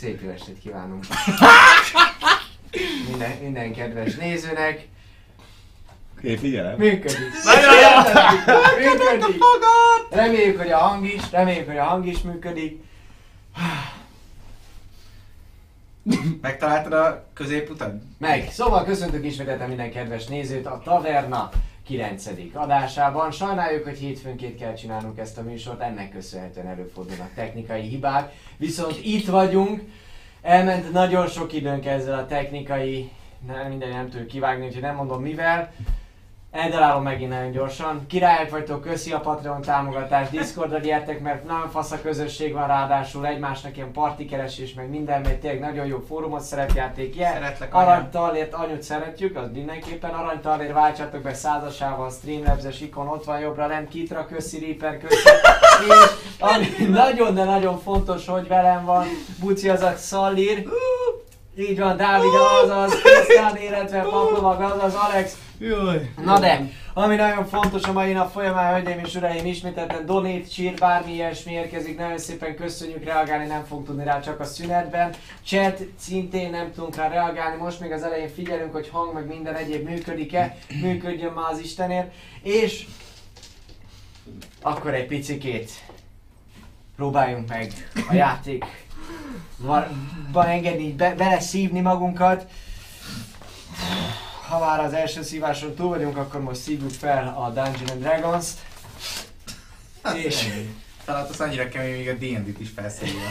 Szép jó estét kívánunk. Minden, minden kedves nézőnek. Én figyelem. Működik. Működik. Reméljük, hogy a hang is, reméljük, hogy a hang is működik. Megtaláltad a középutat? Meg, szóval köszöntök ismételten minden kedves nézőt a Taverna 9. adásában. Sajnáljuk, hogy hétfőnként kell csinálnunk ezt a műsort, ennek köszönhetően előfordulnak technikai hibák. Viszont itt vagyunk, elment nagyon sok időnk ezzel a technikai, nem, minden nem tudjuk kivágni, úgyhogy nem mondom mivel. Eldarálom megint nagyon gyorsan. Királyok vagytok, köszi a Patreon támogatást, Discordra gyertek, mert nagyon fasz a közösség van, ráadásul egymásnak ilyen partikeresés, meg minden, mert tényleg nagyon jó fórumot, szerepjáték, yeah. Szeretlek. Aranytalért anyut szeretjük, az mindenképpen aranytalért váltsátok be százasával, Streamlabs-es ikon ott van jobbra lent, Kitra, köszi Reaper, köszi. És ami nagyon, de nagyon fontos, hogy velem van, Buci az a Szallír, így van, Dávid azaz, Krisztán, illetve Paplovag azaz, Alex, Jaj. Na de, ami nagyon fontos a mai nap folyamán, hölgyeim és uraim, ismételten donate, cheer, bármi ilyesmi érkezik, nagyon szépen köszönjük, reagálni nem fogunk tudni rá csak a szünetben. Chat szintén nem tudunk rá reagálni, most még az elején figyelünk, hogy hang meg minden egyéb működik-e, működjön már az Istenért. És akkor egy picikét próbáljunk meg a játék van engedni, be, beleszívni magunkat. Ha már az első szíváson túl vagyunk, akkor most szívjuk fel a Dungeons and Dragons-t. És, Talán az annyira kemény, még a D&D-t is felszívja.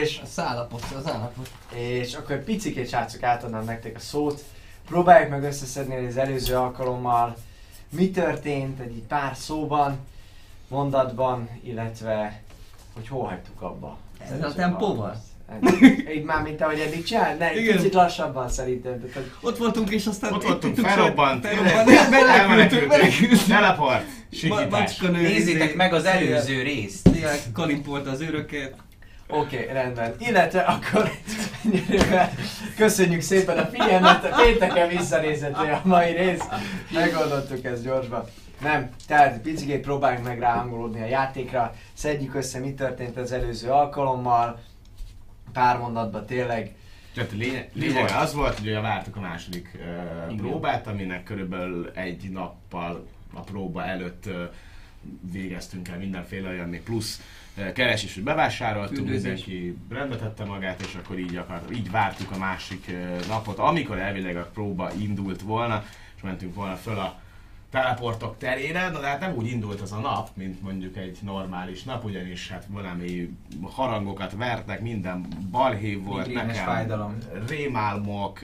és, Az állapot, az állapot. és akkor picikét srácok átadnám nektek a szót. Próbáljuk meg összeszedni az előző alkalommal. Mi történt egy pár szóban, mondatban, illetve hogy hol hagytuk abba. Ez a tempóval? Így már, mint ahogy eddig csinál? Ne, egy Igen. kicsit lassabban szerintem. Tehát, Ott voltunk és aztán... Ott voltunk, felrobbant. menekültünk, menekültünk. Teleport. Sikítás. Nézzétek meg az előző részt. Tényleg kalimpolta az őröket. Oké, okay, rendben. Illetve akkor köszönjük szépen a figyelmet, pénteken visszanézhető a mai rész. Megoldottuk ezt gyorsban. Nem, tehát picikét próbáljunk meg ráhangolódni a játékra, szedjük össze, mi történt az előző alkalommal, pár mondatban tényleg. Tehát lényeg, lényeg az volt, hogy ugye vártuk a második uh, Igen. próbát, aminek körülbelül egy nappal a próba előtt uh, végeztünk el mindenféle olyan még plusz uh, keresés, hogy bevásároltunk, Üldözés. mindenki rendbe tette magát, és akkor így, akar, így vártuk a másik uh, napot, amikor elvileg a próba indult volna, és mentünk volna föl a teleportok terére, na de hát nem úgy indult az a nap, mint mondjuk egy normális nap, ugyanis hát valami harangokat vertek, minden balhé volt Migrénes nekem, fájdalom. rémálmok,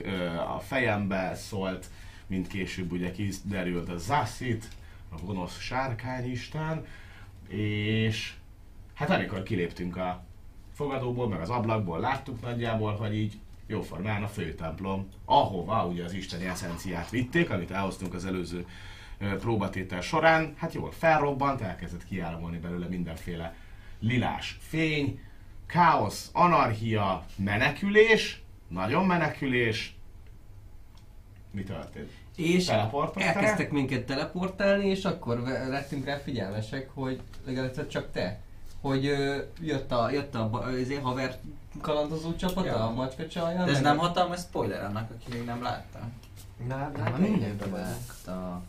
a fejembe szólt, mint később ugye kiderült a Zassit, a gonosz sárkányisten, és hát amikor kiléptünk a fogadóból, meg az ablakból láttuk nagyjából, hogy így jóformán a főtemplom, ahova ugye az isteni eszenciát vitték, amit elhoztunk az előző próbatétel során, hát jól felrobbant, elkezdett kiáramolni belőle mindenféle lilás fény, káosz, anarchia, menekülés, nagyon menekülés. Mi történt? És elkezdtek minket teleportálni, és akkor lettünk rá figyelmesek, hogy legalább csak te, hogy ö, jött a, jött a, ba- az én haver kalandozó csapata, Ja. a macska csajjal. De ez nem hatalmas spoiler annak, aki még nem látta. Na, Hát mindenki van. látta.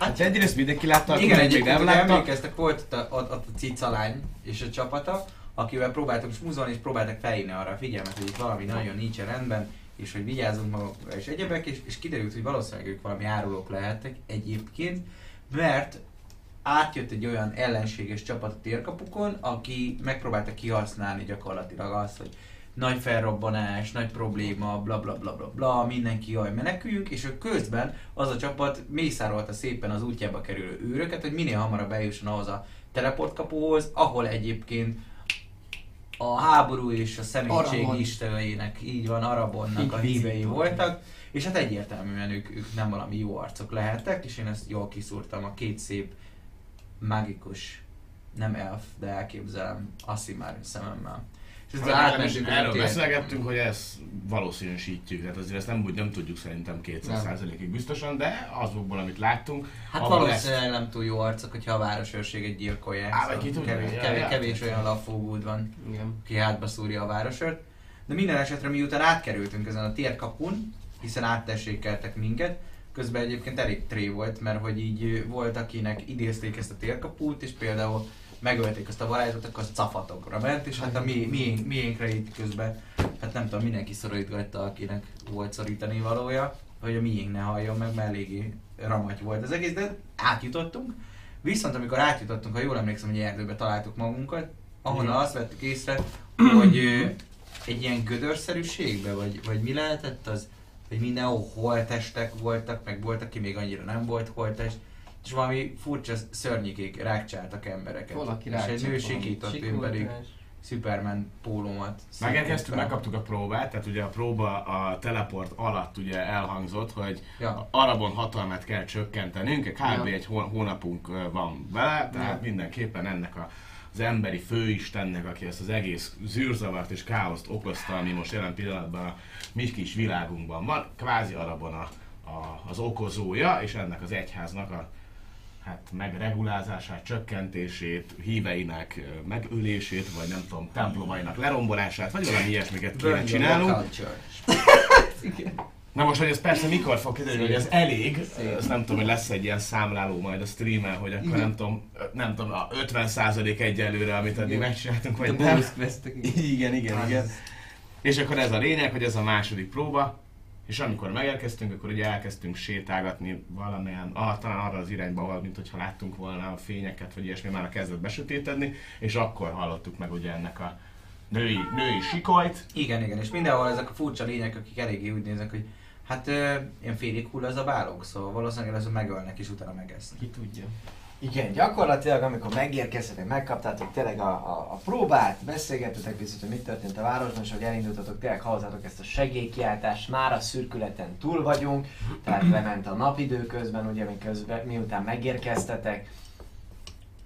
Hát egyrészt mindenki látta, Igen, akkor még nem látta. emlékeztek, volt a, ott a cicalány és a csapata, akivel próbáltak smúzolni, és próbáltak felhívni arra a figyelmet, hogy itt valami nagyon nincsen rendben, és hogy vigyázzunk magukra és egyebek, és, és kiderült, hogy valószínűleg ők valami árulók lehettek egyébként, mert átjött egy olyan ellenséges csapat a térkapukon, aki megpróbálta kihasználni gyakorlatilag azt, hogy nagy felrobbanás, nagy probléma, bla bla bla bla bla, mindenki jaj, meneküljünk, és ők közben az a csapat mészárolta szépen az útjába kerülő őröket, hogy minél hamarabb eljusson ahhoz a teleportkapuhoz, ahol egyébként a háború és a személyiség Arabon. isteneinek, így van, Arabonnak a Inquisitor. hívei voltak, és hát egyértelműen ők, ők nem valami jó arcok lehettek, és én ezt jól kiszúrtam a két szép mágikus, nem elf, de elképzelem Asimár szememmel. És ez Legalábbis átmentünk Erről beszélgettünk, hogy ezt valószínűsítjük, tehát azért ezt nem, úgy nem tudjuk szerintem 200%-ig biztosan, de azokból, amit láttunk, Hát valószínűleg nem túl jó arcok, hogyha a városőrséget gyilkolják. Á, szóval ki tudja, kevés, kevés, kevés olyan lapfogód van, Igen. aki hátba szúrja a városőrt. De minden esetre miután átkerültünk ezen a térkapun, hiszen áttessékeltek minket, közben egyébként elég tré volt, mert hogy így volt, akinek idézték ezt a térkaput, és például megölték azt a varázslatot, akkor az cafatokra ment, és hát a mi, miénk, miénkre itt közben, hát nem tudom, mindenki szorítgatta, akinek volt szorítani valója, hogy a miénk ne halljon meg, mert eléggé ramagy volt az egész, de átjutottunk. Viszont amikor átjutottunk, ha jól emlékszem, hogy erdőbe találtuk magunkat, ahonnan azt vettük észre, hogy egy ilyen gödörszerűségbe, vagy, vagy mi lehetett az, hogy mindenhol holtestek voltak, meg volt, aki még annyira nem volt holtest, és valami furcsa szörnyikék rákcsáltak embereket. Valaki és egy nő sikított, én pedig Superman pólómat. Megérkeztünk, megkaptuk a próbát, tehát ugye a próba a teleport alatt ugye elhangzott, hogy Ja. Arabon hatalmát kell csökkentenünk, kb. Ja. egy hó- hónapunk van vele, tehát Ja. mindenképpen ennek a az emberi főistennek, aki ezt az egész zűrzavart és káoszt okozta, ami most jelen pillanatban a mi kis világunkban van, kvázi Arabon a, a, az okozója, és ennek az egyháznak a hát megregulázását, csökkentését, híveinek megölését, vagy nem tudom, templomainak lerombolását, vagy valami ilyesmiket kéne culture. Na most, hogy ez persze mikor fog kiderülni, hogy ez elég, Szép. ezt nem tudom, hogy lesz egy ilyen számláló majd a streamen, hogy akkor nem tudom, nem tudom, a 50% egyelőre, amit eddig Igen. megcsináltunk, A vagy nem. Igen, igen, igen. És akkor ez a lényeg, hogy ez a második próba, és amikor megérkeztünk, akkor ugye elkezdtünk sétálgatni valamilyen, ah, talán arra az irányba, ahol, mint hogyha láttunk volna a fényeket, vagy ilyesmi, már kezdett besötétedni, és akkor hallottuk meg ugye ennek a női, női sikolyt, Igen, igen, és mindenhol ezek a furcsa lények, akik eléggé úgy néznek, hogy hát ilyen félig hull az a bálog, szóval valószínűleg először megölnek és utána megesznek. Ki tudja. Igen, gyakorlatilag amikor megérkeztetek, megkaptátok tényleg a, a, a próbát, beszélgettetek picit, hogy mit történt a városban, és hogy elindultatok, tényleg hallottátok ezt a segélykiáltást, már a szürkületen túl vagyunk, tehát lement a napidő közben, ugye miközben, miután megérkeztetek,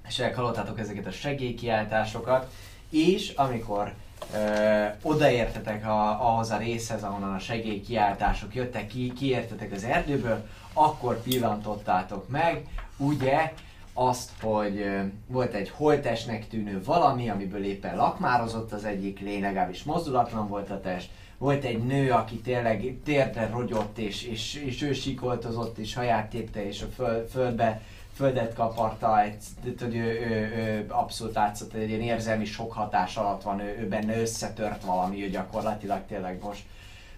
és hallottátok ezeket a segélykiáltásokat, és amikor ö, odaértetek a, ahhoz a részhez, ahonnan a segélykiáltások jöttek ki, kiértetek az erdőből, akkor pillantottátok meg, ugye, azt, hogy volt egy holtesnek tűnő valami, amiből éppen lakmározott az egyik lény, legalábbis mozdulatlan volt a test, volt egy nő, aki tényleg térdre rogyott, és, és, és ő sikoltozott, és haját tépte, és a föl, földbe, földet kaparta, egy, hogy ő, ő, ő abszolút látszott, hogy egy ilyen érzelmi sok hatás alatt van, ő, ő benne összetört valami, ő gyakorlatilag tényleg most,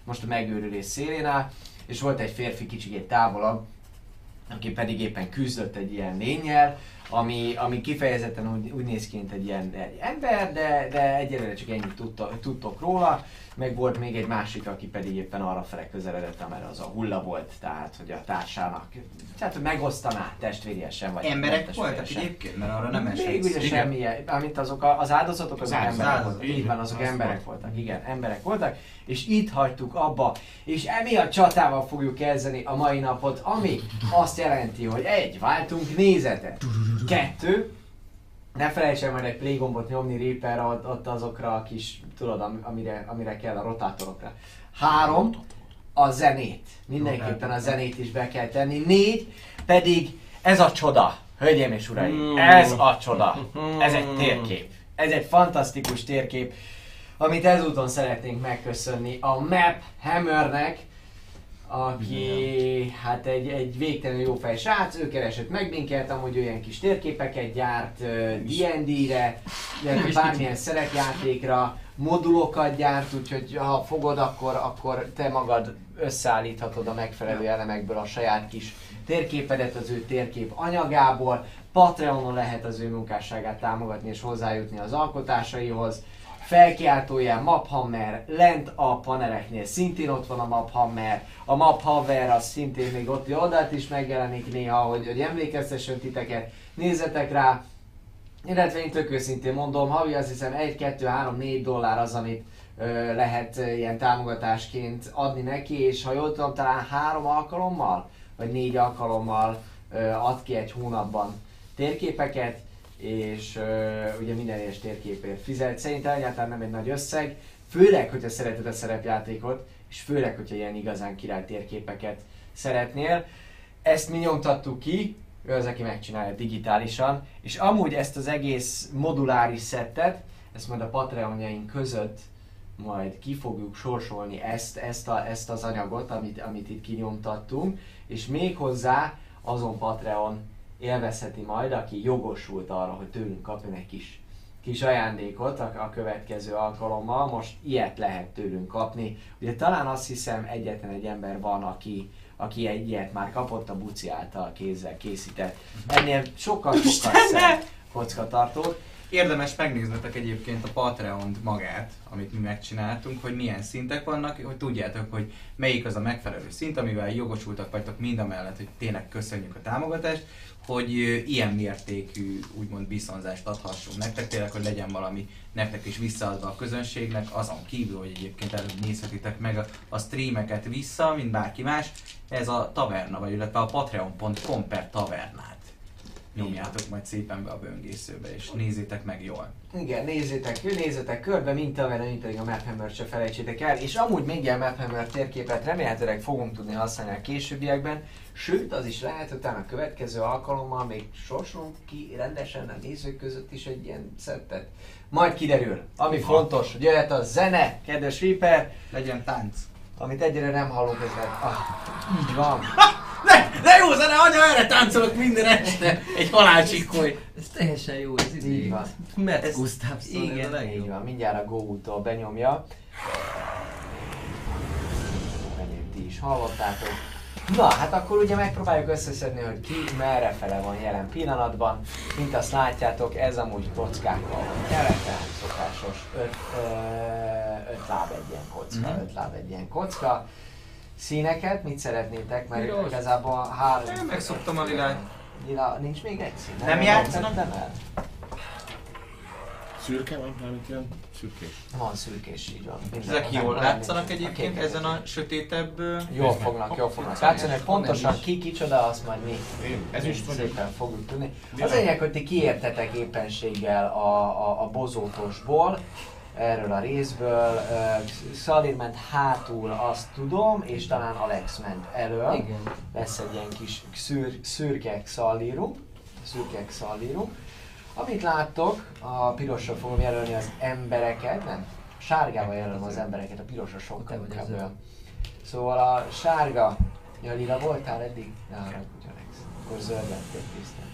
most a megőrülés szélén áll, és volt egy férfi kicsit távolabb, aki pedig éppen küzdött egy ilyen lényel, ami, ami kifejezetten úgy, úgy néz ki, mint egy ilyen egy ember, de, de egyelőre csak ennyit tudta, tudtok róla, meg volt még egy másik, aki pedig éppen arra fele közeledett, amerre az a hulla volt, tehát hogy a társának, tehát hogy megosztaná testvériesen, vagy Emberek voltak egyébként, mert arra nem Még esett. ugye Igen. semmi, amit azok a, az áldozatok, azok Az áldozat, emberek voltak. Így van, azok az emberek volt. voltak. Igen, emberek voltak. És itt hagytuk abba, és emiatt csatával fogjuk kezdeni a mai napot, ami azt jelenti, hogy egy, váltunk nézetet. Kettő, ne felejtsen majd egy play gombot nyomni Reaper ott azokra a kis, tudod, am- amire, amire kell a rotátorokra. Három, a zenét. Mindenképpen a zenét is be kell tenni. Négy, pedig ez a csoda. Hölgyeim és uraim, Mm. ez a csoda. Ez egy térkép. Ez egy fantasztikus térkép, amit ezúton szeretnénk megköszönni a Map Hammernek, aki hát egy, egy végtelenül jó fej srác, ő keresett meg minket, amúgy olyan kis térképeket gyárt D&D-re, bármilyen szerepjátékra, modulokat gyárt, úgyhogy ha fogod, akkor, akkor te magad összeállíthatod a megfelelő elemekből a saját kis térképedet az ő térkép anyagából. Patreonon lehet az ő munkásságát támogatni és hozzájutni az alkotásaihoz. Felkiáltójel Maphammer, lent a paneleknél szintén ott van a Maphammer. A Maphammer az szintén még ott oldalt is megjelenik néha, hogy, hogy emlékeztessen titeket. Nézzetek rá, illetve én tök őszintén mondom, havi azt hiszem 1, 2, 3, 4 dollár az, amit ö, lehet ilyen támogatásként adni neki, és ha jól tudom, talán három alkalommal, vagy négy alkalommal ö, ad ki egy hónapban térképeket, és ö, ugye minden egyes térképért fizet. Szerintem egyáltalán nem egy nagy összeg, főleg, hogyha szereted a szerepjátékot, és főleg, hogyha ilyen igazán király térképeket szeretnél. Ezt mi nyomtattuk ki, ő az, aki megcsinálja digitálisan, és amúgy ezt az egész moduláris szettet, ezt majd a Patreonjaink között majd ki fogjuk sorsolni ezt, ezt, a, ezt az anyagot, amit, amit itt kinyomtattunk, és még hozzá azon Patreon élvezheti majd, aki jogosult arra, hogy tőlünk kapjon egy kis, kis ajándékot a, a következő alkalommal. Most ilyet lehet tőlünk kapni. Ugye talán azt hiszem egyetlen egy ember van, aki, aki egy ilyet már kapott a Buci által kézzel készített. Ennél sokkal-sokkal szebb kockatartót. Érdemes megnéznetek egyébként a patreon magát, amit mi megcsináltunk, hogy milyen szintek vannak, hogy tudjátok, hogy melyik az a megfelelő szint, amivel jogosultak vagytok mind a mellett, hogy tényleg köszönjük a támogatást, hogy ilyen mértékű úgymond viszonzást adhassunk nektek, tényleg, hogy legyen valami nektek is visszaadva a közönségnek, azon kívül, hogy egyébként előbb nézhetitek meg a, a streameket vissza, mint bárki más, ez a taverna, vagy illetve a patreon.com per tavernát nyomjátok majd szépen be a böngészőbe, és nézzétek meg jól. Igen, nézzétek, nézzétek körbe, mint a vele, mint pedig a Maphammer se felejtsétek el. És amúgy ilyen Maphammer térképet remélhetőleg fogunk tudni használni a későbbiekben. Sőt, az is lehet, hogy talán a következő alkalommal még sorsolunk ki rendesen a nézők között is egy ilyen szettet. Majd kiderül. Ami fontos, hogy jöhet a zene, kedves Reaper, Legyen tánc! Amit egyre nem hallunk, ez lehet. Ah, így van. Ne, ne jó zene, anya, erre táncolok minden este! Egy halálcsikoly! Ez teljesen jó, ez Így idő. van. Ez- Gustafsson, ez a igen, legjobb. Így van, mindjárt a Go-tól benyomja. Remélem ti is hallottátok. Na, hát akkor ugye megpróbáljuk összeszedni, hogy ki merre fele van jelen pillanatban. Mint azt látjátok, ez amúgy kockákkal van jelen, tehát szokásos öt, ö, öt láb egy ilyen kocka, Mhm. öt láb egy ilyen kocka. Színeket, mit szeretnétek? Mert Piros. igazából három... Én megszoktam a lilát. Lila, nincs még egy szín? Nem játszanak? Nem el. Szürke van? Mármint ilyen szürkés. Van szürkés, így van. Minden- Ezek jól látszanak egyébként ezen a sötétebb... Jól fognak, jól fognak látszani, hogy pontosan ki kicsoda, azt majd mi ezüst vagyok. szépen fogjuk tudni. Az lényeg, hogy ti kiértetek éppenséggel a, a, a bozótosból, erről a részből. Uh, Szalir ment hátul, azt tudom, és talán Alex ment elől. Igen. Lesz egy ilyen kis szür, szürke szallírum, szürke szallírum. Amit láttok, a pirosra fogom jelölni az embereket, nem, sárgával jelölöm az embereket, a pirosra sokkal inkább olyan. Szóval a sárga, ja, lila voltál eddig? Ne haragudj Alex, akkor zöld lettél tisztán.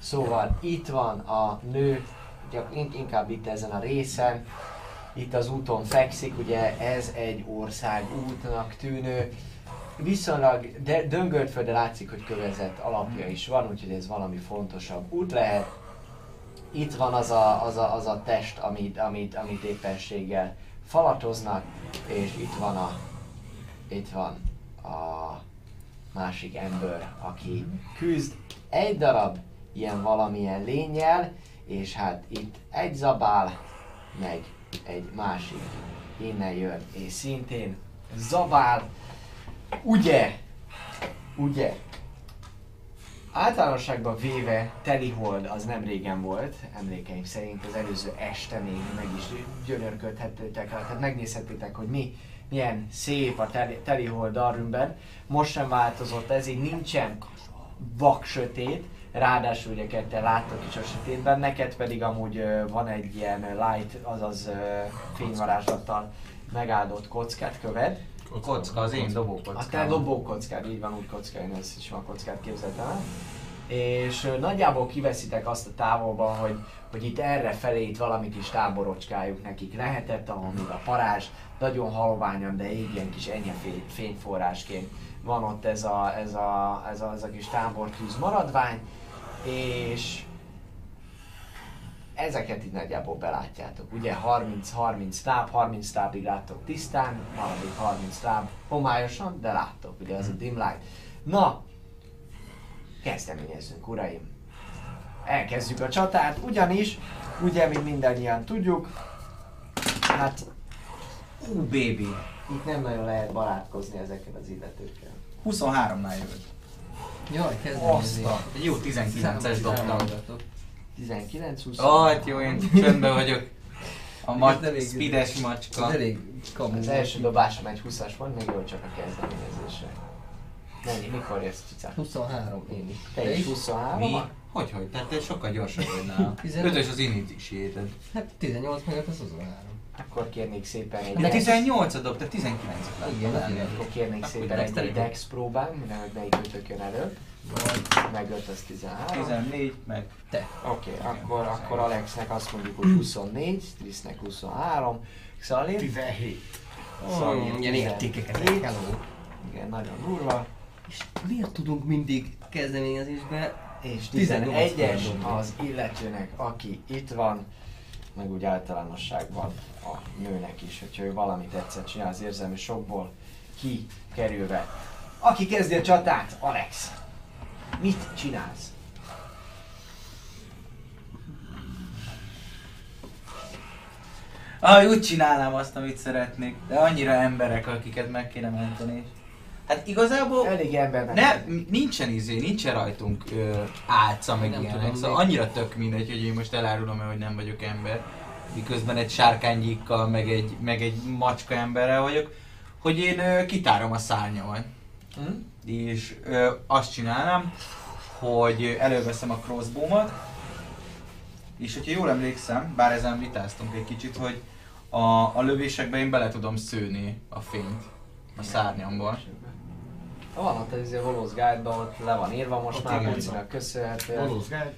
Szóval itt van a nő, inkább itt ezen a részen, itt az úton fekszik, ugye ez egy ország útnak tűnő, viszonylag de döngölt föld, de látszik, hogy kövezett alapja is van, úgyhogy ez valami fontosabb út lehet. Itt van az a, az a, az a test, amit, amit, amit éppenséggel falatoznak, és itt van a, itt van a másik ember, aki küzd egy darab ilyen valamilyen lényel, és hát itt egy zabál, meg egy másik. Innen jön, és szintén zabál, ugye, ugye, Általánosságban véve Telihold az nem régen volt, emlékeim szerint az előző este még meg is gyönyörködhettétek, tehát megnézhettétek, hogy mi, milyen szép a Teli- Telihold Darwinben. Most sem változott ez, így nincsen vak sötét, ráadásul ugye te láttok is a sötétben, neked pedig amúgy van egy ilyen light, azaz fényvarázslattal megáldott kockát köved. Kocka, az én A te dobókockám. dobókockád, így van, úgy kocka, én ezt is van kockát képzeltem el. És nagyjából kiveszitek azt a távolban, hogy, hogy itt erre felé itt valamit is táborocskáljuk nekik. Lehetett, ahol még a parázs nagyon halványan, de égjen kis enyhe fény- fényforrásként. Van ott ez a, ez a, ez a, ez a kis tábortűz maradvány, és ezeket így nagyjából belátjátok. Ugye 30-30 táb, 30 tábig láttok tisztán, maradék 30 táb homályosan, de láttok, ugye ez a dim light. Na, kezdeményezzünk, uraim. Elkezdjük a csatát, ugyanis, ugye, mint mindannyian tudjuk, hát Ú, baby. itt nem nagyon lehet barátkozni ezekkel az illetőkkel. 23-nál jövök. Jaj, kezdeményezés. Egy jó 19-es dobtam. Támogatok. 19, 20. Ó, hát jó, én csöndben vagyok. A Ez ma- elég- speedes Ez macska. elég kamu. Az első dobásom egy 20-as volt, még jó csak a kezdeményezésre. Mennyi, mikor jössz cica? 23 én is. Te is 23 Mi? Hogy, hogy? Tehát te sokkal gyorsabb vagy nála. Tizenöt. Ötös az initiated. Hát 18 meg az 23. Akkor kérnék szépen egy De 18 dob, te 19 lett. Igen. Akkor kérnék szépen egy dex próbán, minden, hogy melyik ötök jön előbb. Meg 5 az 13. 14, meg Oké, akkor, akkor Alexnek azt mondjuk, hogy 24, Trisznek 23, Xalir, 17. Xalir Hmm, ilyen értékeket 17. hello. Igen, nagyon durva. És miért tudunk mindig kezdeményezésbe És 18 11-es dobni. az illetőnek, aki itt van, meg úgy általánosságban a nőnek is, hogyha ő valamit egyszer csinál az érzelmi sokból kikerülve. Aki kezdi a csatát, Alex. Mit csinálsz? Ah, úgy csinálnám azt, amit szeretnék, de annyira emberek, akiket meg kéne menteni. Hát igazából Elég embernek. ne, nincsen izé, nincsen rajtunk ö, álca meg Nem ilyenek, tudom, szóval még- annyira tök mindegy, hogy én most elárulom hogy nem vagyok ember, miközben egy sárkánygyíkkal, meg egy, meg egy macska emberrel vagyok, hogy én ö, kitárom a szárnyamat. Hm? És ö, azt csinálnám, hogy előveszem a crossbow-mat, és hogyha jól emlékszem, bár ezen vitáztunk egy kicsit, hogy a, a lövésekbe én bele tudom szőni a fényt a szárnyamból. Van ott az Hollows Guide-ban, ott le van írva most Ott már, igen. Bocinak köszönhetően. Valósz Guide,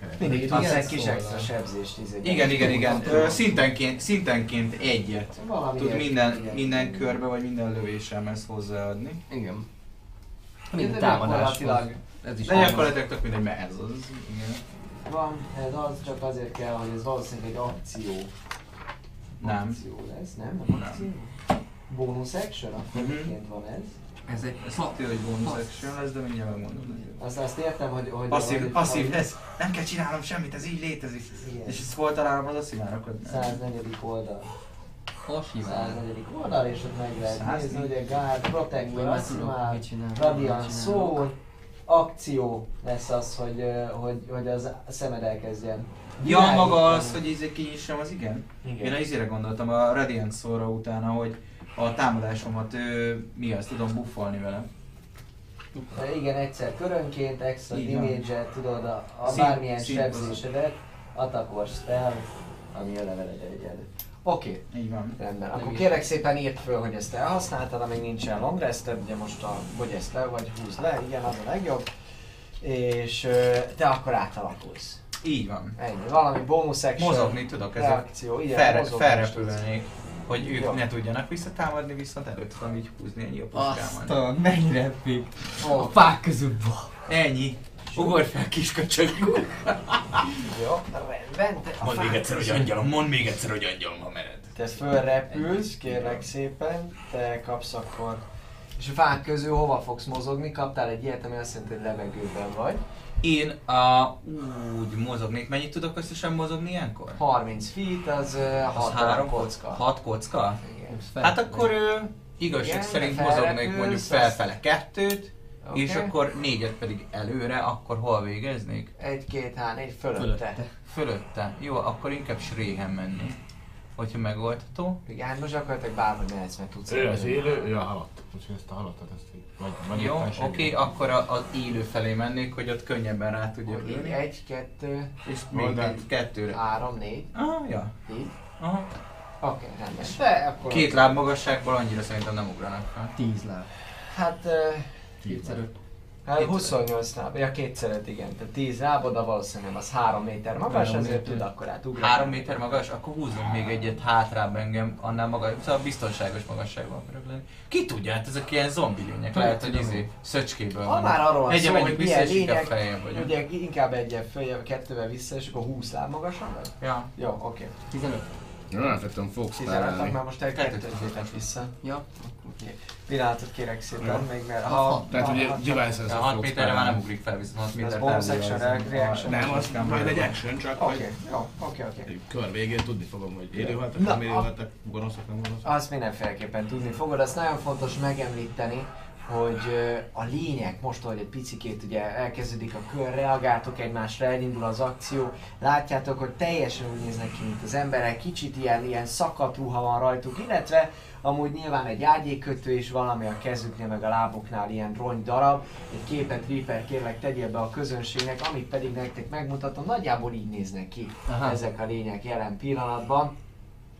keret. Mindig tudsz egy kis extra sebzést izé. Igen, igen, igen. Ö, szintenként, szintenként egyet Valami tud minden, minden körbe vagy minden lövésemhez hozzáadni. Igen. Támadáshoz. gyakorlatilag Ez is De gyakorlatilag tök mindegy, mert ez az. Igen. Van, ez az csak azért kell, hogy ez valószínűleg egy akció. Nem. Akció lesz, nem? Nem Nem. akció? Bonus action? Akkor miként van ez? Ez egy Ez hat hogy bonus action lesz, de mindjárt megmondom. Azt, azt értem, hogy... hogy Passzív, hogy, passzív, hogy ez nem kell csinálnom semmit, ez így létezik. Igen. És ezt hol találom az asszimárokat? 104. oldal. Hasivál. 104. oldal, és ott meg lehet 104. nézni, ugye Guard, mit csinálok, Radiant. Soul, akció lesz az, hogy, hogy, hogy az szemed elkezdjen. Ja, maga világítani. az, hogy izé kinyissam, az igen? Igen. Én a izére gondoltam, a Radiant szóra utána, hogy a támadásomat ő, mi az, tudom buffolni vele. De igen, egyszer körönként, extra Így damage tudod, a, a Szín- bármilyen sebzésedet, atakor spell, ami a leveled egyenlő. Oké, Így van. rendben. Akkor is. kérlek szépen írd föl, hogy ezt elhasználtad, amíg nincsen long rested, ugye most a, hogy ezt le, vagy húzd le, igen, az a legjobb. És te akkor átalakulsz. Így van. Ennyi, valami bonus action, Mozogni tudok, ezért reakció, igen, felrepülnék, hogy ők Jó. ne tudjanak visszatámadni, viszont előtt tudom így húzni ennyi a Azt puskámmal. a mennyire epic. Ó, A fák közül. Ennyi. Ugorj fel, kisköcsög! Jó, rendben. A Mondd még egyszer, hogy angyalom, mondd még egyszer, hogy angyalom, ha mered. Te fölrepülsz, kérlek szépen, te kapsz akkor... És a fák közül hova fogsz mozogni? Kaptál egy ilyet, ami azt jelenti, hogy levegőben vagy. Én a, úgy mozognék. Mennyit tudok összesen mozogni ilyenkor? 30 feet, az, 6 három kocka. 6 kocka? Igen. Hát akkor ő, igazság Igen, szerint mozognék mondjuk felfele kettőt, Oké. és akkor négyet pedig előre, akkor hol végeznék? Egy, két, három, négy, fölötte. Fölötte. Fölötte. Jó, akkor inkább Sréhen menni. Hogyha megoldható. Igen, hát most gyakorlatilag bárhogy mehetsz, mert tudsz. Ő az élő, ő a halott. Úgyhogy ezt a halottat ezt így, vagy, vagy Jó, oké, senki. akkor a- az élő felé mennék, hogy ott könnyebben rá tudja ülni. Egy, kettő, És még egy kettőre. három, négy, Ah, ja. így. Aha. Oké, rendben. Te akkor... Két láb magasságból annyira szerintem nem ugranak fel. 10 láb. Hát... Uh, Kétszer öt. Hát Kétszer. 28 láb, ja kétszer öt, igen. Tehát 10 lábod, de valószínűleg az 3 méter magas, Három ezért méter. tud akkor átugrani. Három méter magas, akkor húzzunk még egyet hátrább engem, annál magas, szóval biztonságos magasságban akarok lenni. Ki tudja, hát ezek ilyen zombi lények, lehet, hogy izé, szöcskéből Ha már arról van szó, hogy milyen lények, vagyok. ugye inkább egyen följebb, kettővel vissza, és akkor 20 láb magasan vagy? Ja. Jó, oké. 15. Nem eltettem fogsz 15 találni. már most lépett vissza. Ja. Oké. Pillanatot kérek szépen, Jó. még mert Ha- ha... Tehát ugye ha- devices Ja, 6 méterre már nem ugrik fel, viszont 6 méter bonus távol action, az- reaction. Nem, az majd egy action, csak Oké, hogy jó, oké, oké. kör végén tudni fogom, hogy élőhaltak, Na, nem élőhaltak, gonoszak, nem gonoszak. Azt mindenféleképpen tudni fogod, azt nagyon fontos megemlíteni, hogy a lények most, hogy egy picikét ugye elkezdődik a kör, reagáltok egymásra, elindul az akció, látjátok, hogy teljesen úgy néznek ki, mint az emberek, kicsit ilyen, ilyen szakadt ruha van rajtuk, illetve amúgy nyilván egy ágyékötő is valami a kezüknél, meg a lábuknál ilyen rongy darab. Egy képet Reaper kérlek tegyél be a közönségnek, amit pedig nektek megmutatom, nagyjából így néznek ki Aha. ezek a lények jelen pillanatban.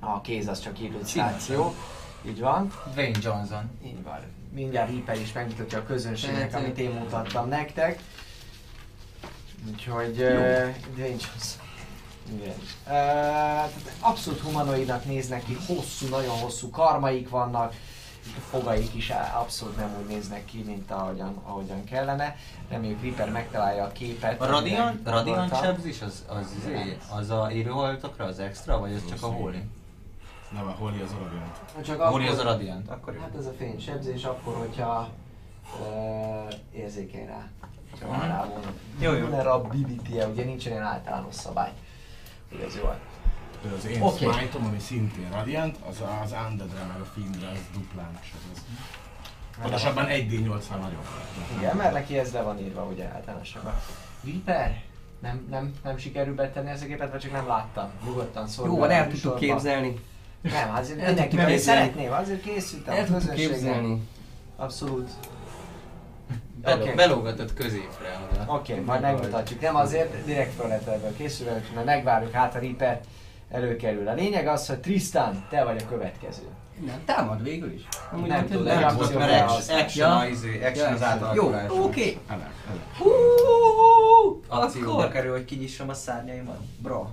A kéz az csak illusztráció. Így van. Dwayne Johnson. Így van. Mindjárt Reaper is megmutatja a közönségnek, Tehát, amit én mutattam nektek. Úgyhogy... Uh, Johnson. Igen. Uh, abszolút humanoidnak néznek ki, hosszú, nagyon hosszú karmaik vannak, a fogaik is abszolút nem úgy néznek ki, mint ahogyan, ahogyan kellene. Reméljük Reaper megtalálja a képet. A Radiant, Radiant gondoltam. sebzés az, az, izé, az a élőhaltokra az extra, vagy az csak a Holy? Nem, a Holly az Radiant. Csak A Holy akkor- az a Radiant, akkor jó. Hát ez a fénysebzés akkor, hogyha uh, érzékeny rá. Van Mhm. rá. Jó, jó. Vulnerability-e, ugye nincsen ilyen általános szabály. Hogy ez jó. De az én okay. smite ami szintén Radiant, az az Undeadre meg a Fiendre, az duplán sebez. Pontosabban 1d8-nál nagyobb. Igen, mert neki ez le van írva ugye általánosabban. Viper? Nem, nem, nem sikerül betenni ezt a képet, vagy csak nem láttam. Nyugodtan szólj. Jó, van, a el tudtuk képzelni. Nem, azért El mindenki, képzelni. szeretném, azért készültem. El a tudtuk képzelni. Abszolút. Beló, Oké. Belógatott középre oda. Oké, okay, majd megmutatjuk. Nem azért, direkt föl lett ebből készülve, majd megvárjuk, hát a Reaper előkerül. A lényeg az, hogy Tristan, te vagy a következő. Nem, támad végül is. Amúgy Nem nem tudom, nem Nem tudom, tudod, mert mert az- action, action, Ja. a izé, action az Jó, átalakulás. oké. Elek. Hú, Akcióba Akkor, kerül, hogy kinyissam a szárnyaimat. Bro.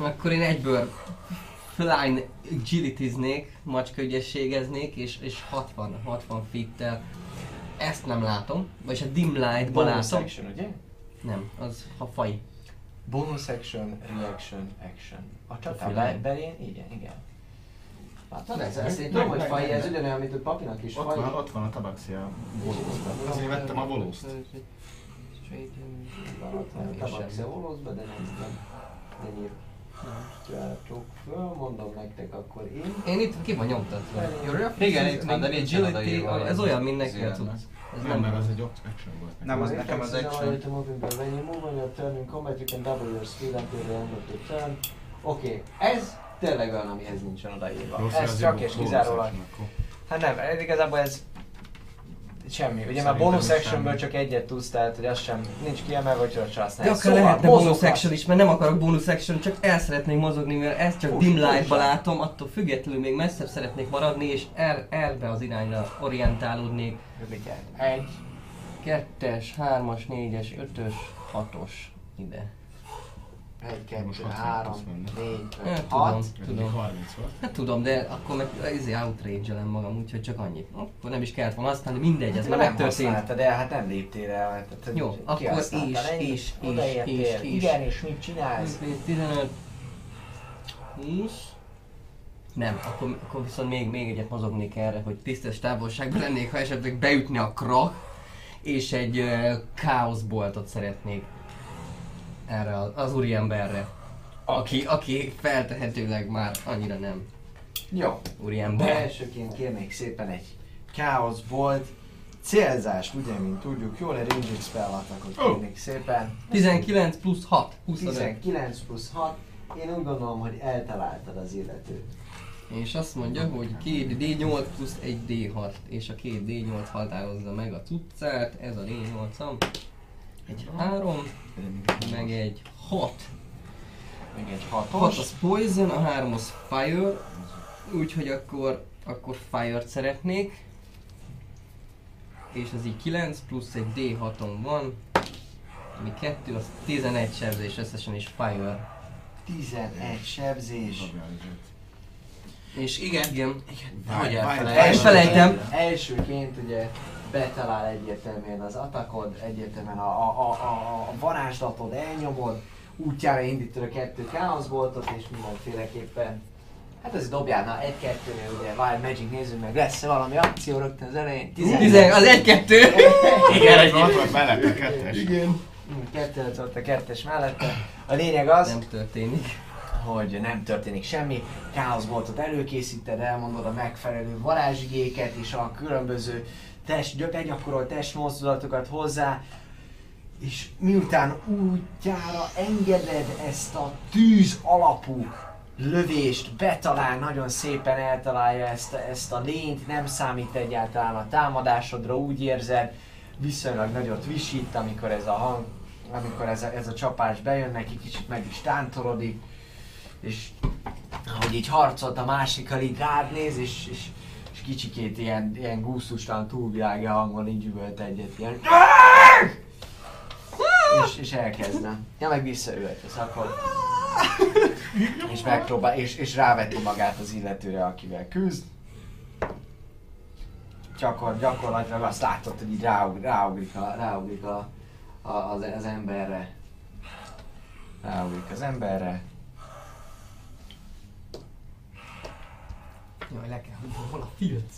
akkor én egyből flying agilitiznék, macska ügyességeznék, és, és 60, 60 feet-tel ezt nem látom, vagyis a dim light-ban Bonus látom. action, ugye? Nem, az a faj. Bonus action, reaction, action. A be- belén, igen, igen. Látod ez? Ezt én tudom, hogy faj, ez ugyanolyan, mint a papinak is Ott faj. van, ott van a tabaxia volózban. Azért vettem a a tabaxia volózba, de nem tudom. Nem írjátok föl, mondom nektek akkor én. Én itt ki van nyomtatva. Igen, itt van, de and nincsen agility, Ez olyan, mint neki a. Ez Nem, mert az egy action volt. Nem, az nekem az action. Move in the- when you move on your turn in combat, you can double your speed until the end of the turn. Oké, ez tényleg olyan, amihez nincsen odaírva. Ez csak és kizárólag. Hát nem, ez igazából ez semmi. Ugye már bonus actionből csak egyet tudsz, tehát hogy az sem nincs kiemelve, a csász Szóval Gyakran lehetne bonus action is, mert nem akarok bonus action, csak el szeretnék mozogni, mivel ezt csak dim light-ba látom, attól függetlenül még messzebb szeretnék maradni, és el, elbe az irányra orientálódnék. Rövidjárt. Egy. Kettes, hármas, négyes, ötös, hatos ide. Egy, Most kettő, 60 három, plusz menne. négy, Hát, öt, tudom, hat. Eddig tudom. 30 volt. Hát tudom, de akkor meg izé outrage magam, úgyhogy csak annyit. Akkor nem is kellett volna használni, mindegy, ez Hát már nem el, hát nem léptél el. Tehát, Jó, akkor is, is, is, is. Igen, és mit csinálsz? 15, 20. Nem, akkor, akkor viszont még, még egyet mozognék erre, hogy tisztes távolságban lennék, ha esetleg beütni a krak, és egy uh, káoszboltot szeretnék erre az, úriemberre. Aki, aki feltehetőleg már annyira nem Jó. úriember. Elsőként kérnék szépen egy Chaos Bolt célzást, ugye, mint tudjuk, jól egy Ranging Spell attackot kérnék szépen. 19 plusz 6, 25. 19 plusz 6. Én úgy gondolom, hogy eltaláltad az illetőt. És azt mondja, hogy 2 D8 plusz 1 D6, és a 2 D8 határozza meg a cuccát, ez a D8-am. Egy 3, meg egy 6. Meg egy 6 hatos. az Poison, a 3 az Fire, úgyhogy akkor, akkor Fire-t szeretnék. És az így 9 plusz egy D6-om van, ami 2, az 11 sebzés összesen is Fire. 11 sebzés. És Igen. igen. Hogy Várj, elfelejtem. Elfelejtem. Elsőként ugye betalál egyértelműen az atakod, egyértelműen a, a, a, a, a varázslatod elnyomod, útjára indítod a kettő káoszboltot és mindenféleképpen Hát ez dobjál, na egy kettőnél ugye Wild Magic nézzük meg, lesz valami akció rögtön az elején? 10, az 1-2. Igen, ott volt mellett a kettes. Igen. Kettő lett ott a kettes mellette. A lényeg az, Nem történik. hogy nem történik semmi, káoszboltot előkészíted, elmondod a megfelelő varázsigéket és a különböző test, begyakorol testmozdulatokat hozzá, és miután útjára engeded ezt a tűz alapú lövést, betalál, nagyon szépen eltalálja ezt, ezt a lényt, nem számít egyáltalán a támadásodra, úgy érzed, viszonylag nagyot visít, amikor ez a hang, amikor ez a, ez a csapás bejön neki, kicsit meg is tántorodik, és ahogy így harcolt a másikkal, így rád néz, és, és kicsikét ilyen, ilyen gusztustalan túlvilági hangon így üvölt egyet, ilyen és, és elkezdne. Ja, meg visszaültesz, akkor... És megpróbál, és, és ráveti magát az illetőre, akivel küzd. Gyakor, gyakorlatilag azt látod, hogy így ráug, ráugrik, a, ráugrik a, a, az, az emberre. Ráugrik az emberre. Jaj, le kell hol a filc?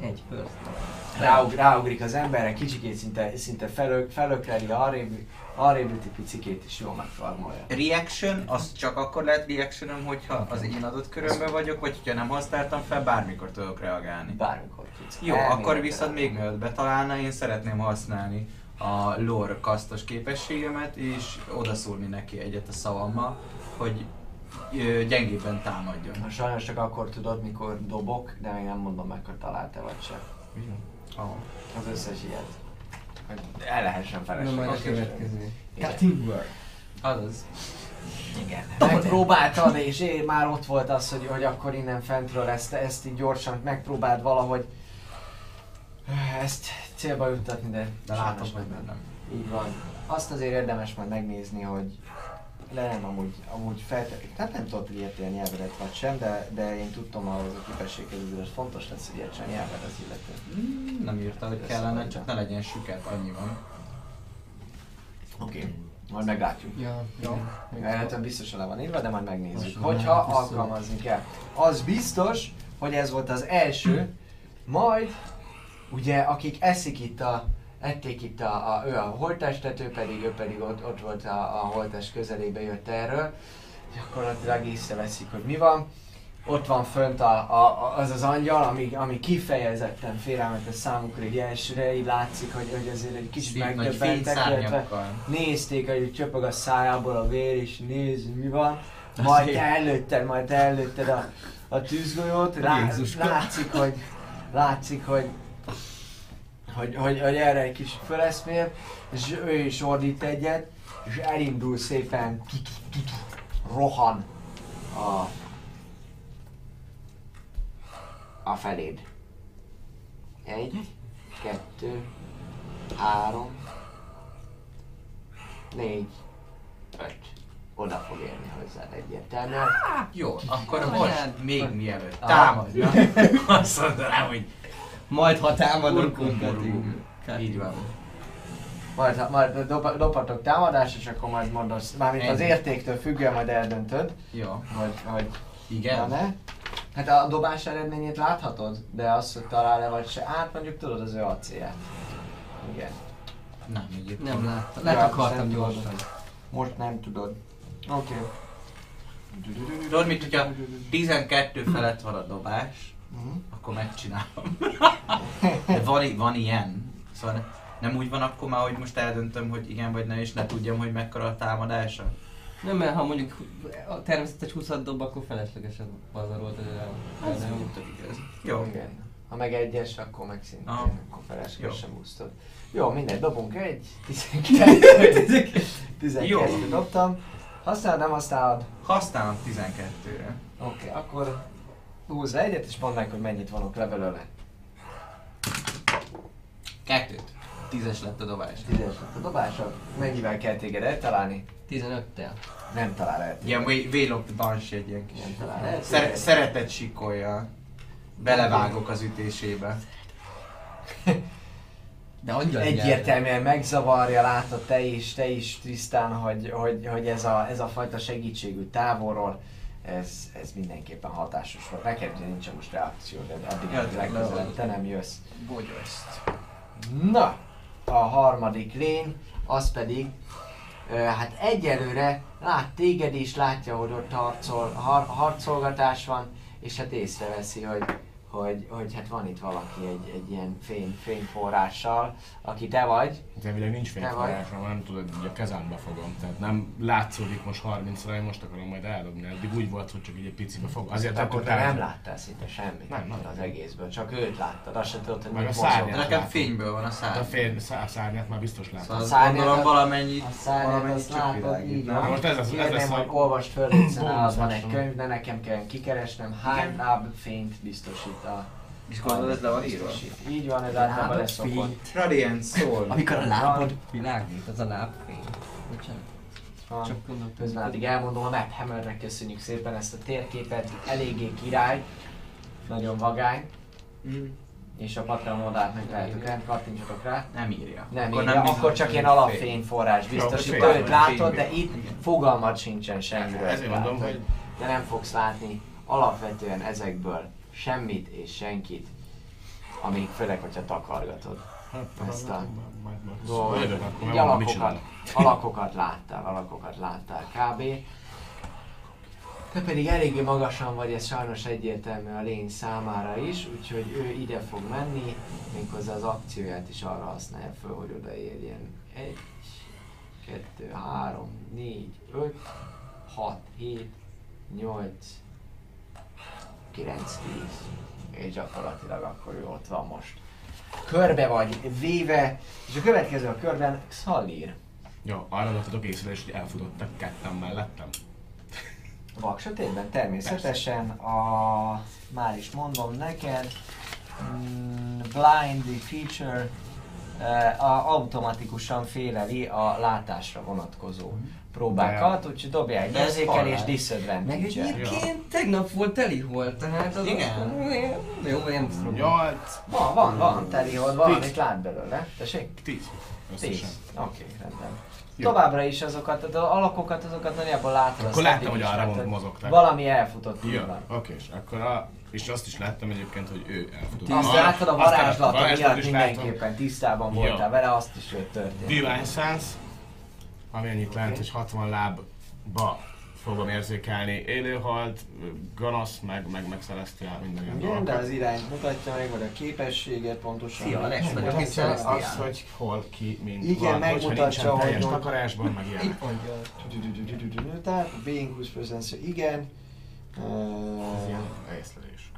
Egy perc. Ráug, ráugrik az emberre, kicsikét szinte, szinte felök, felökleli, arrébb, arrébb picikét, és jól megfarmolja. Reaction, az csak akkor lehet reactionom, hogyha az én adott körömben vagyok, vagy hogyha nem használtam fel, bármikor tudok reagálni. Bármikor tudsz. Jó, Elméletben. akkor viszont még mielőtt betalálna, én szeretném használni a lore kasztos képességemet, és odaszúrni neki egyet a szavammal, hogy gyengébben támadjon. Na, Sajnos csak akkor tudod, mikor dobok, de még nem mondom meg, hogy találta vagy se. Oh. Az összes ilyet. Hogy el lehessen Na felesleges. majd a következő. Igen. Cutting word. Azaz. Igen. Megpróbáltad, és én már ott volt az, hogy, hogy akkor innen fentről ezt, ezt így gyorsan megpróbáld valahogy ezt célba juttatni, de, De látom, hogy nem. Így van. Azt azért érdemes majd megnézni, hogy nem amúgy, amúgy feltétlenül, tehát nem tudod, hogy érti a nyelvedet vagy sem, de, de én tudtam az a képességhez, hogy fontos lesz, hogy értsen a nyelved az illető. Mm, Nem írta, hogy kellene, csak ne legyen süket, annyi van. Oké. Okay. Majd meglátjuk. Ja, Jó. igen. Elhetően biztosan le van írva, de majd megnézzük. Most Hogyha alkalmazni kell. Az biztos, hogy ez volt az első, majd ugye akik eszik itt a ették itt a, a, ő a holttestet, ő pedig, ő pedig ott, ott volt a, a holttest közelébe jött erről. Gyakorlatilag észreveszik, hogy mi van. Ott van fönt a, a, az az angyal, ami, ami kifejezetten félelmetes számukra egy elsőre, így látszik, hogy, hogy azért egy kicsit megdöbbentek, illetve nézték, hogy csöpög a szájából a vér, és néz, mi van. Majd te előtted, majd te előtted a, a tűzgolyót, lá, látszik, hogy, látszik, hogy, hogy, hogy, hogy erre egy kicsit föleszmél, és ő is ordít egyet, és elindul szépen, rohan a, a feléd. Egy, kettő, három, négy, öt. Oda fog érni hozzád egyértelműen. Jó, akkor most, még mielőtt támadna, azt mondanám, hogy Majd ha támadunk. Cutting. így van. Majd, majd dob, dobhatok támadást, és akkor majd mondasz, mármint az értéktől függően majd eldöntöd, Jó, hogy, hogy igen. van-e. Hát a dobás eredményét láthatod, de azt, hogy talál-e vagy se, hát mondjuk tudod az ő AC-ját. Igen. Nem, egyébként. Nem láttam. Letakartam gyorsan. Most nem tudod. Oké. Tudod mit, hogyha 12 felett van a dobás, Mhm. Akkor megcsinálom. De van, van ilyen. Szóval ne- nem úgy van akkor már, hogy most eldöntöm, hogy igen vagy ne, és ne tudjam, hogy mekkora a támadása. Nem, mert ha mondjuk a természetes 20 dob, akkor feleslegesen pazarolt ez el. Ez Nem. tök igaz. Jó. Igen. Ha meg egyes, akkor meg szintén, Aha. akkor Jó. feleslegesen úsztad. Jó, mindegy, dobunk egy, 12, 12 Jó. dobtam. Használod, nem használod? Használom 12-re. Oké, okay, akkor húzz le egyet, és mondd meg, hogy mennyit vonok le belőle. Kettőt. Tízes lett a dobás. Tízes lett a dobása. Mennyivel kell téged eltalálni? 15-tel. Nem talál el. Ilyen Veil of the Banshee egy ilyen kis... Nem talál el. Szere- szeretett sikolja. Belevágok az ütésébe. De angyal Egyértelműen megzavarja, látod te is, te is tisztán, hogy, hogy, hogy ez, a, ez a fajta segítségű távolról, ez, ez mindenképpen hatásos volt. Neked ugye nincsen most reakció, de addig legközelebb te nem jössz. Bogyó ezt. Na, a harmadik lény, az pedig, ö, hát egyelőre lát téged is, látja, hogy ott harcol, har, harcolgatás van, és hát észreveszi, hogy, hogy, hogy hát van itt valaki egy, egy ilyen fény, fényforrással, aki te vagy. De elvileg nincs fényforrásom, nem tudod, hogy a kezembe fogom. Tehát nem látszódik most 30-ra, én most akarom majd eldobni. Eddig úgy volt, hogy csak így egy picibe fog. Azért Tehát akkor te nem láttál szinte semmit Nem, nem. az egészből, csak őt láttad, azt sem tudod, hogy Meg a szárnyat. Nekem fényből van a A szár. fél szá- szárnyat már biztos látom. Szóval azt szárnyat- gondolom valamennyit, A szárnyat csak látod, világít. Most ez az- ez lesz a- hogy olvasd föl, van egy könyv, de nekem kell kikeresnem, hány láb fényt biztosít a... És gondolod, ez le van írva? Így van, ez általában leszokott. fény. Radiant Soul. Amikor a lábad világít, az a lábfény. Bocsánat, Van. csak gondoltam. Közben addig elmondom, a Map Hammernek köszönjük szépen ezt a térképet, eléggé király, nagyon vagány, Mm, és a Patreon oldalt meg lehetünk rend, kattintsatok rá. Nem írja. Nem Akkor írja, akkor, biztos, csak ilyen fény. alapfényforrás biztosít, fény. őt látod, de itt fogalmat sincsen semmiről. Ezért mondom, hogy De nem fogsz látni alapvetően ezekből semmit és senkit, amíg főleg, hogyha takargatod. Ezt a dolgot. Alakokat, alakokat láttál, alakokat láttál kb. Te pedig eléggé magasan vagy, ez sajnos egyértelmű a lény számára is, úgyhogy ő ide fog menni, méghozzá az akcióját is arra használja föl, hogy odaérjen. Egy, kettő, három, négy, öt, hat, hét, nyolc, kilenc, tíz. És gyakorlatilag akkor ő ott van most. Körbe vagy véve, és a következő a körben Xalír. Jó, arra vettetek észre, és hogy elfutottak ketten mellettem. Vaksötétben természetesen a... Már is mondom neked. Mm, blindly feature eh, a, automatikusan féleli a látásra vonatkozó próbákat, úgyhogy dobjál egy érzékelés halál. Meg disadvantage egyébként tegnap volt teli volt, tehát az Igen. Jó, nem tudom. Nyolc, Van, van, van, teli hold, valamit lát belőle. Tessék? tíz. Tíz. Oké, rendben. Jó. Továbbra is azokat, az alakokat, azokat nagyjából látod. Akkor láttam, hogy arra mozogtak. Valami elfutott, Ja, van. oké, és akkor a, és azt is láttam egyébként, hogy ő elfutott. Azt Ah, láttad a varázslatot miatt mindenképpen tisztában Jó. voltál vele, azt is hogy történt. Divine Sense, ami annyit jelent, hogy 60 lábba fogom érzékelni élőhalt, gonosz, meg, meg, meg celestiál, minden ilyen Igen, de az irányt mutatja meg, vagy a képességet pontosan. Szia, vagyok, és Celestiál. Az, hogy hol, ki, mint Igen, van, megmutatja, nincsen hogy teljes hol- takarásban, meg ilyen. Tehát a being whose presence, igen. Ez ilyen észlelés.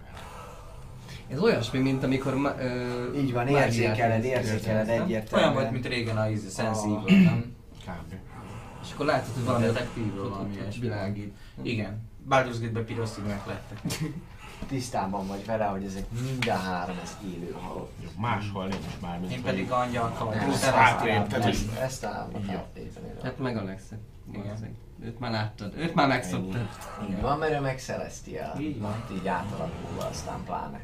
Ez olyasmi, mint amikor ma, ö, így van, érzékeled, érzékeled egyértelműen. Olyan volt, mint régen a Sense. Evil, nem? Kb. És akkor látod, hogy valami detektívről valami világít. Igen. Baldur's Gate-be piros színek lettek. Tisztában vagy vele, hogy ezek mind a három, ez élő halott. Jó, máshol nincs már, mint Én pedig angyalka vagyok. hát én- tehát, ezt, átlépeni. Hát meg Alexet. Igen. Igen. Őt már láttad. Őt már megszoktad. Így van, mert ő meg Celestial. Így van. Így átalakulva, aztán pláne.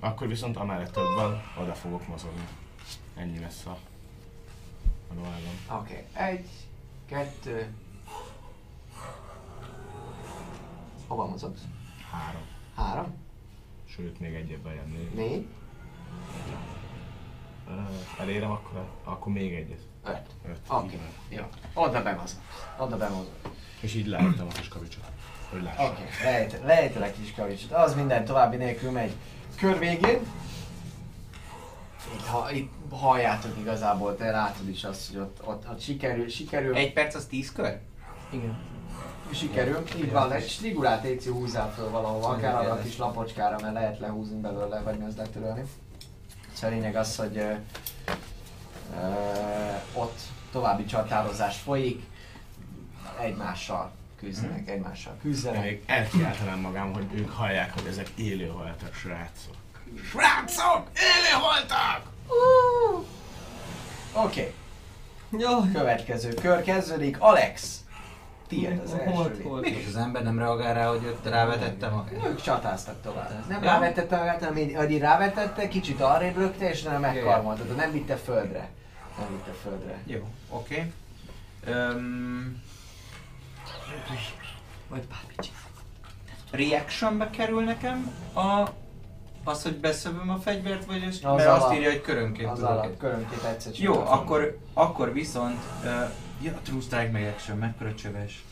Akkor viszont amellett több van, oda fogok mozogni. Ennyi lesz a, a. Oké, okay. egy, kettő. Hova mozogsz? Három. Három, Sőt, még egyet bejönni. négy, Ö, Elérem akkor, akkor még egyet. öt. Öt. Oké, Igen. jó. Oda bemozog. Oda bemozog. És így leálltam a kis kavicsot. Hogy lássam. Oké, okay. lejt, lejtelek kis kavicsot. Az minden további nélkül megy. Kör végén. Itt, ha, itt halljátok igazából, te látod is azt, hogy ott, ott, ott sikerül, sikerül. Egy perc az tíz kör? Igen. Sikerül, így van, egy strigulát Éci húzzál föl valahova, Szóval akár arra a kis lapocskára, mert lehet lehúzni belőle, vagy mi az letörölni. Szóval a lényeg az, hogy ö, ö, ott további csatározás folyik, egymással küzdenek, egymással Én küzdenek. még elkiáltanám magam, hogy ők hallják, hogy ezek élőholtak srácok. Srácok! Élőholtak! Oké, Jaj. következő kör kezdődik. Alex, tiéd az első. hol? Mégis az ember nem reagál rá, hogy ott rávetette magát? Ők csatáztak tovább. Nem Ja. rávetette magát, hanem így, hogy így rávetette, kicsit arrébb lökte, és nem megkarmolta, de nem vitte földre. Nem vitte földre. Jó, oké. Öm, Vagy bármit reactionbe kerül nekem a, az, hogy beszövöm a fegyvert, vagy az, Az mert azt alatt. írja, hogy körönként Az tudok. alatt körönként egyszer Jó, akkor, akkor viszont... Uh, ja, True Strike meg Action, mekkora csöves.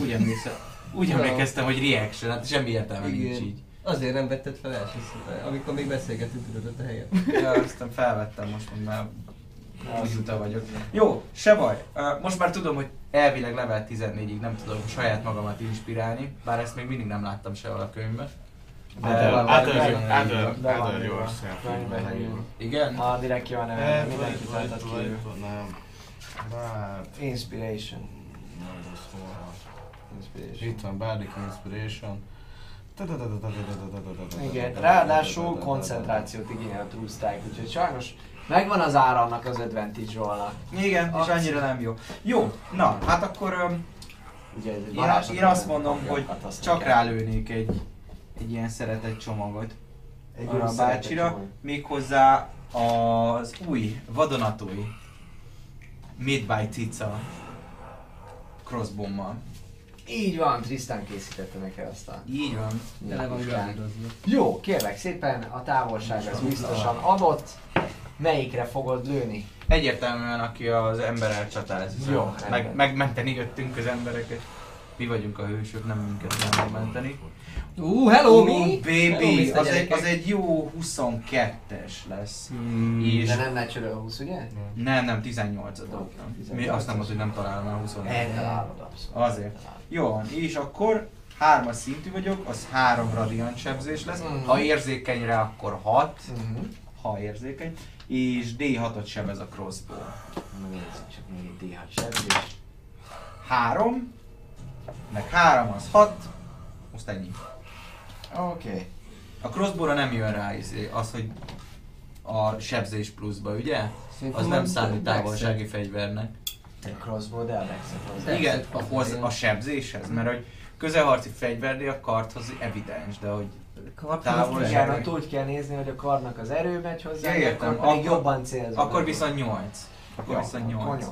Úgy emlékszem. Úgy emlékeztem, hogy reaction, hát semmi értelme Igen. nincs így. Azért nem vetted fel első szóval, amikor még beszélgettünk tudod a helyen. Ja, aztán felvettem most, már úgy uta vagyok. Jó, se baj. Most már tudom, hogy elvileg level 14-ig nem tudom saját magamat inspirálni, bár ezt még mindig nem láttam sehol a könyvben. Hát, Other, yourself. Igen? Ha direkt ki van Eh, neve, mindenki vagy- kívül. Nem. Bár... Inspiration. Nem, az? Inspiration. Itt van, Bardic Inspiration. Igen, ráadásul koncentrációt igényel a True Strike, úgyhogy sajnos megvan az ára annak az advantage rollnak. Igen, és annyira nem jó. Jó, na, hát akkor Ugye én, én azt mondom, hogy hát csak rálőnék egy, egy ilyen szeretett csomagot Egy arra bácsira, csomag. méghozzá az új vadonatúj Midby cica crossbommal. Így van, Tristan készítette neked azt a Így van. Tele van. Jó, kérlek szépen, a távolság az biztosan adott. Melyikre fogod lőni? Egyértelműen, aki az ember elcsatál. Jó, meg, megmenteni jöttünk az embereket. Mi vagyunk a hősök, nem minket kell megmenteni. Ú, hello, Ó, mi? Hello, baby, Mr. az egy, az egy jó 22-es lesz. Hmm, És De nem natural 20, ugye? nem, nem, 18-at dobtam. Mi 18-as. azt nem mondod, hogy nem találom el 20 Eltalálod abszolút. Azért. Jó van, és akkor hármas szintű vagyok, az három radiant sebzés lesz. Mhm. Ha érzékeny rá, akkor 6, Mhm. ha érzékeny. És D6-ot sebez a crossbow. Nézzük csak még egy D6 sebzés. 3, meg 3 az 6, most ennyi. Oké. Okay. A crossbow-ra nem jön rá izé, az, hogy a sebzés pluszba, ugye? Szerintem Az nem a számít távolsági fegyvernek. Egy crossbow, de a dexet Igen, ahhoz a sebzéshez, mert hogy közelharci fegyvernél a karthoz evidens, de hogy Kart- Távolság. Igen, ott úgy kell nézni, hogy a karnak az erő megy hozzá, Ja, értem. akkor Akkor- jobban célzol. akkor viszont 8. Akkor viszont 8.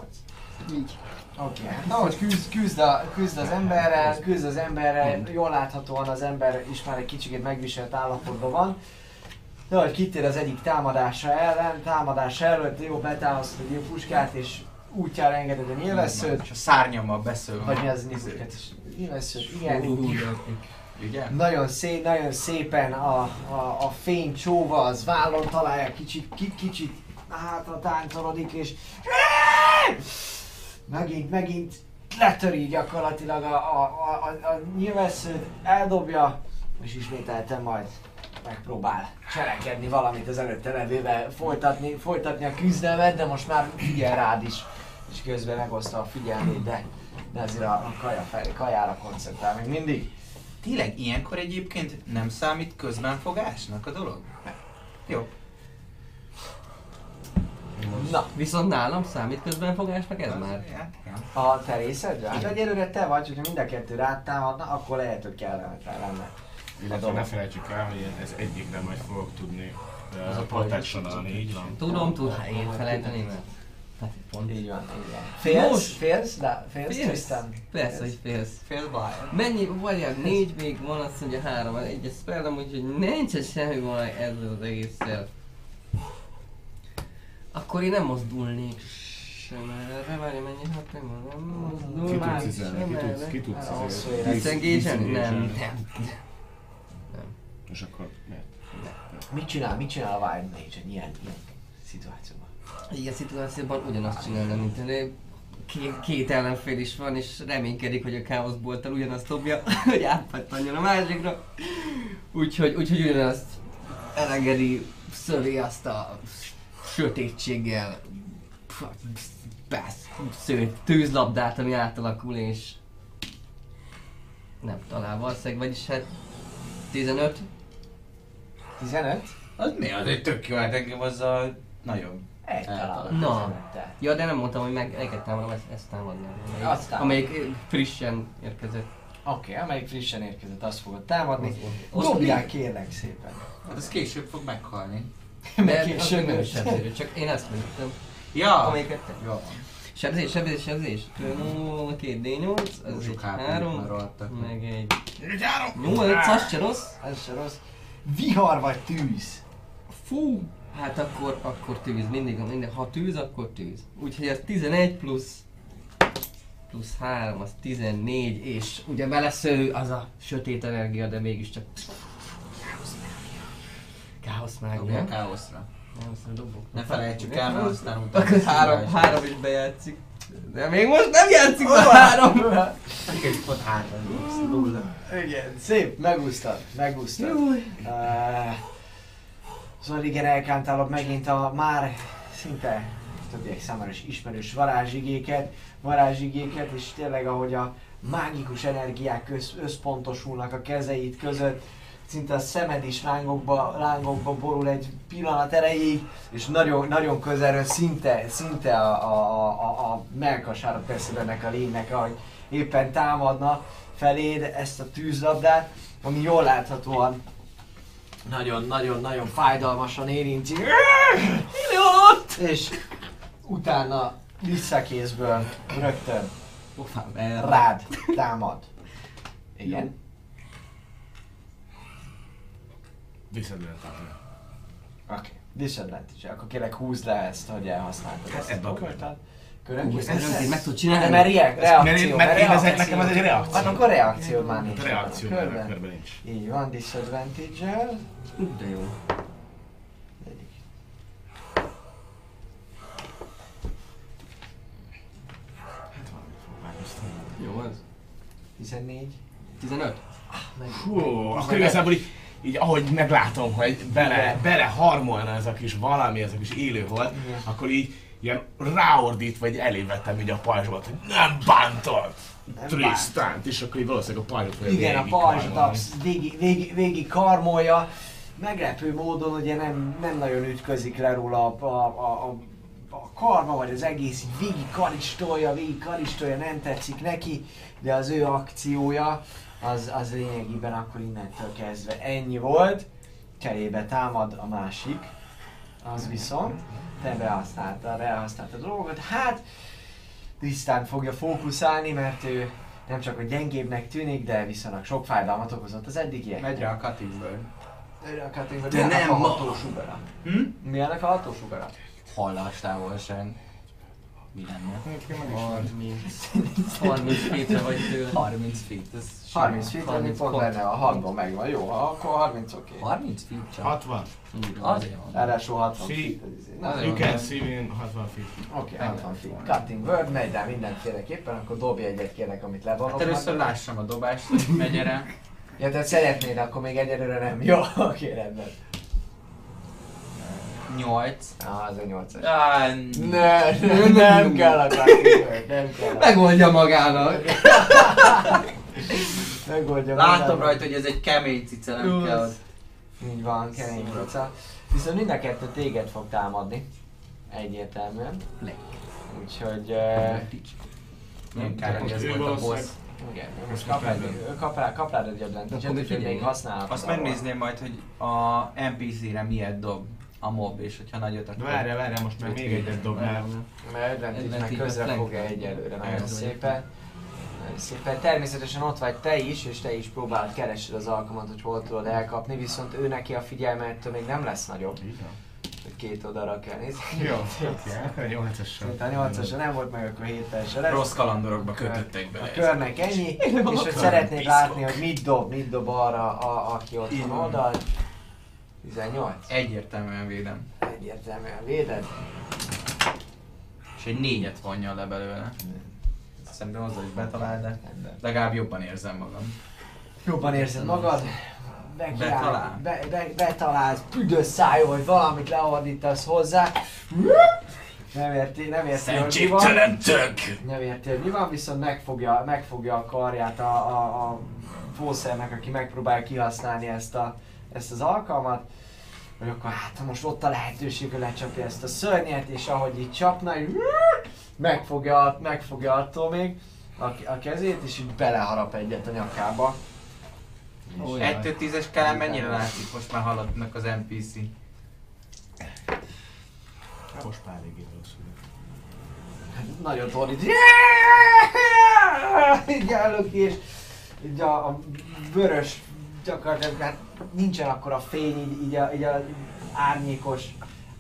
Így. Oké, okay. na hogy küzd, küzd, a, küzd az emberrel, küzd az emberrel, jól láthatóan az ember is már egy kicsit megviselt állapotban van. De hogy kitér az egyik támadása ellen, támadása előtt jó betámasztod egy puskát és útjára engeded a nyilvesszőt. És a szárnyammal beszél. Vagy mi az puskát is? Nyilvesszőt, igen. Ugye? Nagyon szép, nagyon szépen a, a, a fény csóva az vállon találja, kicsit, ki, kicsit hátra táncorodik, és megint, megint letöri gyakorlatilag a, a, a, a, nyilvesszőt, eldobja, és ismételten majd megpróbál cselekedni valamit az előtte levővel, folytatni, folytatni a küzdelmet, de most már figyel rád is, és közben megoszta a figyelmét, de, de azért a, a kaja felé, kajára koncentrál még mindig. Tényleg ilyenkor egyébként nem számít közbenfogásnak a dolog? Jó. Na, Viszont nálam számít közbenfogásnak ez már. Hát, a te részedre? Hát egyelőre te vagy, hogyha mind a kettő rád támadna, akkor lehet, hogy kellene lenne. Illetve ne felejtsük el, hogy ez egyikre majd fogok tudni Az a uh, protection így van. Tudom, tudom, hát én felejteném el. Hát pont. Így van, így van. Félsz? Most? Félsz? De, félsz, Félsz? Tristan? Persze, hogy félsz. Fél baj. Mennyi, várjál, négy még van, azt mondja három, egyes spellem, úgyhogy nincs semmi baj ezzel az egésszel. Akkor én nem mozdulnék sem erre, várj, mennyi hat nem van, nem mozdul Ki már tudsz izelni, sem ki tudsz, erre. ki tudsz disz- Disengage-en? Nem, disengage-en. nem. És akkor miért? Mit csinál, mit csinál a Wild Mage egy ilyen, ilyen szituációban? Ilyen szituációban ugyanazt csinálna, mint ő. Két, két ellenfél is van, és reménykedik, hogy a Chaos Bolttal ugyanazt dobja, hogy átpattanjon a másikra. Úgyhogy, úgyhogy ugyanazt elengedi, szövi azt a sötétséggel besz, sző, tűzlabdát, ami átalakul, és nem talál valószínűleg, vagyis hát 15. 15? Az mi? Az egy tök jó, hát engem az a nagyon. Egy Na. 15-tel. Ja, de nem mondtam, hogy meg egyet támadom, ezt, ezt támadnám. Amelyik, Azt támadom. amelyik frissen érkezett. Oké, okay, amelyik frissen érkezett, azt fogod támadni. Dobjál kérlek szépen. Hát az később fog meghalni. Meg De később nem is. sebző, csak én ezt mondtam. Ja! Amelyiket te. Jó. Sebzés, sebzés, sebzés. Ó, Két D8, Jó ez egy három, meg egy... Nyolc, az se rossz. Ez se rossz. Vihar vagy tűz? Fú! Hát akkor, akkor tűz, mindig, mindig, ha tűz, akkor tűz. Úgyhogy ez 11 plusz plusz 3, az 14, és ugye belesző az a sötét energia, de mégiscsak Káosz mágia. káoszra. Nem, dobok. Ne felejtsük el, mert aztán utána... Három, három is bejátszik. De még most nem játszik a három! Egy pont három. Nulla. Igen, szép, megúsztad, megúsztad. Uh, szóval igen, elkántálok megint a már szinte többiek számára is ismerős varázsigéket, varázsigéket, és tényleg ahogy a mágikus energiák össz, összpontosulnak a kezeid között, szinte a szemed is lángokba, lángokba borul egy pillanat erejéig, és nagyon, nagyon közelről szinte, szinte a, a, a, a, melkasára teszed ennek a lénynek, ahogy éppen támadna feléd ezt a tűzlabdát, ami jól láthatóan nagyon-nagyon-nagyon fájdalmasan érinti. És utána visszakézből rögtön rád támad. Igen. Disadvantage. Oké. Okay. Disadvantage. Akkor kérlek húzd le ezt, hogy elhasználtad ezt a ebbe a dolgot. Hú, ezt Körönként meg tud De csinálni? mert reak- reakció, mert én ezek nekem ez egy reakció. Hát akkor reakciód már nincs. A reakció körben. körben nincs. Így van, disadvantage-el. De jó. Hát valamit fog változtatni. Jó az. 14. 15? Hú, akkor igazából így, így ahogy meglátom, hogy bele, bele harmolna ez a kis valami, ez a kis élő volt, Igen. akkor így ilyen ráordítva, vagy elévettem így a pajzsomat, hogy nem bántod Nem Tristánt, és akkor így valószínűleg a pajzsot Igen, a pajzsot absz- végig, végig, végig karmolja. Meglepő módon ugye nem, nem nagyon ütközik le róla a, a, a, a, a karma, vagy az egész így végig karistolja, végig karistolja, nem tetszik neki, de az ő akciója az, az lényegében akkor innentől kezdve ennyi volt. Cserébe támad a másik, az viszont te behasználtad, elhasználtad a dolgot. Hát, tisztán fogja fókuszálni, mert ő nem csak hogy gyengébbnek tűnik, de viszonylag sok fájdalmat okozott az eddigiek. Megy rá a cutting. Őre a kategória. De Milyennek nem a ma. hatósugara? Hm? Milyennek a hatósugara? Hallás távolság. Mi lenne? 30. 30 feetre vagy tőle. 30 feet, ez 30 feet, ami 30 pont benne a hangban megvan. Jó, akkor 30 oké. 30 feet csak. 60. Így van. Azért van. Ráadásul 60 Sí. feet. You can see me in 60 feet. Oké, 60 feet. Cutting word, megy rá mindenféleképpen, akkor dobj egyet kérlek, amit levonok. Hát először lássam a dobást, hogy megy erre. Ja, tehát szeretnéd, akkor még egyelőre nem. Jó, oké, rendben. 8. Ah, az a 8 Ah, Ne, nem, nem kell a nem kell. Megoldja magának. Megoldja Látom rajta, hogy ez egy kemény cica, nem Jó, kell. Így van, kemény koca. Viszont mind a kettő téged fog támadni. Egyértelműen. Lek. Úgyhogy... Uh, Nem kár, hogy ez volt a boss. igen, most kap, egy, ő kap, rá, kap rád egy advantage úgyhogy még használhatod. Azt megnézném majd, hogy a NPC-re miért dob a mob, és hogyha nagyot akkor... Várjál, várjál, most már még egyet dobnál. Mert advantage meg Advantage közre a flank. fogja egyelőre, nagyon szépen. Szépen. Természetesen ott vagy te is, és te is próbálod keresed az alkalmat, hogy hol tudod elkapni, viszont ő neki a figyelme ettől még nem lesz nagyobb, hogy két oldalra kell nézni. Jó, oké, akkor 8-assal. Mint a 8 nem volt meg, akkor 7 se lesz. Rossz kalandorokba kötöttek bele. A körnek ennyi, és hogy szeretnéd látni, hogy mit dob, mit dob arra, a, aki ott van. oldalt. 18. Egyértelműen védem. Egyértelműen véded. És egy négyet vonja le belőle. Szerintem azzal is betalál, de legalább jobban érzem magam. Jobban érzed magad. Bekiáll, Betalál. Be, be, betalálsz, büdös szájú, hogy valamit leordítasz hozzá. Nem érti, nem érti, hogy mi van. Nem érti, hogy mi van, viszont megfogja, megfogja a karját a, a, a fószernek, aki megpróbálja kihasználni ezt, a, ezt az alkalmat. Hogy akkor hát most ott a lehetőség, hogy lecsapja ezt a szörnyet, és ahogy így csapna, így megfogja, megfogja attól még a, a kezét, és így beleharap egyet a nyakába. Ó, jaj. 1 10-es skálán mennyire látszik most már halottnak az NPC? Most már eléggé rosszul. Nagyon tordít. Így állok ki, és így a, a vörös gyakorlatilag hát nincsen akkor a fény, így, így, a, így a árnyékos,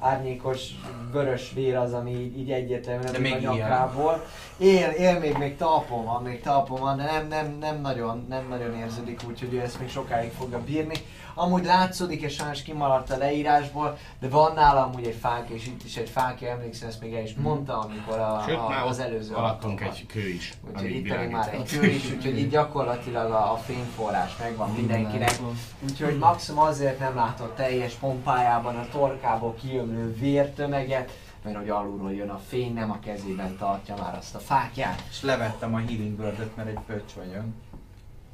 árnyékos vörös vér az, ami így, egyértelműen a még ilyen. nyakából. Él, él még, még talpon van, még talpon van, de nem, nem, nem, nagyon, nem nagyon érződik, úgyhogy ő ezt még sokáig fogja bírni. Amúgy látszódik, és sajnos kimaradt a leírásból, de van nála amúgy egy fák, és itt is egy fákja, emlékszem, ezt még el is mondta, amikor a, Sőt, a, az előző alattunk egy kő is, Úgyhogy itt pedig már egy kő is, úgyhogy így gyakorlatilag a, a fényforrás megvan mindenkinek. Úgyhogy maximum azért nem látott teljes pompájában a torkából kiömlő vértömeget, mert hogy alulról jön a fény, nem a kezében tartja már azt a fákját. És levettem a healing word mert egy pöcs vagyok.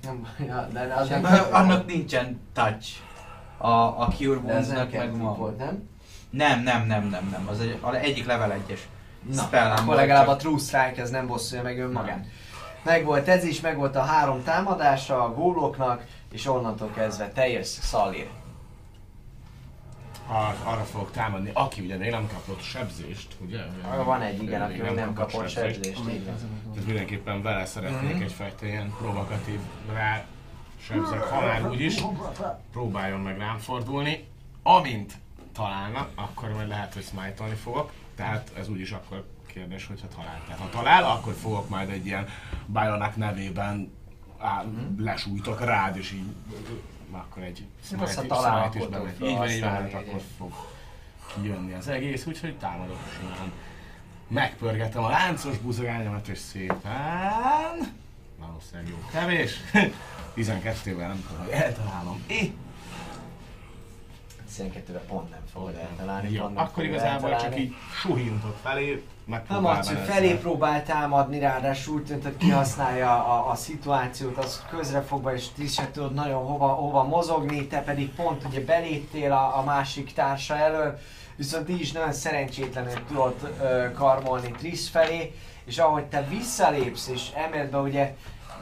Nem, ja, de az nem, Annak, annak nincsen touch. A, a Cure nem Wounds-nak meg van. volt, nem? Nem, nem, nem, nem, nem. Az egy, a egyik level egyes. Na, Spell akkor legalább csak- a True Strike ez nem bosszulja meg önmagát. Meg volt ez is, meg volt a három támadása a góloknak, és onnantól kezdve te jössz, Szalir. Ar- arra fogok támadni, aki ugye még nem kapott sebzést, ugye? Van egy, igen, aki még nem kapott sebzést. így van. Tehát mindenképpen vele szeretnék Mhm. egyfajta ilyen provokatív rá sebzek, ha már úgyis próbáljon meg rám fordulni. Amint találna, akkor majd lehet, hogy smite fogok. Tehát ez úgyis akkor kérdés, hogyha talál. Tehát ha talál, akkor fogok majd egy ilyen Bionak nevében á, lesújtok rád, és így akkor egy talál, is bemegy. Így van, így van, hát akkor fog kijönni az egész, úgyhogy támadok simán. Megpörgetem a láncos buzogányomat, és szépen... Valószínűleg jó kevés. 12-vel nem tudom, hogy eltalálom. É, 12-re pont nem fogod eltalálni. jó, pont nem akkor igazából csak így suhintok felé, Nem megpróbálom az, hogy felé próbál támadni, ráadásul úgy tűnt, hogy kihasználja a, a szituációt, az közrefogva, és ti se tudod nagyon hova, hova mozogni, te pedig pont ugye beléptél a, a másik társa elől, viszont így is nagyon szerencsétlenül tudod ö, karmolni Triss felé, és ahogy te visszalépsz, és emelve ugye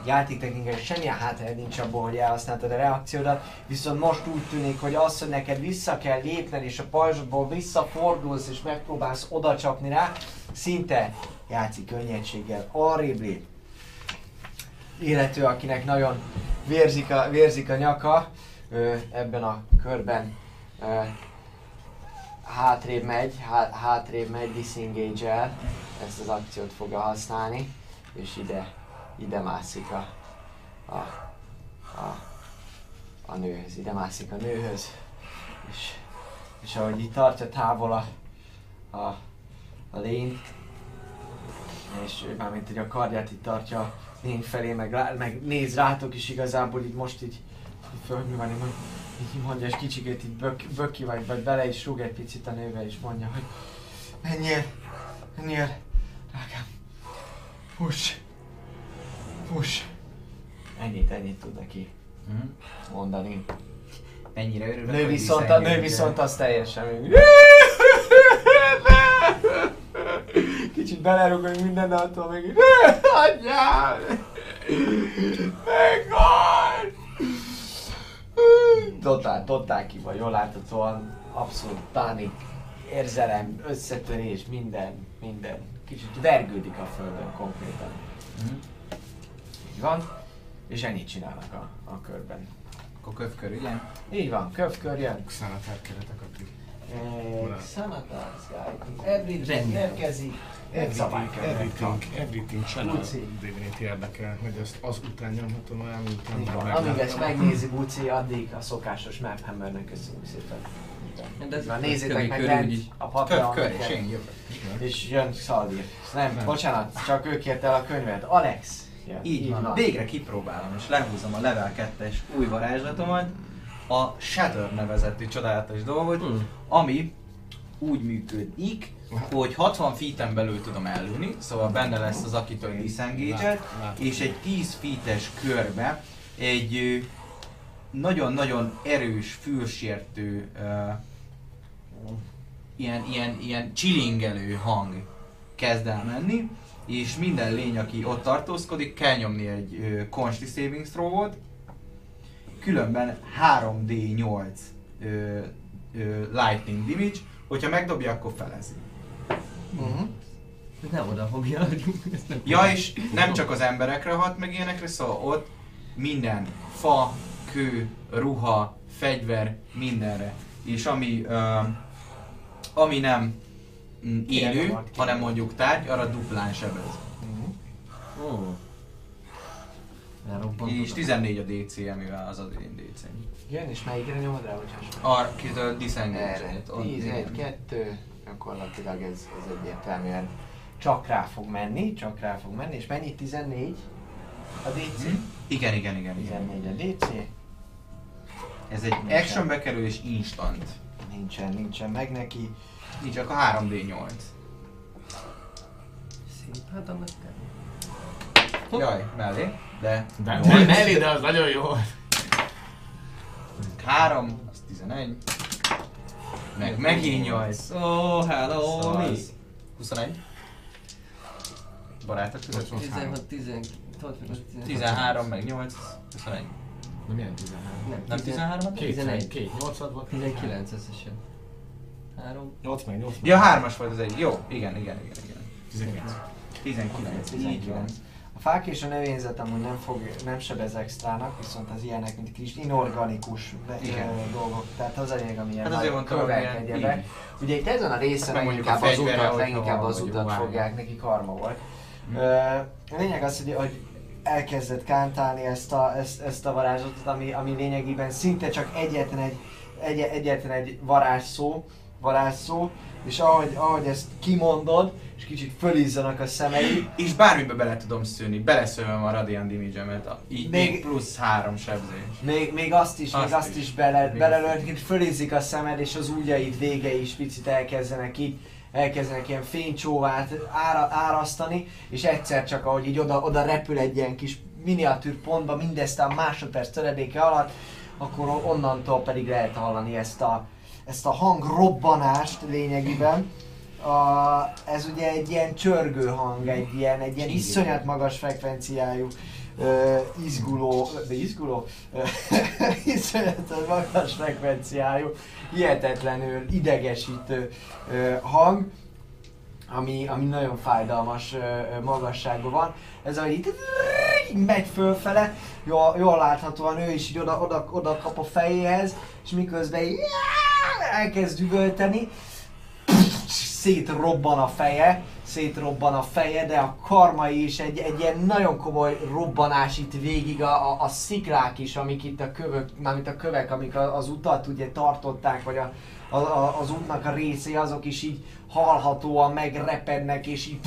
játéktechnikai semmilyen hátrány nincs abból, hogy elhasználtad a reakciódat, viszont most úgy tűnik, hogy az, hogy neked vissza kell lépned, és a pajzsból visszafordulsz, és megpróbálsz oda csapni rá, szinte játszik könnyedséggel, arrébb lép. Illető, akinek nagyon vérzik a, vérzik a nyaka, ö, ebben a körben ö, hátrébb megy, há, hátrébb megy, disengage-el, ezt az akciót fogja használni, és ide, ide mászik a, a, a, a nőhöz, ide mászik a nőhöz, és, és ahogy itt tartja távol a, a, a lényt, és ő már mint hogy a kardját itt tartja a lény felé, meg, meg néz rátok is igazából így most így, így fölnyúlni, így, így mondja, és kicsikét így bök, böki vagy, vagy bele is rúg egy picit a nőbe, és mondja, hogy menjél, menjél, drágám, fuss, fuss. Ennyit, ennyit tud neki Mhm. mondani. Mennyire örülök, Nő viszont, a nő viszont az teljesen még... Kicsit belerugok minden attól még... Adjál! Meghal! Totál, totál ki vagy, jól láthatóan abszolút pánik, érzelem, összetörés, minden, minden. Kicsit vergődik a földön konkrétan. Mhm. Így van. És ennyit csinálnak a, a körben. Akkor kövkör, ugye? Így van, kövkör jön. Xanatar keretek, akik Eh, Xanatar Sky. Everything érkezik. Everything, everything, everything channel. Divinity érdekel, hogy ezt az után nyomhatom el, miután már. Amíg ezt megnézi Buci, addig a szokásos Map Hammernek köszönjük szépen. De ez Na, nézzétek meg úgyis. a Patreon és én jövök. és jön Szaldir. Nem, Nem. bocsánat, csak ő kérte el a könyvet. Alex jön. Így van. Végre kipróbálom, és lehúzom a level 2-es új varázslatomat, a Shatter nevezetű csodálatos dolgot, Hmm. ami úgy működik, hogy 60 feet-en belül tudom ellőni, szóval benne lesz az akitől disengage és egy 10 feet-es körbe egy nagyon-nagyon erős, fülsértő, ö, ilyen, ilyen, ilyen chillingelő hang kezd el menni, és minden lény, aki ott tartózkodik, kell nyomni egy ö, Consti Savings throw-ot, különben 3D8 ö, ö, Lightning Damage, hogyha megdobja, akkor felezi. Uh-huh. Ez nem oda fogja. Ja, és nem csak az emberekre hat meg ilyenekre, szóval ott minden fa, kő, ruha, fegyver, mindenre. És ami ö, ami nem élő, hanem mondjuk tárgy, arra duplán sebez. Ó. Elrobbant. És 14 a DC, mivel az az én dc Igen, és melyikre nyomod rá, bocsáss? A kitől disengage Erre. 10, 1, 2, gyakorlatilag ez, ez egyértelműen csak rá fog menni, csak rá fog menni, és mennyi? 14 a DC? Hm? Igen, igen, igen, igen. 14 a DC, Ez egy action bekerül és instant. nincsen, nincsen meg neki. Így csak a 3D8. Szép, hát annak kell. Jaj, mellé. De De nem elé, de az nagyon jó. 3, az 11. Meg megint 8. Oh, hello, Szóval mi? az 21. Barátok között. 16, 10, 13, meg 8, 21. Nem ilyen 13. Nem, Nem 13 Két, 11. két, 8 volt. 19 összesen. 3. 8 meg 8 meg. Ja, 3-as volt az egy. Jó, igen, igen, igen, igen. 19. 19, így 19. van. A fák és a növényzet amúgy nem, fog, nem sebez extrának, viszont az ilyenek, mint kis inorganikus Igen. dolgok, tehát az a lényeg, ami ilyen Hát azért mondtam, hogy kövek, egyebek. így. Ugye itt ezen a részen leginkább a az utat, leginkább az utat fogják, neki karma volt. Hm. Ö, a lényeg az, hogy, hogy elkezdett kántálni ezt a, ezt, ezt a varázslatot, ami, ami lényegében szinte csak egyetlen egy, egy, egyetlen egy varázsszó, varázsszó, és ahogy, ahogy ezt kimondod, és kicsit fölizzanak a szemeid, És bármibe bele tudom szőni, beleszővem a Radiant Damage-emet, a- így Még- még plusz 3 sebzés. Még, még azt is, Azt még azt is. is, bele, belelőtt, fölizzik a szemed, és az ujjaid végei is picit elkezdenek így, elkezdenek ilyen fénycsóvát ára, árasztani, és egyszer csak ahogy így oda, oda repül egy ilyen kis miniatűr pontba, mindezt a másodperc töredéke alatt, akkor onnantól pedig lehet hallani ezt a, ezt a hangrobbanást lényegében. A, ez ugye egy ilyen csörgő hang, egy ilyen, egy ilyen iszonyat magas frekvenciájú ö, izguló, de izguló? Iszonyat magas frekvenciájú, hihetetlenül idegesítő ö, hang, ami, ami nagyon fájdalmas magasságban van. Ez ahogy itt így megy fölfele, jól, jól láthatóan ő is így oda, oda, oda kap a fejéhez, és miközben így elkezd üvölteni, szétrobban a feje, szétrobban a feje, de a karmai is egy, egy ilyen nagyon komoly robbanás itt végig, a, a, a sziklák is, amik itt a kövök, mármint a kövek, amik a, az utat ugye tartották, vagy a, a, a, az útnak a részé, azok is így hallhatóan megrepednek, és így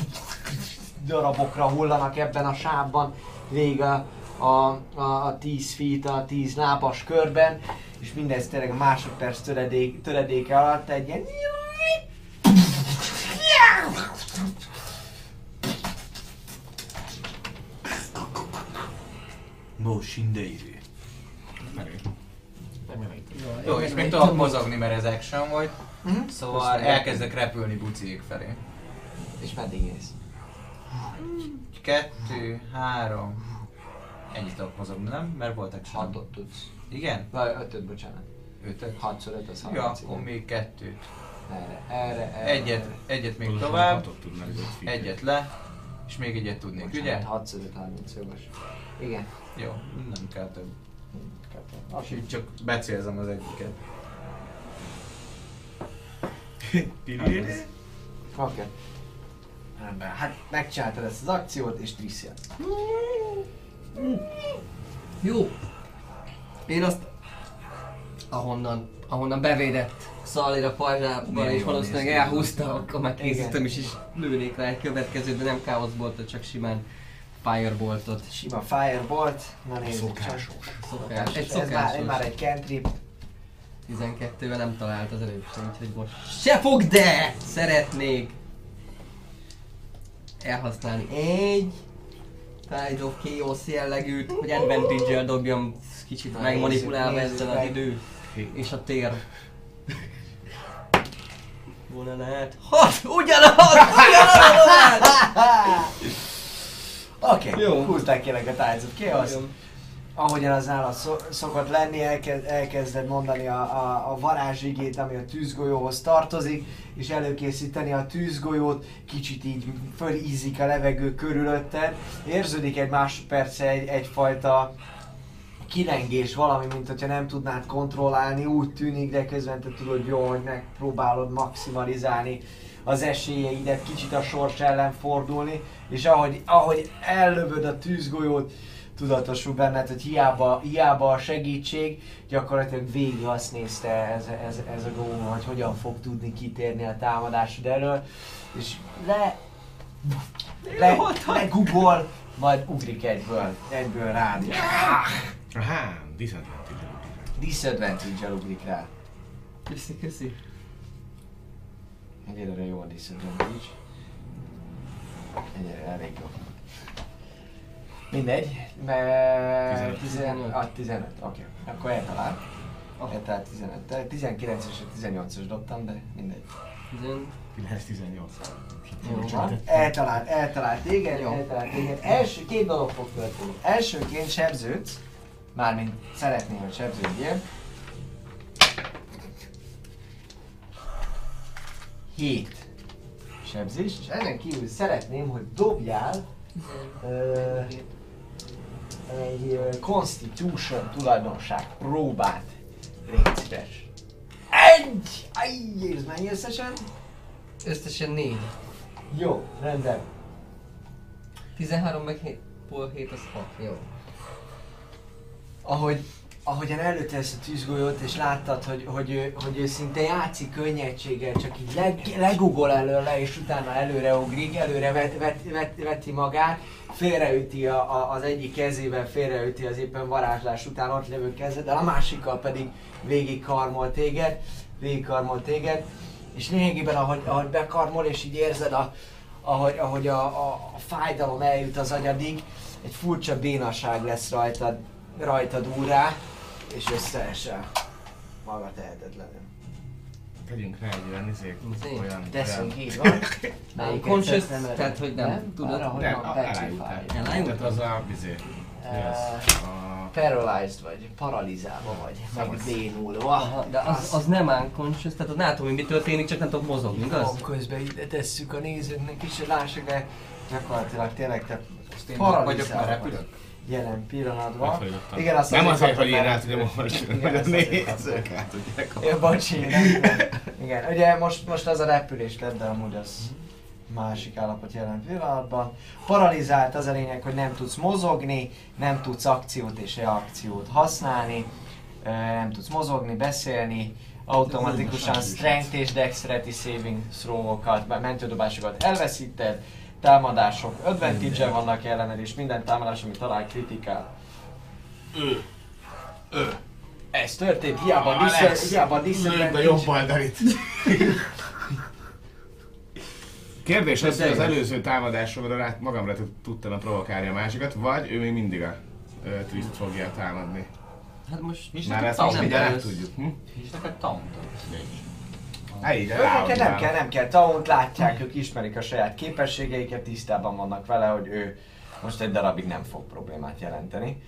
darabokra hullanak ebben a sávban végig a, a, a, a 10 feet, a 10 lábas körben, és mindez tényleg másodperc töredék, töredéke alatt egy ilyen. Nem elég. Jó, és még tudok mozogni, mert ez action volt. Mhm. Szóval Köszönöm. elkezdek repülni buciék felé. És meddig ész? Kettő, három. Ennyit tudok mozogni, nem? Mert volt action. Hatot tudsz. Igen? Vagy ötöt, bocsánat. Ötöt. 6 szor 5 az 30. Ja, akkor még kettőt. Erre, erre, erre. Egyet, egyet még Pontosan tovább, öt feet. egyet le, és még egyet tudnék, ugye? 6 szor 5 30 jogos. Igen. Jó, nem kell több. Kettő. És így csak becélzem az egyiket. Piri. Oké. Rendben. Hát megcsináltad ezt az akciót, és Tricia. Jó. Én azt, ahonnan, ahonnan bevédett Szalira pajzsában, Milyen és valószínűleg elhúzta, akkor már készítem is, és lőnék rá egy következőt, de nem káoszboltot, csak simán fireboltot. Sima Firebolt. Na nézzük csak. Szokásos. Szokás. Egy Ez már, ez szokásos. már egy cantrip. 12-vel nem talált az előbb sem, úgyhogy most se fog, de szeretnék elhasználni egy Tide of Chaos jellegűt, hogy advantage-el dobjam kicsit Na, megmanipulálva nézzük, ezzel az idő és a tér. Volna lehet. Hat! Ugyanaz! Ugyanaz! Oké, Jó. okay. húzták kérlek a Tides of Chaos. Ahogyan az szo- szokott lenni, elkezd, elkezded mondani a, a, a varázsigét, ami a tűzgolyóhoz tartozik, és előkészíteni a tűzgolyót, kicsit így fölízik a levegő körülötted. Érződik egy másodperce egy, egyfajta kilengés valami, mint hogyha nem tudnád kontrollálni, úgy tűnik, de közben te tudod jó, hogy megpróbálod maximalizálni az esélyeidet, kicsit a sors ellen fordulni, és ahogy, ahogy ellövöd a tűzgolyót, tudatosul benned, hogy hiába, hiába a segítség, gyakorlatilag végig azt nézte ez, ez, ez a góm, hogy hogyan fog tudni kitérni a támadásod elől, és le, le, le Google, majd ugrik egyből, egyből rád. Aha, disadvantage. Disadvantage-el ugrik rá. Köszi, köszi. Egyelőre jó a disadvantage. Egyelőre elég jó. Mindegy, mert 15. 15, ah, 15, oké. Akkor eltalál. Eltalál 15. 19 és 18-os dobtam, de mindegy. Tizen... 9-18. Jó van. Eltalált, eltalált téged, Jó. eltalált téged. Első, két dolog fog történni. Elsőként sebződsz, mármint szeretném, hogy sebződjél. 7 sebzés, és ezen kívül szeretném, hogy dobjál ö, egy Constitution tulajdonság próbát. Légy szíves. Egy! Ajj, ez mennyi összesen? Összesen négy. Jó, rendben. 13 meg 7, pol 7 az 6, jó. Ahogy, ahogyan előtte ezt a tűzgolyót, és láttad, hogy, hogy, ő, hogy ő szinte játszik könnyedséggel, csak így leg, legugol előle, és utána előre ugrik, előre vet, vet, vet, veti magát, félreüti a, a, az egyik kezével, félreüti az éppen varázslás után ott levő kezeddel, a másikkal pedig végig karmol téged, végig karmol téged, és lényegében ahogy, ahogy bekarmol, és így érzed, a, ahogy, ahogy a, a, a fájdalom eljut az agyadig, egy furcsa bénaság lesz rajtad, rajtad úrá, és összeesel. Maga tehetetlenül. Tegyünk rá egy olyan izét, Izé? olyan... Teszünk, olyan- így van. Elő? tehát hogy nem tudod? Arra, hogy Nem, van. Elájultál? Tehát az a izé. A... Paralyzed vagy, paralizálva vagy, meg Szavasz. bénulva. Aha, de az, az nem unconscious, tehát nem tudom, hogy mi történik, csak nem tudok mozogni, igaz? Van közben ide tesszük a nézőknek is, hogy lássák, de gyakorlatilag tényleg te én vagyok, Jelen pillanatban. Igen, azt Nem azért, hogy én el. át tudjam olvasni, a azt azért nézők át tudják Ja, bocsi, nem. Igen, ugye most, most az a repülés lett, de amúgy az másik állapot jelen pillanatban. Paralizált az a lényeg, hogy nem tudsz mozogni, nem tudsz akciót és reakciót használni, nem tudsz mozogni, beszélni, automatikusan strength és dexterity saving throw-okat, mentődobásokat elveszíted, támadások advantage vannak ellened, és minden támadás, ami talál kritikál. Ő. Ő. Ez történt, hiába, Alex, hiába lőd a jobb oldalit. Kérdés az, hogy az előző támadásomra rá, magamra tud- tudtam provokálni a másikat, vagy ő még mindig a Twist fogja támadni. Hát most... Nincs Már neked ezt mindjárt tudjuk. Hm? Nincs neked taunt? Hát így, Őket nem kell, nem kell taunt, látják, ők ismerik a saját képességeiket, tisztában vannak vele, hogy ő most egy darabig nem fog problémát jelenteni.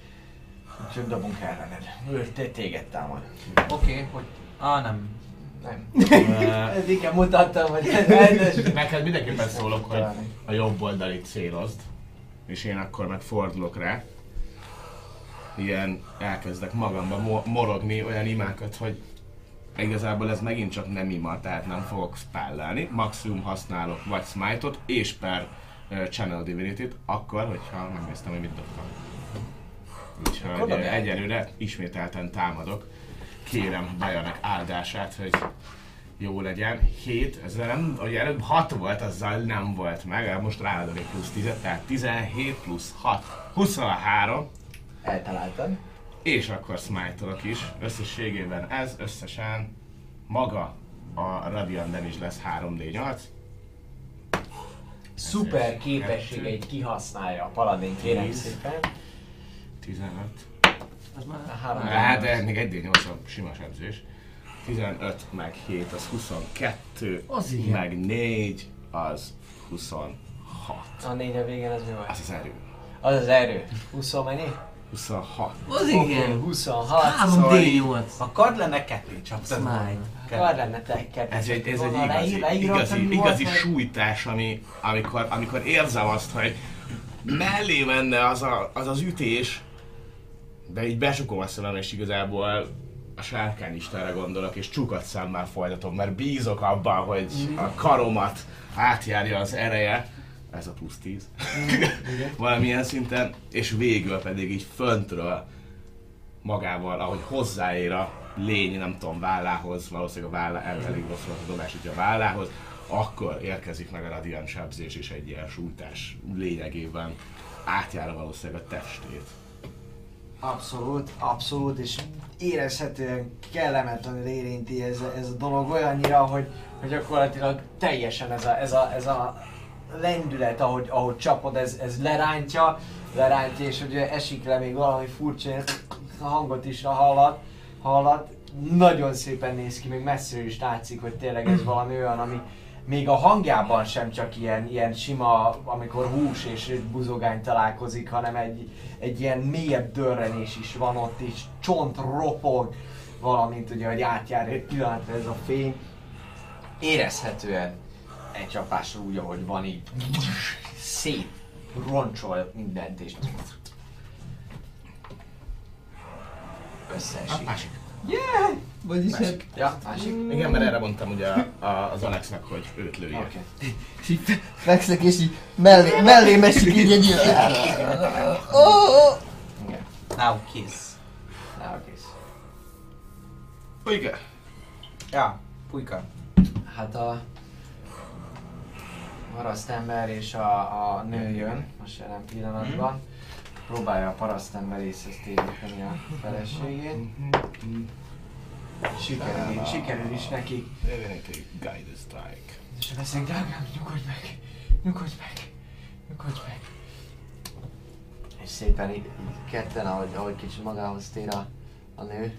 Úgyhogy dobunk ellened. Ő te téged támad. Oké, hogy... Á, nem. Nem. Ez inkább mutattam, hogy rendes. Neked mindenképpen szólok, hogy a jobb oldalit célozd, és én akkor meg fordulok rá. Ilyen elkezdek magamba mo- morogni olyan imákat, hogy igazából ez megint csak nem ima, tehát nem fogok spellelni. Maximum használok vagy smite-ot és per uh, channel divinity-t, akkor, hogyha megnéztem, hogy mit dobtam. Úgyhogy uh, egyelőre ismételten támadok. Kérem Bajanek áldását, hogy jó legyen. 7, ezzel nem, ugye előbb 6 volt, azzal nem volt meg, most ráadom egy plusz 10 tehát 17 plusz 6, 23, Eltaláltad. És akkor smite is. Összességében ez összesen maga a Radiant Damage lesz 3D8. Szuper képességeit kihasználja a paladin, kérem szépen. 15. Az már... Három Hát de még 1D8 a sima sebzés. 15 meg 7 az 22, Az igen. meg 4 az 26. A négy a végén az mi volt? Az az erő. Az az erő. 20 mennyi? 26. Az igen! 26. 3 D8! a kard lenne ketté csaptad. Smite. Kar lenne te kettő. Ez egy, ez egy igazi, leír- igazi, igazi sújtás, ami, amikor, amikor érzem azt, hogy mellé menne az, a, az az ütés, De így besukom a szemem, és igazából a sárkányistára gondolok, és csukat szemmel folytatom, mert bízok abban, hogy a karomat átjárja az ereje, ez a plusz 10, valamilyen szinten, és végül pedig így föntről magával, ahogy hozzáér a lény, nem tudom, vállához, valószínűleg a vállá, el- elég rossz volt a dobás, hogy a vállához, akkor érkezik meg a radiant sebzés és egy ilyen sújtás lényegében átjár valószínűleg a testét. Abszolút, abszolút, és érezhetően kellemetlenül érinti ez, ez a dolog olyannyira, hogy, hogy gyakorlatilag teljesen ez a, ez a, ez a lendület, ahogy, ahogy csapod, ez, ez lerántja, lerántja, és hogy esik le még valami furcsa a hangot is hallat, hallat. Nagyon szépen néz ki, még messziről is látszik, hogy tényleg ez valami olyan, ami még a hangjában sem csak ilyen, ilyen sima, amikor hús és buzogány találkozik, hanem egy, egy ilyen mélyebb dörrenés is van ott, és csont ropog, valamint ugye, hogy átjár egy pillanatra ez a fény. Érezhetően egy csapásra úgy, ahogy van így szét roncsol mindent, és összeesik. Másik. Vagyis hát, Másik. Ja, másik. Igen, mert erre mondtam ugye a- a- az Alexnek, hogy őt lője. Oké. Okay. és így fe- fekszek, és így mellé, mellé esik így egy ilyen. Oh! Igen. Now kiss. Na, kész. Igen. Ja, pulyka. Hát a parasztember és a, a nő jön most jelen pillanatban. Próbálja a parasztember észhez téríteni a feleségét. Sikerül, sikerül is neki. Egy guide strike. És veszek, drágám, nyugodj meg! Nyugodj meg! Nyugodj meg! És szépen így, így ketten, ahogy, ahogy kicsit magához tér a, a nő,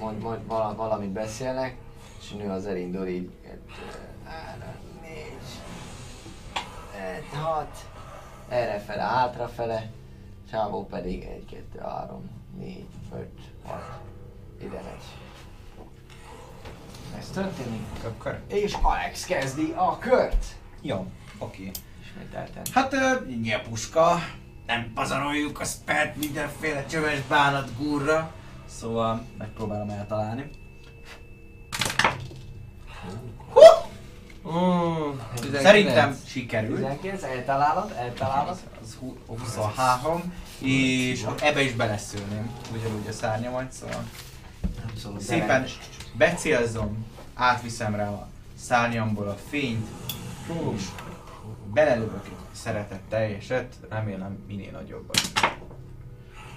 mond, mond, vala, valamit beszélnek, és a nő az elindul így, kettő, három, négy, öt, hat, errefele, hátrafele, Csávó pedig egy, kettő, három, négy, öt, hat, ide megy. Ez történik. Akkor. És Alex kezdi a kört. Jó, oké. Ismételten. Hát, ö, nyepuska. Nem pazaroljuk a spelt mindenféle csöves bánat gurra. Szóval megpróbálom eltalálni. Mm, 19. Szerintem sikerült. 19, eltalálod, eltalálod. Az hu- 23, és ebbe is beleszülném, ugyanúgy a szárnyamat, szóval Abszolút. szépen becélzom, átviszem rá a szárnyamból a fényt, és belelövök egy szeretett teljeset, remélem minél nagyobbat.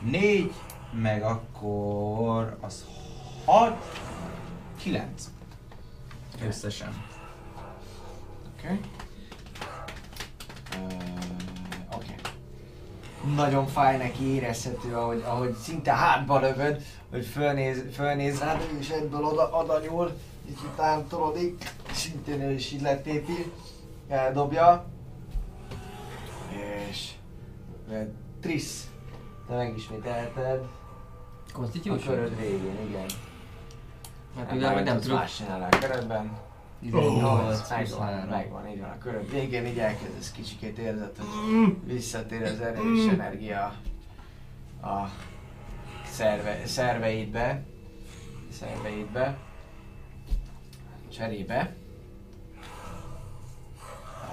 Négy, meg akkor az hat, kilenc. Összesen. Oké. Okay. Oké. Nagyon fáj neki, érezhető, ahogy, ahogy szinte hátba lövöd, hogy fölnéz, fölnéz rád, és egyből oda, oda nyúl, így tántorodik, szintén ő is így letépi, eldobja, és Trisz, te megismételted a Constitution? köröd végén, igen. Mivel meg nem tudok. más a körödben. 18 plusz megvan, 3. megvan, így van. A köröd végén így elkezdesz kicsikét érzed, hogy visszatér az erő és energia a szerve, szerveidbe, szerveidbe, cserébe.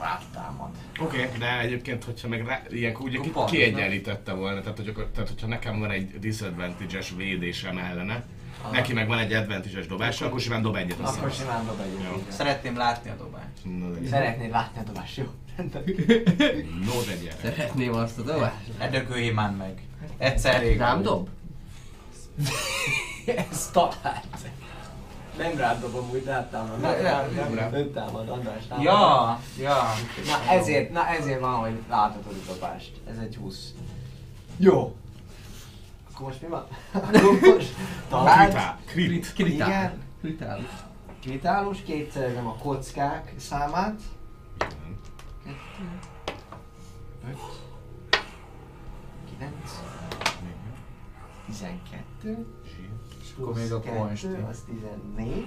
Rátámad. Oké, okay, de egyébként, hogyha meg rá, ilyenkor ugye kiegyenlítette volna, tehát, hogy, akkor- tehát hogyha nekem van egy disadvantage-es védésem ellene, neki meg van egy advantage-es dobása, akkor simán dob egyet Akkor simán dob Jó. egyet. Szeretném látni a dobást. No, Szeretnéd látni a dobást, jó? No, de gyere. Szeretném azt a dobást. Dögölj már meg. Egyszer rég. Rám dob? Ez talált. Nem rád dobom, úgy rátámad. Nem, nem, nem, nem. nem támad, András támad. Ja, ja. Na ezért, na ezért van, hogy láthatod a dobást. Ez egy 20. Jó. Akkor most mi van? Akkor most talált. Kritál, krit. Kritál. Igen. Kritálus. Kritálus, kétszerezem a kockák számát. Öt. Kilenc. Tizenkettő. És akkor még a konsti. kettő, Az 14.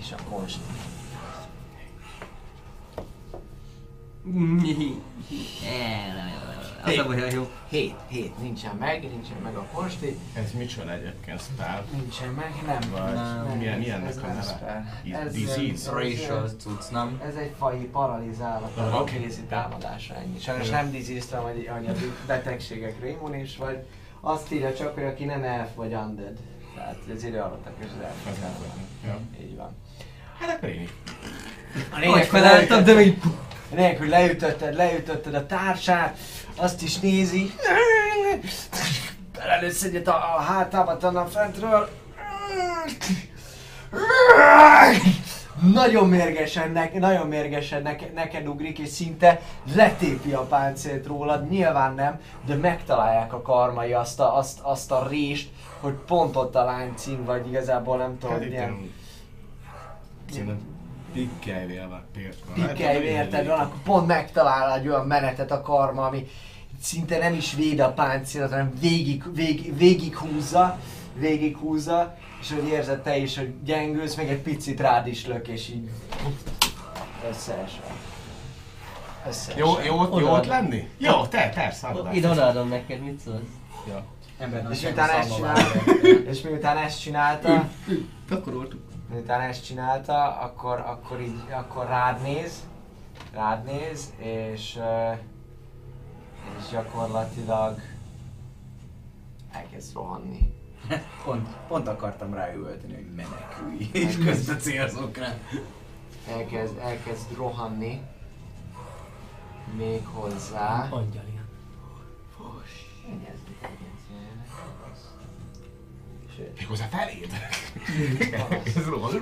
És a konsti. Az a baj, jó. 7, 7, nincsen meg, nincsen meg a konsti, Ez micsoda egyébként spell? nincsen meg, nem. Vagy nem, milyen, ez- milyennek ez a nem neve? Ez, Disease? Racial cucc, nem? Ez egy fai paralizálva, Aha. a kézi támadásra ennyi. Sajnos nem disease hogy, hogy a betegségekre immunis vagy. Azt írja csak, hogy aki nem elf vagy undead. Tehát az idő alaptak és az elf. Ez. Így van. Hát akkor én. A Hogy lényeg, hogy felálltam, de még... Hogy leütötted, leütötted a társát, azt is nézi. Belelősz egyet a, a hátába tannan fentről. Nagyon mérgesen, ne, nagyon mérgesen neke, neked ugrik, és szinte letépi a páncélt rólad. Nyilván nem, de megtalálják a karmai azt a, azt, azt a rést, hogy pont ott a láncin, vagy igazából nem tudom, Hát milyen ilyen... Pikkelvél például. pikkelj érted van, akkor pont megtalál egy olyan menetet a karma, ami szinte nem is véd a páncélat, hanem végig, végig, végig húzza, végig húzza, és hogy érzed te is, hogy gyengülsz, meg egy picit rád is lök, és így összeesel. Összeesel. Jó, jó, ott- jó ott lenni? Jó, te, persze. Ide odaadom neked, mit szólsz? Ja. Ember És miután ezt csinálta, és miután ezt csinálta, Gyakoroltuk. Miután ezt csinálta, akkor, akkor így, akkor rád néz, rád néz, és, ö, és gyakorlatilag elkezd rohanni. Pont, pont akartam ráüvölteni, hogy menekülj, és közben célzok rá. Elkezd, elkezd rohanni, még hozzá. Angyali. Sőt, Méghozzá feléd.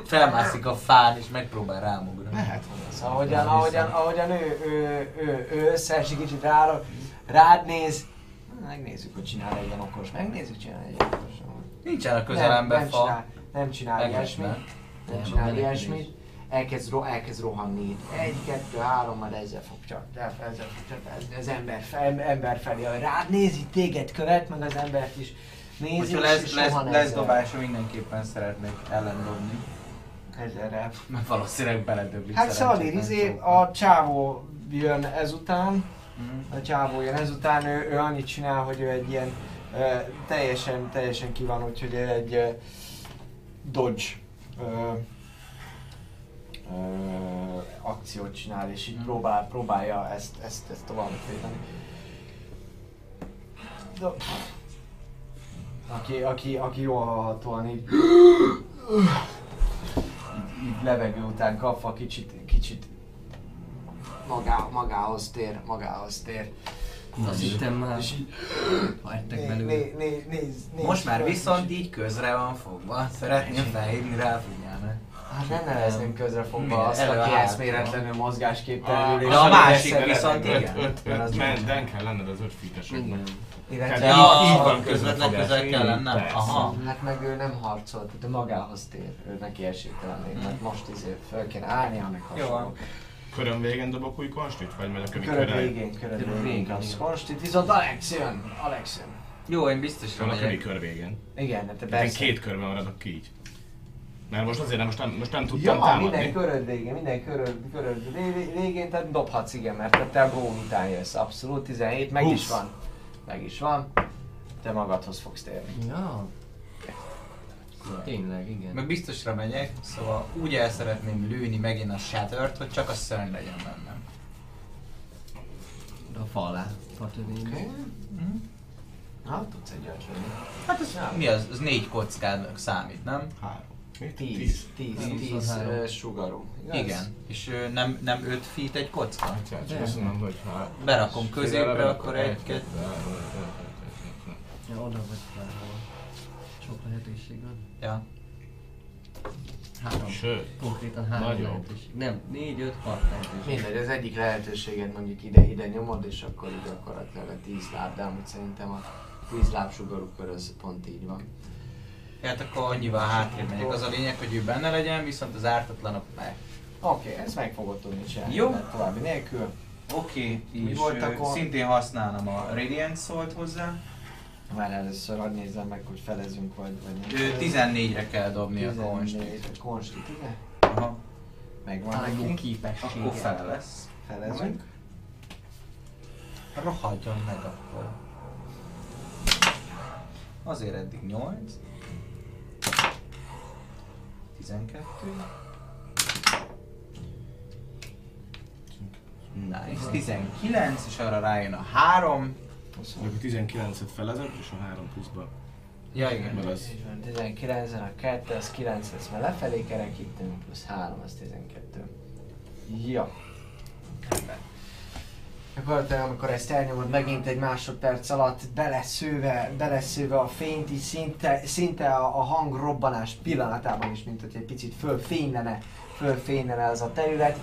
Felmászik a fán, és megpróbál rámugrani. Lehet. Szóval ahogyan, ahogyan, ahogyan ő, ő, ő, ő összeesik kicsit rád, rád néz, megnézzük, hogy csinál egy ilyen okos, megnézzük, csinál egy ilyen okos. Nincsen a nem, közelemben nem fa. csinál, nem csinál ilyesmit, nem. nem Nem, csinál ilyesmit, elkezd, ro- elkezd rohanni. Egy, kettő, három, majd ezzel fog csak, ezzel fog csak, ez, ez ember, fel, ember felé, rád nézi, téged követ, meg az embert is nézi, Hogyha lesz, lesz, lesz dobása, mindenképpen szeretnék ellendobni. Ezerrel. Mert valószínűleg beledöblik Hát Szalir, izé, a csávó jön ezután, Mhm. a csávó jön ezután, ő, ő annyit csinál, hogy ő egy ilyen ö, teljesen, teljesen ki van, úgyhogy egy ö, dodge ö, ö, akciót csinál, és így Mhm. próbál, próbálja ezt, ezt, ezt tovább védeni. Do- aki, aki, aki jól hallhatóan így, így, így levegő után kapva kicsit, kicsit magá, magához tér, magához tér. Azt hittem már, És így hagytak né, belőle. né, né, néz, néz Most már viszont így közre van fogva. Szeretném felhívni rá figyelmet. Hát nem nevezném közrefogva azt, aki eszméletlenül mozgásképtelenül de a másik viszont igen. Mert az öt, nem- men, den kell lenned az öt feet-eseknek. Igen. Illetve Tehát Ja, így- a van közvetlen közel kell lennem? Aha. Hát meg ő nem harcol, tehát ő magához tér, ő neki esélytelen még, mert most izé föl kéne állnia, meg hasonló. Körön végén dobok új konstit? Vagy meg a kövi Köröd körön? végén, Köröd végén kapsz konstit, viszont Alex jön, Alex jön. Jó, én biztosra Van a megyek. kör végén. Igen, de te Én persze. két körben maradok ki így. Mert most azért nem, most nem, most nem tudtam Ja, támadni. minden köröd végén, minden köröd, köröd vég- végén, tehát dobhatsz, igen, mert te a gól után jössz, abszolút, 17, meg is Húsz. van. Meg is van. Te magadhoz fogsz térni. Ja. Tényleg, igen. Meg biztosra megyek, szóval úgy el szeretném lőni megint a shattert, hogy csak a szörny legyen bennem. A fa alá. Fa tövény. Oké. Mhm. Na, tudsz egy. Hát ez mi az? Az négy kockának számít, nem? Három. Mi? 10, 10, Tíz. 10 Huszonhárom. ö, sugarú. igaz? Igen. És nem, nem 5 feet egy kocka? Hát, azt mondom, hogy ha... Berakom középre, akkor egy, kettő. Ja, oda vagy valahol. Sok lehetőség van. Ja. Három. Sőt, Konkrétan három Nagyon. lehetőség. Nem, négy, öt, hat lehetőség. Mindegy, az egyik lehetőséget mondjuk ide, ide nyomod, és akkor így gyakorlatilag a 10 láb, de amúgy szerintem a 10 láb sugarú kör az pont így van. Hát akkor annyival hátrébb megyek. Az a lényeg, hogy ő benne legyen, viszont az ártatlanok meg. Oké, okay, ezt meg fogod tudni csinálni. Jó. tehát További nélkül. Oké, Mi és volt akkor? szintén használom a Radiant szólt hozzá. Már először hadd nézzem meg, hogy felezünk vagy, vagy nem. Ő felezünk. 14-re kell dobni a 14, konstit. a konstit, igen? Aha. Megvan neki. képessége. Akkor fel lesz. Felezünk. Rohadjon meg akkor. Azért eddig 8. 12. Nice. 19, és arra rájön a 3. Meg a 19-et felezed, és a 3 pluszba. Ja igen. Meg az. Így van, 19 a 2, az 9 lesz, mert lefelé kerekítünk, plusz 3, az 12. Ja. Rendben. Te, amikor ezt elnyomod megint egy másodperc alatt, beleszőve, beleszőve a fényt, így szinte, szinte a, a hang robbanás pillanatában is, mint hogy egy picit fölfénylene, fölfénylene az a terület.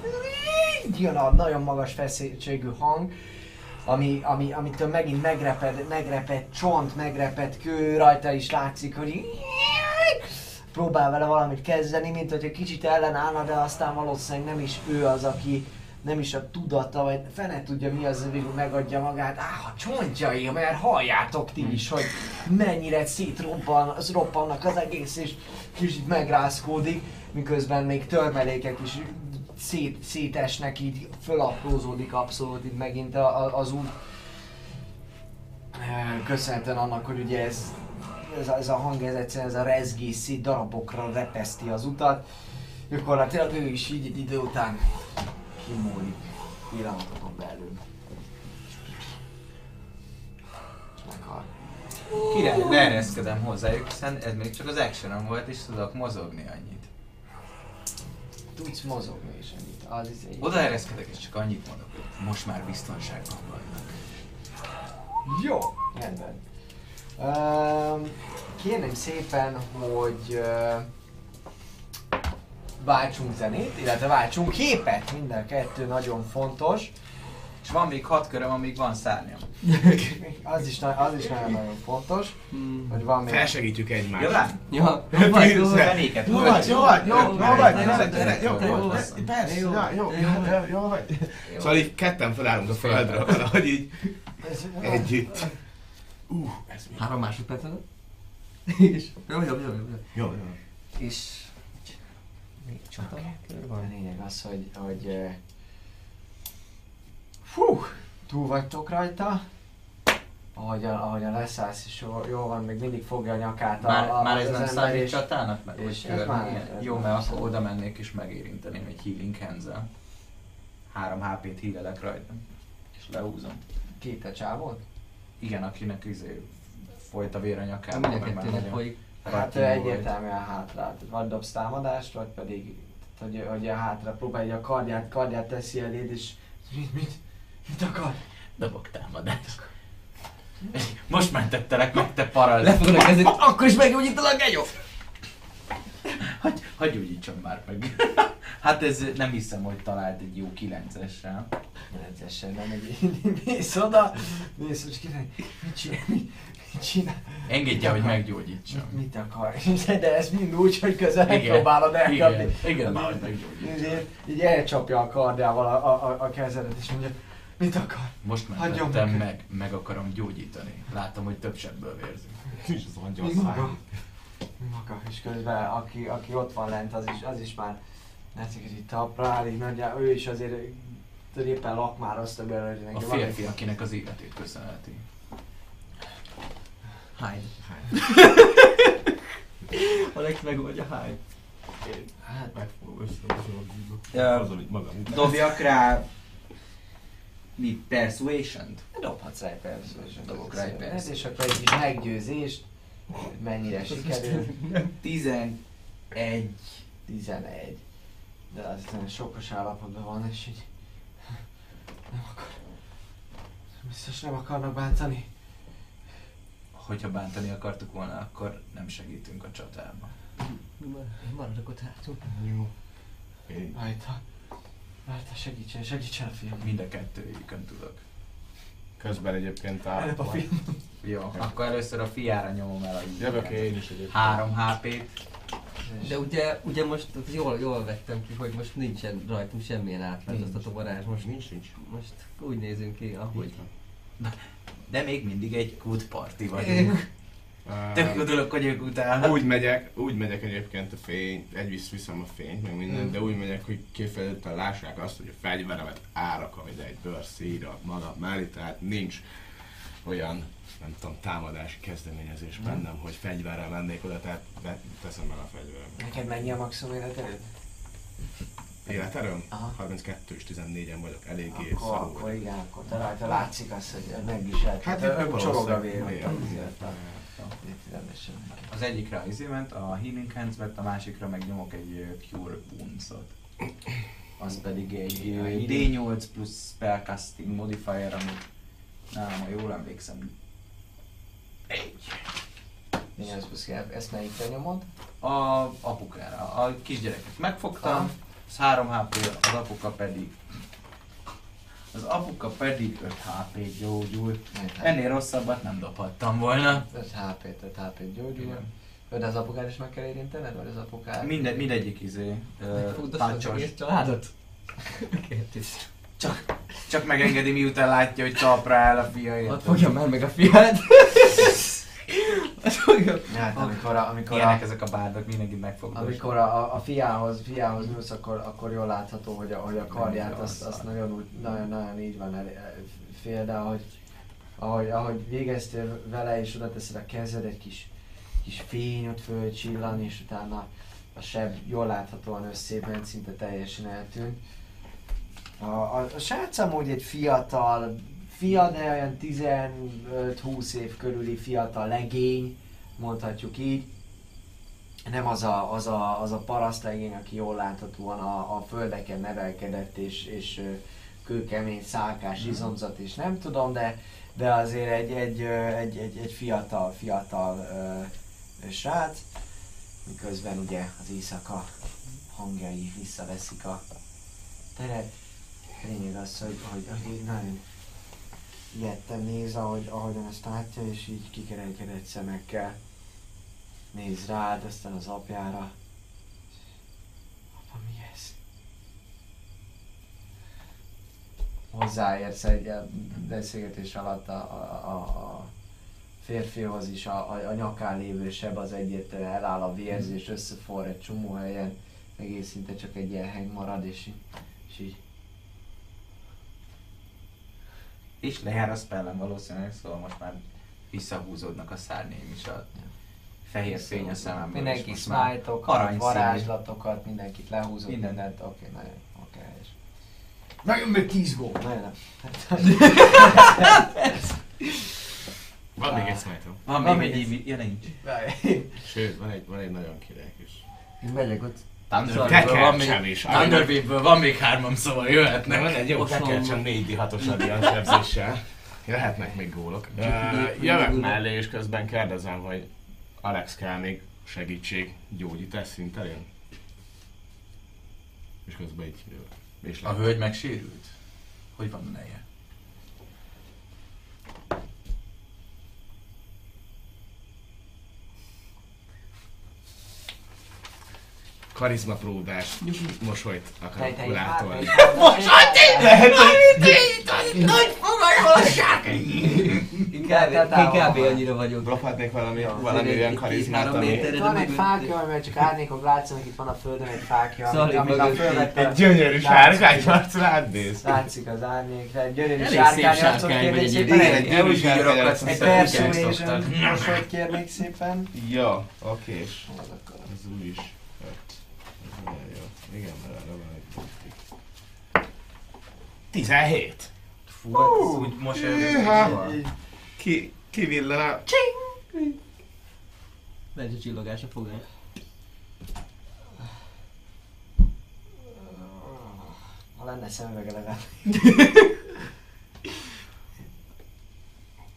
Így jön a nagyon magas feszültségű hang, ami, ami, amitől megint megreped, megreped csont, megreped kő, rajta is látszik, hogy próbál vele valamit kezdeni, mint hogy egy kicsit ellenállna, de aztán valószínűleg nem is ő az, aki nem is a tudata, vagy fene tudja mi az, végül megadja magát. Á, a csontjai, mert halljátok ti is, hogy mennyire szétrobban, az roppannak az egész, és kicsit megrázkódik, miközben még törmelékek is szét, szétesnek, így fölaprózódik abszolút itt megint a, a, az út. Köszönhetően annak, hogy ugye ez, ez, ez a hang, ez egyszerűen ez a rezgés szét darabokra repeszti az utat. Gyakorlatilag ő is így egy idő után kimúlik pillanatokon belül. Meghal. Király, leereszkedem hozzájuk, hiszen ez még csak az actionom volt, és tudok mozogni annyit. Tudsz mozogni is ennyit. Az is egy... Oda ereszkedek, és csak annyit mondok, hogy most már biztonságban vannak. Jó, rendben. Um, kérném szépen, hogy uh, váltsunk zenét, illetve váltsunk képet. Minden a kettő nagyon fontos. És van még hat köröm, amíg van szárnyam. Az is, az is nagyon-nagyon fontos, hogy van még... Felsegítjük egymást. Jó? Ja, jó vagy, jó vagy. Jó vagy, jó vagy, jó, jó vagy, Jó, jó, jó, jó, jó, jó. persze, Jó. jó, jó, Jó. jó, jó vagy. Szóval így ketten felállunk a földre, valahogy így együtt. Uh? Három másodperc alatt. És jó, jó, jó, jó. jó. Jó, jó. És... Még csata kör A lényeg az, hogy... hogy eh, Fú, túl vagytok rajta. Ahogyan, ahogyan leszállsz, és jól, jól van, még mindig fogja a nyakát a, Már, a, már ez nem számít csatának? Meg, és ez kör, már- ilyen? ez Jó, mert akkor oda mennék és megérinteném egy healing hands 3 HP-t hílelek rajta. És lehúzom. Két a csávot? Igen, akinek izé folyt a vér a Nem nyakában, mind a kettőnek folyik. Hát volt. egyértelműen hátra. Tehát Vagy dobsz támadást, vagy pedig hogy, hogy a hátra próbálja a kardját, kardját teszi eléd, és mit, mit, mit akar? Dobok támadást. Most mentettelek meg, te paral. Lefogod a kezét, akkor is meggyógyítalak, genyó! Hagy, hagyj gyógyítsam már meg. hát ez nem hiszem, hogy talált egy jó 9-essel. Rendszeresen nem egy mész oda, mész, és király, mit csinál, mit csinál, Engedje, hogy meggyógyítsam. mit, mit akar? De ez mind úgy, hogy közben Igen. megpróbálod Igen, elkapni. igen, már hogy meggyógyítsam. Így, így elcsapja a kardjával a, a, a, a kezedet, és mondja, mit akar? Most Hagyjon mentettem meg. meg, meg akarom gyógyítani. Látom, hogy több sebből vérzik. Kis az angyal Mi maga? Mi maga? És közben aki, aki ott van lent, az is, az is már látszik, hogy itt talpra áll, így nagyjá, ő is azért éppen lakmározta belőle, A férfi, akinek az életét köszönheti. Hány. Alex megoldja hány. Hát meg fogom összehozni Ja. azon itt magam után. Dobjak rá... Mi? Persuasion-t? Dobhatsz rá egy persuasion. Dobok rá egy persuasion. És akkor egy kis meggyőzést, mennyire sikerül. 11. 11. De az nagyon sokos állapotban van, és így nem akar. Biztos nem akarnak bántani. Hogyha bántani akartuk volna, akkor nem segítünk a csatában. Maradok ott hátul. Jó. Én- Rajta. Rajta segítsen, segítsen a fiam. Mind a kettőjükön tudok. Közben egyébként Előbb a a... fiam. Jó, akkor először a fiára nyomom el a Jövök én is egyébként. 3 HP-t. De ugye, ugye most jól, jól vettem ki, hogy most nincsen rajtunk semmilyen átváltoztató varázs. Most, Nincs, nincs. most úgy nézünk ki, ahogy. De még mindig egy good party vagyunk. Tök jó dolog, hogy ők utálnak. Úgy megyek, úgy megyek egyébként a fény, egy visz viszem a fényt, meg minden, Mm. de úgy megyek, hogy kifejezetten lássák azt, hogy a fegyveremet árakom ide egy bőrszíra magam mellé, tehát nincs olyan, nem tudom, támadási kezdeményezés Mm. bennem, hogy fegyverrel mennék oda, tehát be- teszem meg a fegyverem. Neked mennyi a maximum életerőd? Életerőm? Aha. 32 és 14-en vagyok, eléggé Akkor, szarul akkor igen, akkor te rajta látszik az, hogy megviselt. Hát meg csorog a vér. Az egyikre az izé ment, a Healing Hands vett, a másikra meg nyomok egy Cure Wounds-ot. Az pedig egy ö, D8 plusz Spellcasting modifier, amit nálam, ha jól emlékszem, ez plusz kell. Ezt melyikre nyomod? a apukára. A kisgyereket megfogtam, Aha. Az 3 HP, az apuka pedig az apuka pedig 5 HP gyógyul. Ennél rosszabbat nem dobhattam volna. 5 HP, 5 HP gyógyul. Igen. De az apukát is meg kell érintened, vagy az apukát? Minde, mindegyik izé, ö, Megfogdod az egész családot? Csak, csak megengedi miután látja, hogy talpra áll a fia. érted? Ott fogja már meg a fiát. Fogja. Hát amikor a, amikor Ilyenek a, ezek a bárdok, mindenkit megfog. amikor a, a, fiához, fiához nyúlsz, akkor, akkor jól látható, hogy a, hogy a karját azt, azt nagyon, úgy, nagyon, nagyon így van el- fél, de ahogy, ahogy, ahogy végeztél vele és oda teszed a kezed, egy kis, kis fény ott fölcsillan, és utána a seb jól láthatóan összében szinte teljesen eltűnt. A, a, a srác amúgy egy fiatal, fia, de olyan 15-20 év körüli fiatal legény, mondhatjuk így. Nem az a, az a, az a parasztlegény, aki jól láthatóan a, a földeken nevelkedett, és, és kőkemény, szálkás, izomzat, és nem tudom, de, de azért egy, egy, egy, egy, egy fiatal, fiatal ö, srác, miközben ugye az éjszaka hangjai visszaveszik a teret. Lényeg az, hogy, hogy, hogy nagyon ilyetten néz, ahogy, ahogyan ezt látja, és így kikerekedett szemekkel néz rád, aztán az apjára. Apa, mi ez? Hozzáérsz egy a beszélgetés alatt a, a, a, a férfihoz is, a, a, a nyakán lévő seb az egyértelműen eláll a vérzés, összeforr egy csomó helyen, egész szinte csak egy ilyen heng marad, és, így- és És lejár a spellem valószínűleg, szóval most már visszahúzódnak a szárnyaim is a fehér fény a szememből. és Mindenki smite-okat, varázslatokat, mindenkit lehúzott, Minden. mindent, oké, nagyon, oké, helyes. Nagyon meg 10 gól, nagyon nem. Van még egy smite Van, Van még egy ja nincs. Sőt, van egy, van egy nagyon király is. Én megyek ott. Thunderwave-ből van még. Thunderwave-ből van még hármam, szóval jöhetnek. Van egy jó tekercsem 4 6 os adian sebzéssel. Jöhetnek még gólok. Jövök mellé és közben kérdezem, hogy Alex kell még segítség gyógyítás szinterén? És közben így jövök. És A hölgy megsérült? Hogy van a neje? Karizma próbás, mosolyt akarok Tejtej, kurátolni. Inkább, inkább annyira vagyok. Dobhatnék valami, Ja, valami olyan egy karizmát, ami... van egy fákja, amivel csak árnyékok látszanak, itt van a földön egy fákja, amit, a fölvette. Egy gyönyörű sárkány arc rád néz. Látszik az árnyék, egy gyönyörű sárkány arcot kérnék szépen. Egy, gyönyörű sárkány arc. egy persuasion mosolyt kérnék szépen. Jó, oké, Az úgy is. öt. Ez nagyon jó. Igen, mert arra van egy punktig. 17. Fú, hát ez úgy hogy Ki, ki villan a... Megy a csillogás a fogán. Ha lenne szemüvege legalább.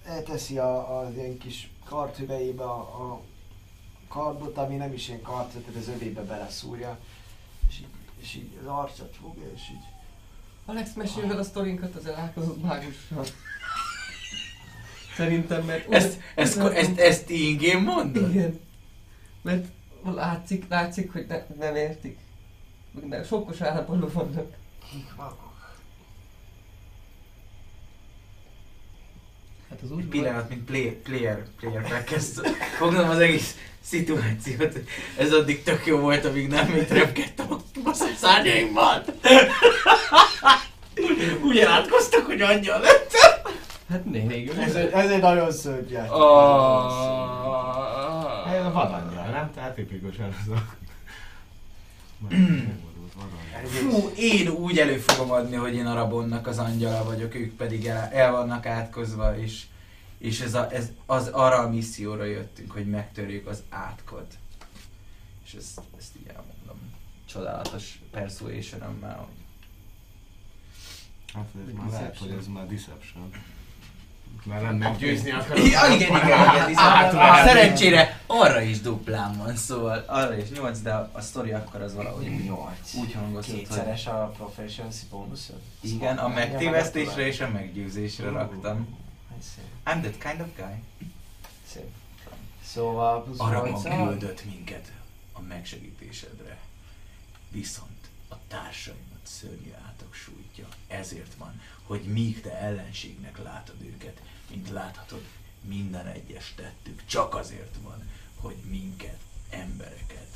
Elteszi a, az ilyen kis karthüvelyébe a, a kardot, ami nem is ilyen kard, tehát az övébe beleszúrja. És így, és így az arcot fogja, és így Alex, mesélj el a sztorinkat az elálkozott mágussal. Szerintem, mert... Ezt, ezt, ezt, ezt ingén mondod? Igen. Mert látszik, látszik, hogy ne, nem értik. De sokkos állapotban vannak. kik maguk. Hát az Egy úgy pillanat, mint play, player, player elkezd fognom az egész szituációt. hogy Ez addig tök jó volt, amíg nem még röpkedtem a baszott szárnyaimmal. Úgy elátkoztak, hogy angyal lett. Hát még Ez egy, ez egy nagyon szörny játék. Oh. Ez a vadangyal, nem? Tehát tipikusan ez a... Fú, én úgy elő fogom adni, hogy én Arabonnak az angyala vagyok, ők pedig el, el vannak átkozva, és, és ez, a, ez az arra a misszióra jöttünk, hogy megtörjük az átkot. És ezt, ezt így elmondom. Csodálatos persuasion-ömmel, hogy Hát ez már lehet, hogy ez már deception. Mert nem meggyőzni akarod. Ja, igen, igen, igen, igen. Hát, Ah. Szerencsére arra is duplán van, szóval arra is 8, de a, sztori akkor az valahogy Nyolc. úgy hangozott, hogy Kétszeres a proficiency bónuszod? igen, a megtévesztésre és a meggyőzésre raktam. Ez szép. I'm that kind of guy. Szép. Szóval plusz Arabon 8 küldött minket a megsegítésedre. Viszont a társaimat szörnyű átok sújtja. Ezért van, hogy míg te ellenségnek látod őket, mint láthatod, minden egyes tettük csak azért van, hogy minket, embereket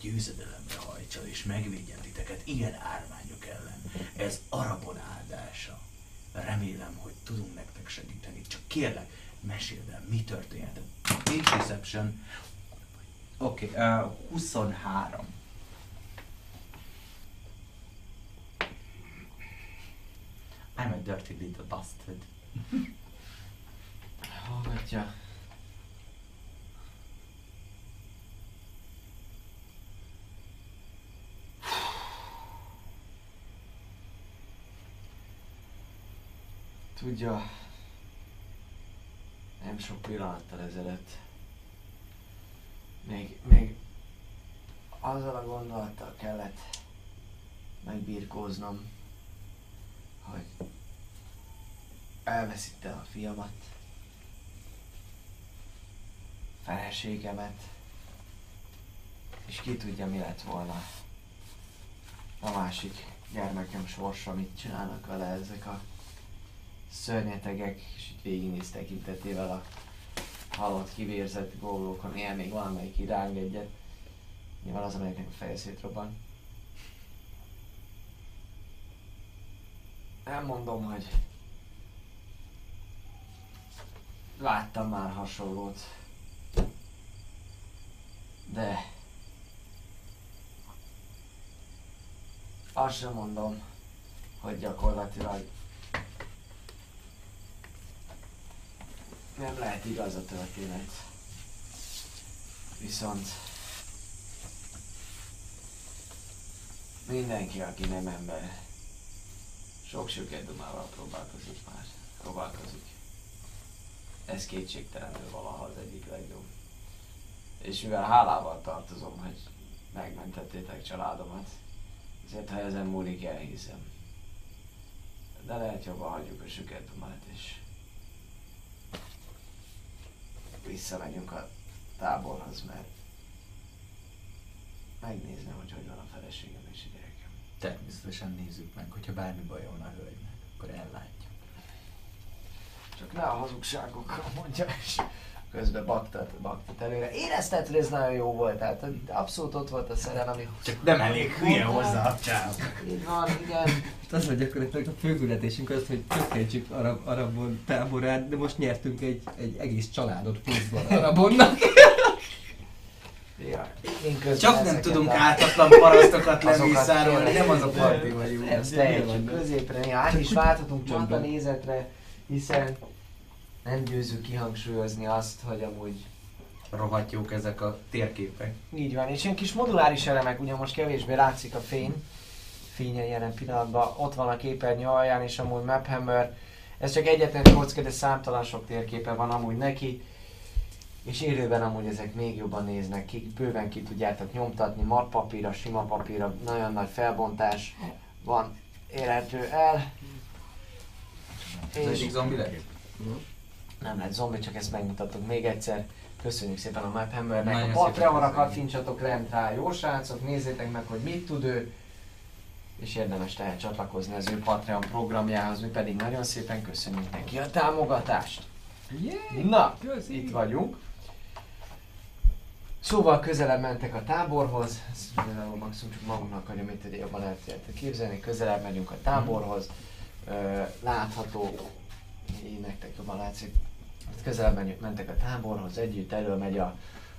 győzedelemre hajtsa és megvédjen titeket ilyen ármányok ellen. Ez Arabon áldása. Remélem, hogy tudunk nektek segíteni. Csak kérlek, meséld el, mi történt. Page Deception. Oké, okay, uh, 23. I'm a dirty little bastard. Hallgatja. Tudja, nem sok pillanattal ezelőtt. Még, még azzal a gondolattal kellett megbírkóznom, hogy elveszítte a fiamat, feleségemet, és ki tudja mi lett volna a másik gyermekem sorsa, mit csinálnak vele ezek a szörnyetegek, és itt végignéz tekintetével a halott, kivérzett góblókon, él még valamelyik iráng egyet. Nyilván az, amelyiknek a feje szétrobban. Elmondom, hogy láttam már hasonlót. De azt sem mondom, hogy gyakorlatilag nem lehet igaz a történet. Viszont mindenki, aki nem ember, sok dumával próbálkozik már. Próbálkozik. Ez kétségtelenül valaha az egyik legjobb. És mivel hálával tartozom, hogy megmentettétek családomat, ezért ha ezen múlik, elhiszem. De lehet jobban hagyjuk a süketumát, és visszamegyünk a táborhoz, mert megnézném, hogy hogy van a feleségem és a gyerekem. Természetesen nézzük meg, hogyha bármi baj van a hölgynek, akkor ellátja. Csak ne a hazugságokkal mondja, és közben baktat, baktat előre. Érezted, hogy ez nagyon jó volt, tehát abszolút ott volt a szerelem. Csak nem elég hülye hozzá a csáv. Így van, igen. Hát az, hogy gyakorlatilag a főküldetésünk az, hogy csökkentsük arab, arabon táborát, de most nyertünk egy, egy egész családot pluszban arabonnak. Ja, Csak nem tudunk a- ártatlan parasztokat lemészárolni, nem az a parti vagyunk. Ezt tehetjük középre, ja, át is válthatunk Csöndben. csata nézetre, hiszen nem győzünk kihangsúlyozni azt, hogy amúgy Rohadt jók ezek a térképek. így van. És ilyen kis moduláris elemek, ugye most kevésbé látszik a fény, fényen jelen pillanatban, ott van a képernyő alján, és amúgy Maphammer, ez csak egyetlen kocka, de számtalan sok térképe van amúgy neki, és élőben amúgy ezek még jobban néznek ki, bőven ki tudjátok nyomtatni, matt papírra, sima papírra, nagyon nagy felbontás van érhető el. Az egyik zombi lett? Nem lett zombi, csak ezt megmutatok még egyszer. Köszönjük szépen a Map Hammernek. A Patreonra kattintsatok lent rá, jó srácok, nézzétek meg, hogy mit tud ő. És érdemes tehát csatlakozni az ő Patreon programjához, mi pedig nagyon szépen köszönjük neki a támogatást. Na, itt vagyunk. Szóval közelebb mentek a táborhoz, ezt például maximum csak magunknak hogy jobban el tudjátok képzelni, közelebb megyünk a táborhoz, látható, így nektek jobban látszik, közelebb menjünk, mentek a táborhoz, együtt elő megy a,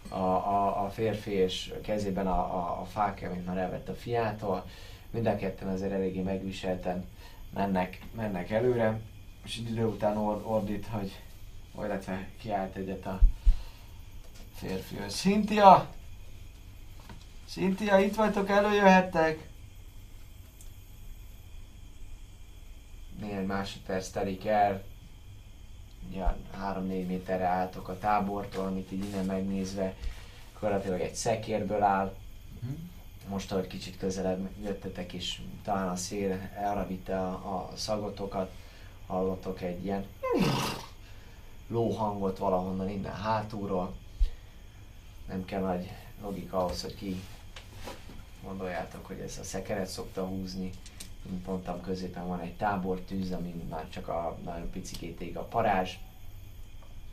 a, a, a férfi, és kezében a, a, a fákja, amit már elvett a fiától, mind a ketten azért eléggé megviselten mennek, mennek előre, és idő után or, ordít, hogy, illetve kiállt egyet a férfi, hogy Cynthia! Cynthia, itt vagytok, előjöhettek! Néhány másodperc telik el, ugye 3-4 méterre álltok a tábortól, amit így innen megnézve gyakorlatilag egy szekérből áll. Most, ahogy kicsit közelebb jöttetek, és talán a szél arra vitte a, a szagotokat, hallottok egy ilyen lóhangot valahonnan innen hátulról. Nem kell nagy logika ahhoz, hogy ki gondoljátok, hogy ez a szekeret szokta húzni. Mint mondtam, középen van egy tábortűz, amin már csak a nagyon picikét ég a parázs.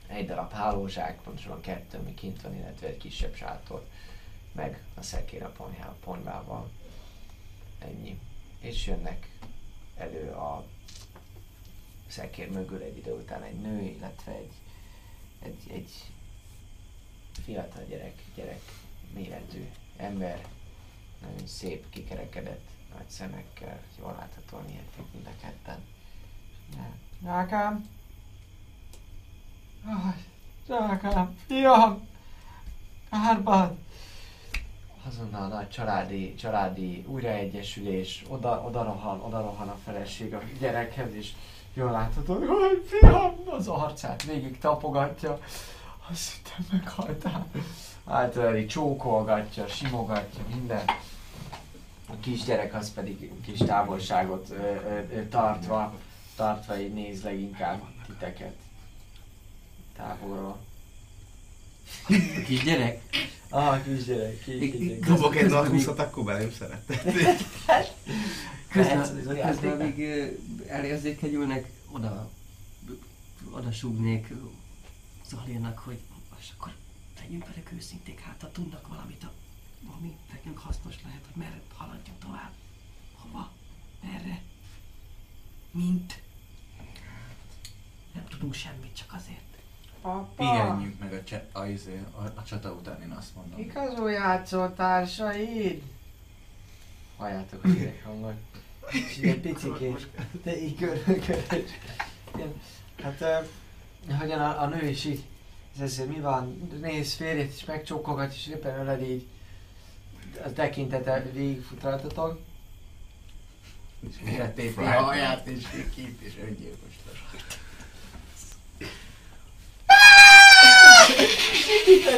Egy darab hálózsák, pontosabban kettő, ami kint van, illetve egy kisebb sátor. Meg a szekér a ponyhá- ponyvával. Ennyi. És jönnek elő a szekér mögül egy idő után egy nő, illetve egy, egy, egy fiatal gyerek, gyerek méretű ember, nagyon szép, kikerekedett, nagy szemekkel, jól láthatóan ilyették mind a ketten. Rákám! Rákám! Fiam! Kárban! Azonnal a nagy családi, családi újraegyesülés, oda, oda, rohan, oda rohan a feleség a gyerekhez, és jól látható, hogy fiam, az arcát végig tapogatja. Azt hittem meghaltál. Általában csókolgatja, simogatja, minden. A kisgyerek az pedig kis távolságot ö, ö, ö, tartva, tartva így néz leginkább titeket távolról. A kisgyerek? Ah, a kisgyerek, kis, kisgyerek. Dobok egy Közben narkuszot, akkor belém. Közben, Lehetsz, közben amíg ö, elérzékenyülnek, oda, oda súgnék Zalérnak, hogy most akkor legyünk velük őszinték, hát ha tudnak valamit, a- nekünk hasznos lehet, hogy merre haladjunk tovább. Hova? Merre? Mint? Nem tudunk semmit, csak azért. Papa, Pihenjünk meg a, cse- a, izé, a, a csata után, én azt mondom. kik az új játszótársaid? Halljátok a gyerek hangot. És egy picikét, de így körülködés. Igen. Hát, uh, hogyan a, a nő is így, ez ezért mi van, néz férjét is megcsókolgat, és éppen öled így a tekintete végigfutráltatok. Életépi a haját és kit és öngyilkos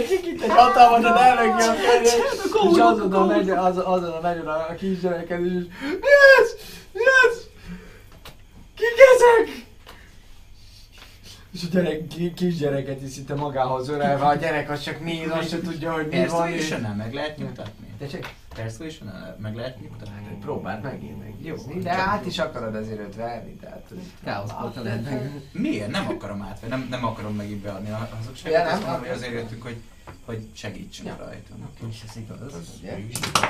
sikít egy hatalmasat elnöki a férjét, és azonnal megy, az, azonnal megy a kisgyerekhez, és mi ez? Mi ez? Kik ezek? És a gyerek, ki- kisgyereket is szinte magához ölelve, a gyerek az csak néz, azt se tudja, hogy mi van. és- persuasion meg lehet nyugtatni? De csak persuasion meg lehet nyugtatni? próbáld meg én meg. Jó, de át is akarod azért őt verni, tehát... meg. Miért? Nem akarom átvenni, nem, nem akarom megint beadni azok sem. Ja, nem? nem, mondom, hogy azért jöttünk, hogy, hogy segítsünk Ja. rajta. És ez igaz?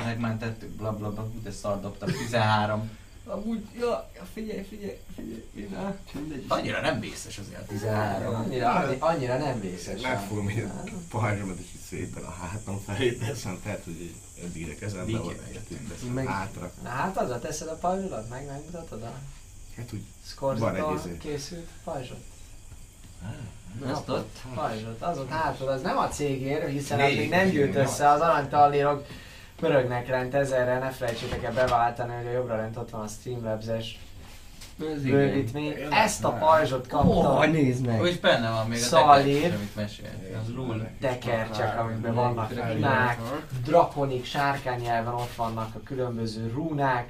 Megmentettük, bla bla bla, de szar dobtam, 13. Amúgy, ja, figyelj, figyelj, figyelj, figyelj, mindegy. Annyira nem vészes azért a 13. Annyira, annyi- annyira nem vészes. Megfogom így a pajzsomat, és így szépen a hátam felé teszem, tehát, hogy így eddigre kezembe teszem Meg- hátra. Na hát azzal teszed a pajzsodat, meg megmutatod a Hát úgy, Van egy izé. készült pajzsot. Azt ott. Pajzsot, az ott hátul, az nem a cégér, hiszen az Még, nem gyűlt össze, az aranytallérok pörögnek rend ezerre, ne felejtsétek el beváltani, hogy a jobbra rend ott van a Streamlabs-es Ez igen. bővítmény. Ezt a pajzsot kapta. Ó, nézd meg! Hogy benne van még a Szalír. tekercs, amit mesélt. Az lul. tekercsek, amikben vannak rúnák, drakonik, sárkánynyelven ott vannak a különböző rúnák.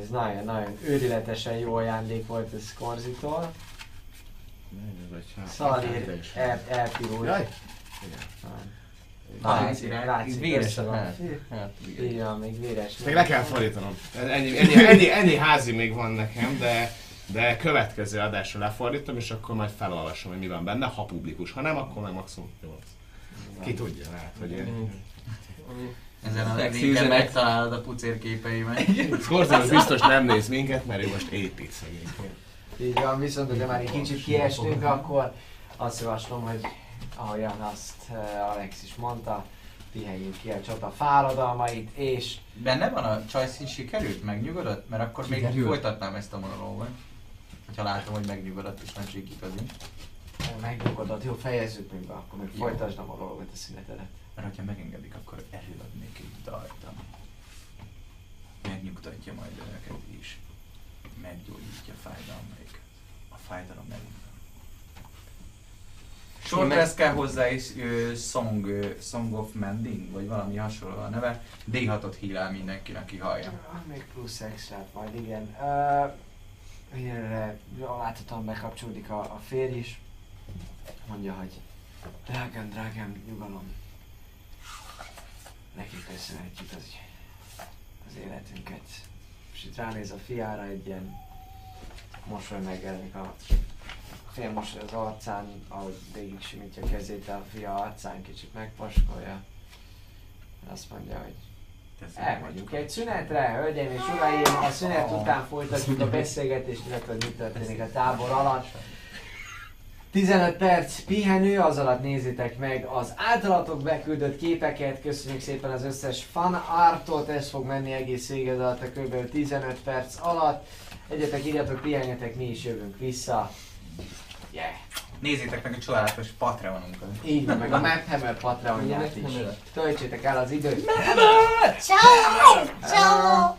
Ez nagyon-nagyon őrületesen jó ajándék volt ez Scorzitól. Szalír el, elpirult. Jaj! Látszik, Véres látszik Véres a hát. Hát, igen. Igen, még véres. Még le kell fordítanom. Ennyi, ennyi, ennyi, ennyi házi még van nekem, de De következő adásra lefordítom, és akkor majd felolvasom, hogy mi van benne, ha publikus. Ha nem, akkor meg maximum 8. Ki tudja, lehet, hogy én... Ezen a linken megtalálod a pucér képeimet. Scorsese biztos nem néz minket, mert ő most épít szegény. Így van, viszont hogyha már egy kicsit kiestünk, akkor azt javaslom, hogy ahogyan azt eh, Alex is mondta, pihenjünk ki a csata fáradalmait, és Benne van a csajszín sikerült? Megnyugodott? Mert akkor még Sikerült. folytatnám ezt a monológot. Hogyha látom, hogy megnyugodott és nem eh, megnyugodott, jó, fejezzük még be, akkor még Jó. folytasd a monológot a szünetedet. Mert hogyha megengedik, akkor előadnék egy dalt, ami megnyugtatja majd önöket is. Meggyógyítja fájdalmaikat. A fájdalom megnyugtat. Short rest kell hozzá is ö, song, ö, song of Mending, vagy valami hasonló a neve. D6-ot hílál mindenki, aki hallja. Ah, Még plusz extrát majd, igen. Uh, ilyenre jól láthatóan bekapcsolódik a, a férj is. Mondja, hogy drágám, drágám, nyugalom. Neki köszönhetjük az, az életünket. És itt ránéz a fiára, egy ilyen mosoly megjelenik a fél mosoly az arcán, ahogy végig simítja a kezét a fia arcán, kicsit megpaskolja. Azt mondja, hogy Elmegyünk egy szünetre, hölgyeim és uraim, a szünet után folytatjuk a beszélgetést, illetve hogy mi történik a tábor alatt. 15 perc pihenő, az alatt nézzétek meg az általatok beküldött képeket, köszönjük szépen az összes fan artot, ez fog menni egész végig ez alatt a kb. 15 perc alatt. Egyetek, írjatok, pihenjetek, mi is jövünk vissza. Yeah. Nézzétek meg a csodálatos Patreonunkat. Így van, meg a Map Hammer Patreonját is. Töltsétek el az időt. Ciao! Ciao!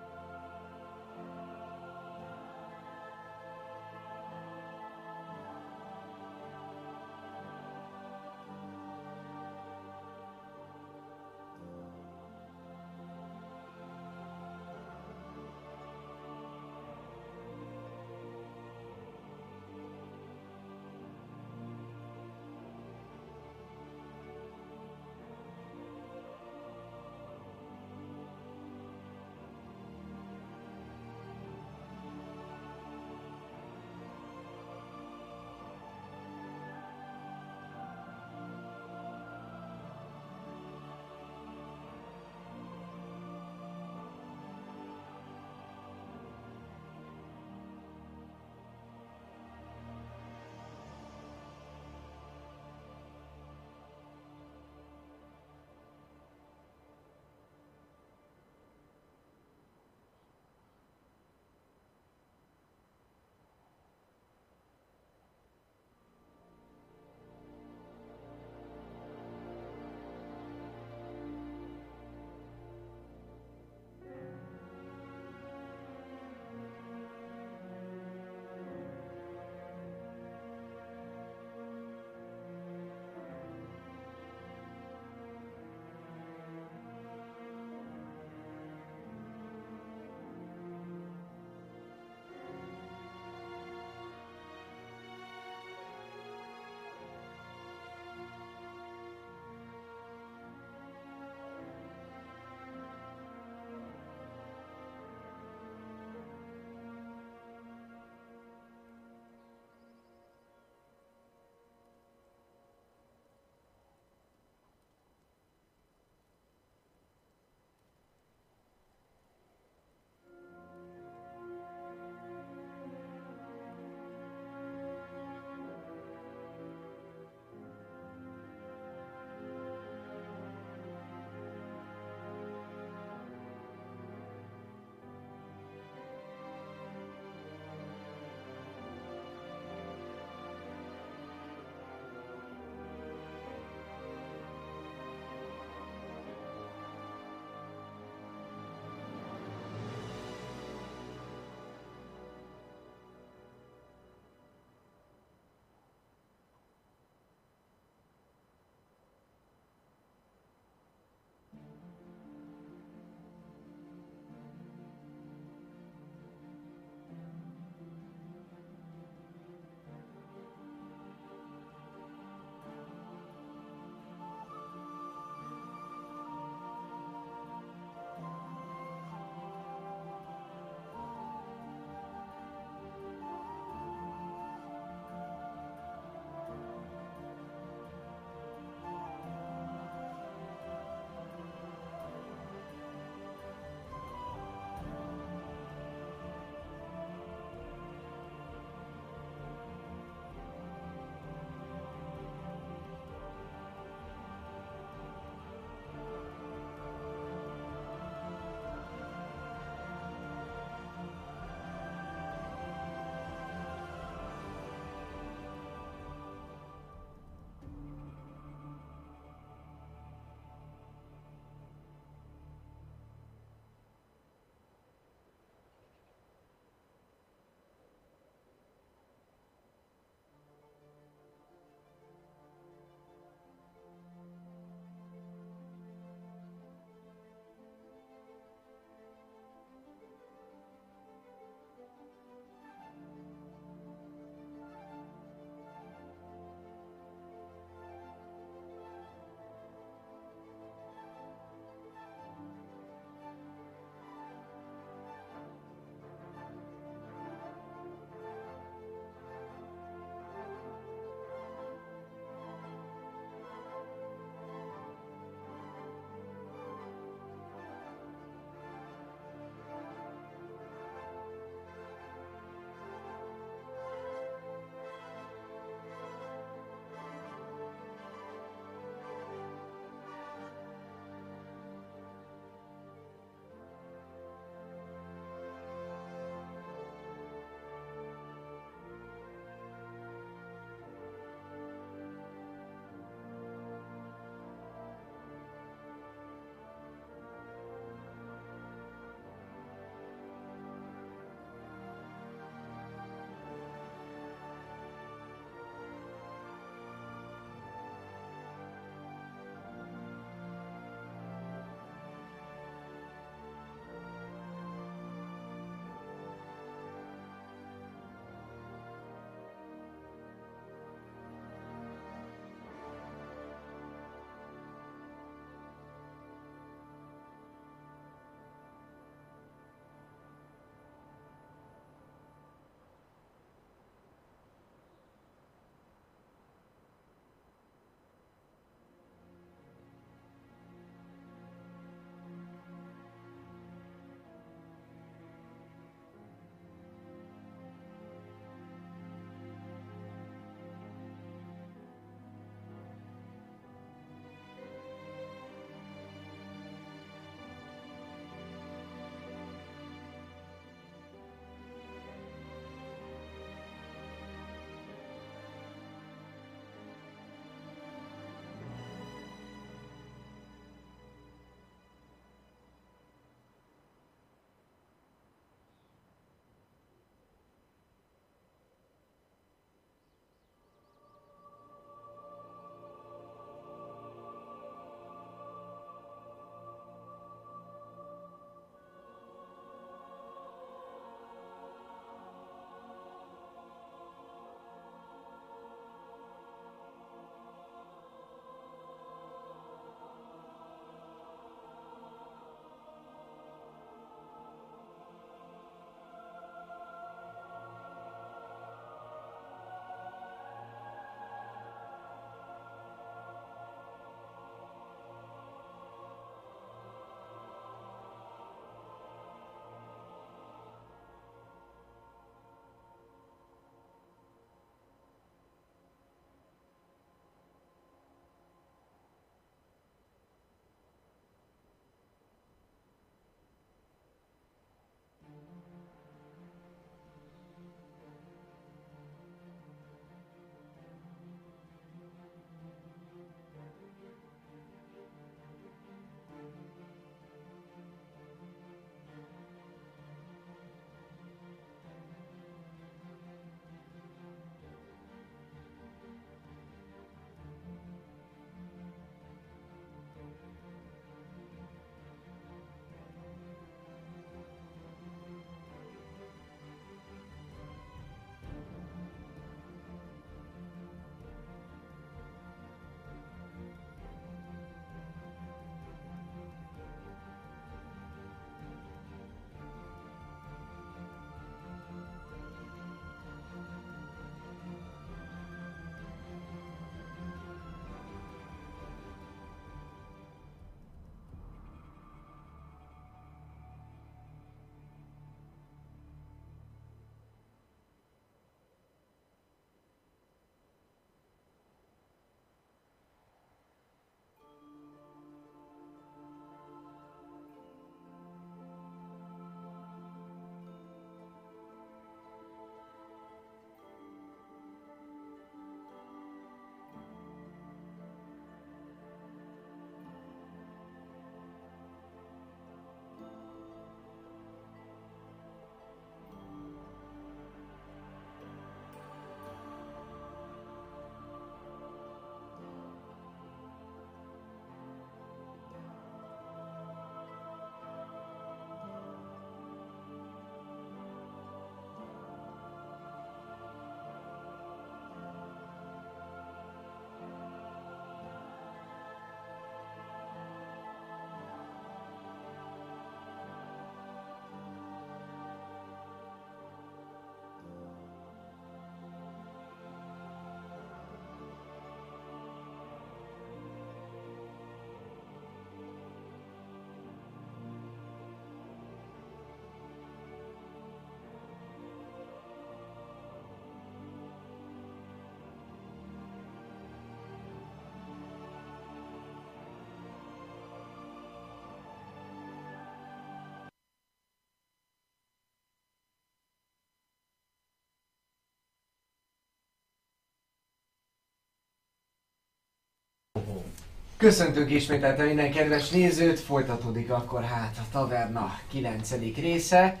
Köszöntünk ismételten minden kedves nézőt, folytatódik akkor hát a taverna 9. része.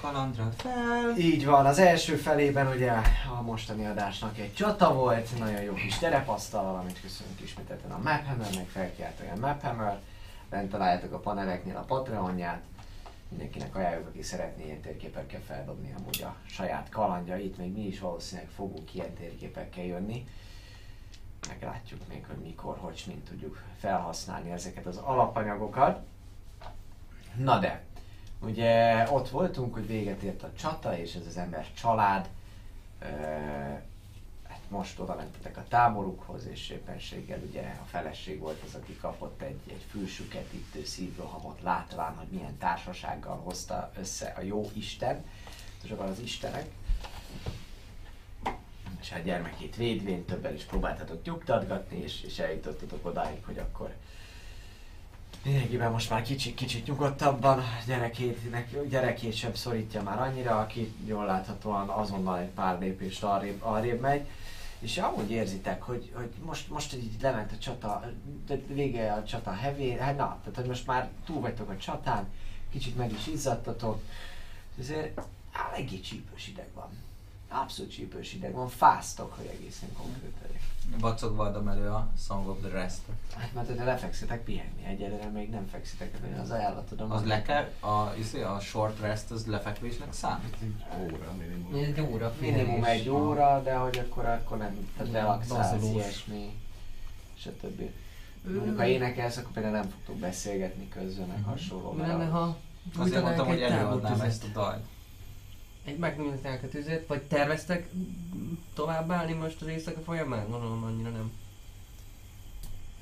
Kalandra fel. Így van, az első felében ugye a mostani adásnak egy csata volt, nagyon jó kis terepasztal, amit köszönjük ismételten a Maphammernek, felkiáltója a Maphammer. Bent találjátok a paneleknél a Patreonját. Mindenkinek ajánljuk, aki szeretné ilyen térképekkel feldobni amúgy a saját kalandjait, még mi is valószínűleg fogunk ilyen térképekkel jönni. Meglátjuk még, hogy mikor, hogy, mint tudjuk felhasználni ezeket az alapanyagokat. Na de, Ugye ott voltunk, hogy véget ért a csata, és ez az ember család. Ö, hát most oda mentetek a táborukhoz, és éppenséggel ugye a feleség volt az, aki kapott egy, egy fülsüket ittő szívrohamot, látván, hogy milyen társasággal hozta össze a jó Isten, sokan az Istenek. A gyermekét védvén többen is próbáltatok nyugtatgatni, és, és eljutottatok odáig, hogy akkor Lényegében most már kicsit, kicsit nyugodtabban, gyerekét, gyerekét sem szorítja már annyira, aki jól láthatóan azonnal egy pár lépést arrébb, arrébb megy. És amúgy érzitek, hogy, hogy most, most így lement a csata, de vége a csata hevé, hát na, tehát hogy most már túl vagytok a csatán, kicsit meg is izzadtatok, és ezért eléggé csípős ideg van. Abszolút csípős ideg van, fáztok, hogy egészen konkrétan. Vacogva adom elő a Song of the rest Hát mert hogyha lefekszitek pihenni, egyelőre még nem fekszitek, de az ajánlatodom. Az le kell, a, izé, a short rest az lefekvésnek számít? Óra minimum. Egy óra Minimum egy óra, de hogy akkor, akkor nem, tehát relaxálsz, ilyesmi, stb. Mondjuk, ha énekelsz, akkor például nem fogtok beszélgetni közben, meg hasonló. Mi mert lenne, az- ha Azért mondtam, hogy egy előadnám ezt a dalt. Egy megnyújtanák a tüzet, vagy terveztek tovább állni most az éjszaka folyamán? Gondolom annyira nem.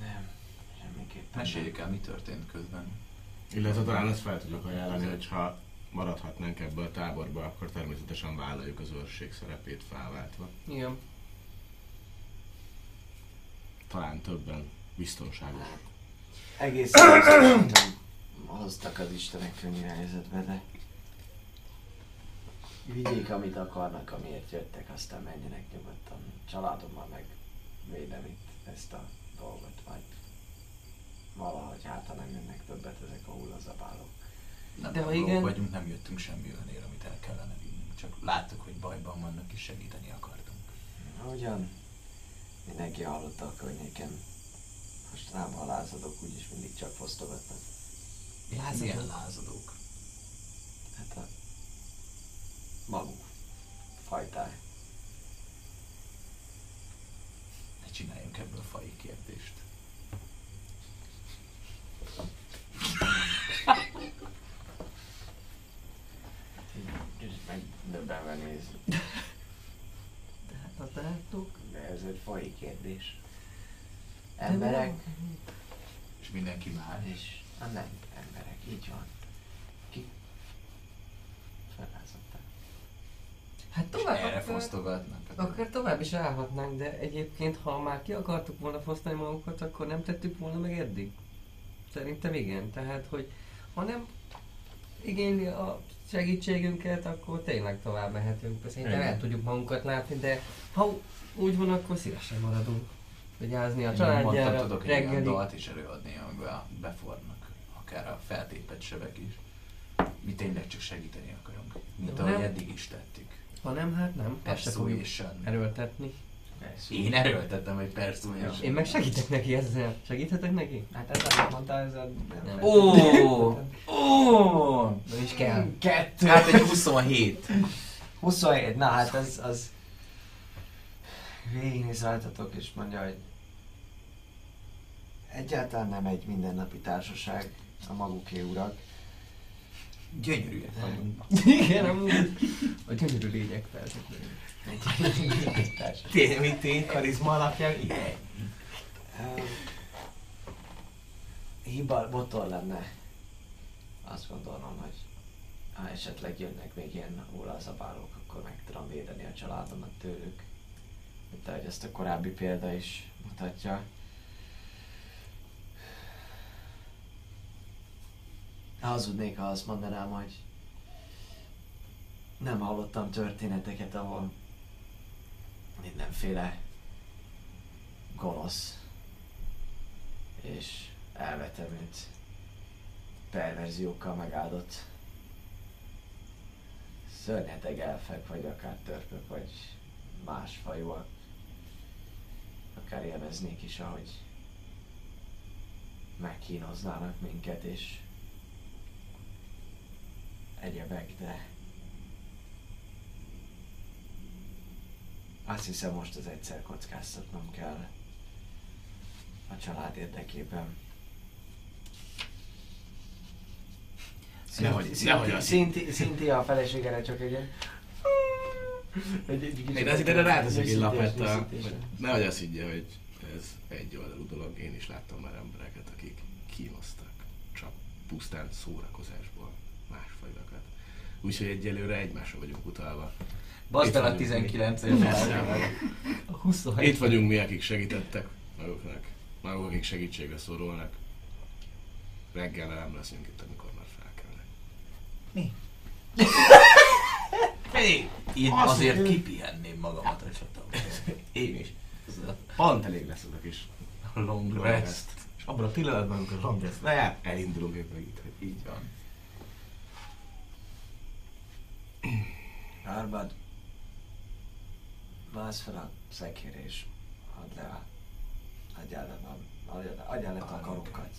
Nem, semmiképpen. Meséljük el, mi történt közben. Illetve talán ezt fel tudok ajánlani, hogy ha maradhatnánk ebbe a táborba, akkor természetesen vállaljuk az őrség szerepét felváltva. Igen. Talán többen biztonságosak. Egészen hoztak az Istenek könnyű helyzetbe, de vigyék, amit akarnak, amiért jöttek, aztán menjenek nyugodtan. Családommal meg védem itt ezt a dolgot, majd valahogy hát, ha nem jönnek többet ezek a hullazabálók. Nem De ha dolgok igen- vagyunk, nem jöttünk semmi olyanért, amit el kellene vinnünk. Csak láttuk, hogy bajban vannak és segíteni akartunk. Ugyan, mindenki hallotta a környéken. Most nem halázadok, úgyis mindig csak fosztogatnak. Hát ilyen lázadók. Hát a maguk fajtáj. Ne csináljunk ebből fai kérdést. Kicsit meg döbbenve néz. Tehát azt láttuk. De ez egy fai kérdés. Emberek És mindenki már. és a nem emberek, így van. Ki felázották. Hát tovább, erre akkor, fosztogatnak. akkor tovább is állhatnánk, de egyébként ha már ki akartuk volna fosztani magunkat, akkor nem tettük volna meg eddig. Szerintem igen, tehát hogy ha nem igényli a segítségünket, akkor tényleg tovább mehetünk. Szerintem el tudjuk magunkat látni, de ha úgy van, akkor szívesen maradunk. Vigyázni a Mondtam, családjára, tudok egy olyan dalt is előadni, amiben befornak. Akár a feltépett sebek is. Mi tényleg csak segíteni akarunk. Mint ahogy eddig is tettük. Ha nem, hát nem. Azt se fogjuk erőltetni. Én erőltettem egy persuasion. Én meg segítek neki ezzel. Segíthetek neki? Hát ez amit mondta, ez a... Nem. Ó! Ó! Nem is kell. Kettő. Hát egy 27. 27, na hát ez az... Végignéz rajtatok és mondja, hogy egyáltalán nem egy mindennapi társaság a maguké urak. Gyönyörűek vagyunk. Igen, amúgy. A gyönyörű lények feltétlenül. Tény, mint tény, karizma alapján, igen. Öm, Hiba botor lenne. Azt gondolom, hogy ha esetleg jönnek még ilyen ólazabálók, akkor meg tudom védeni a családomat tőlük. Mint ahogy ezt a korábbi példa is mutatja. Hazudnék, ha azt mondanám, hogy nem hallottam történeteket, ahol mindenféle gonosz és elvetem őt perverziókkal megáldott szörnyeteg elfek, vagy akár törpök, vagy más fajúak. Akár élveznék is, ahogy megkínoznának minket, és egyebek, de azt hiszem most az egyszer kockáztatnom kell a család érdekében. Nehogy- Szinti, nehogy Szinti, azt- Szinti, Szinti a feleségére csak egy Én azért erre ráteszek egy hogy nehogy azt higgye, hogy ez egy oldalú dolog. Én is láttam már embereket, akik kínoztak. Csak pusztán másfajlakat. Úgyhogy egyelőre egymásra vagyunk utalva. Baszd el a vagyunk. 19 A 27. Itt vagyunk mi, akik segítettek maguknak. Maguk, akik segítségre szorulnak. Reggel nem leszünk itt, amikor már felkelnek. Én Azt azért mondja- kipihenném magamat a csatában. Én is. Pont elég lesz az a kis Long rest. rest. És abban a pillanatban, amikor long rest lejár, elindulunk éppen itt, hogy így van. Árpád, mász fel a szekére és add le a... Adjál le, a- adjál- le a takarókat.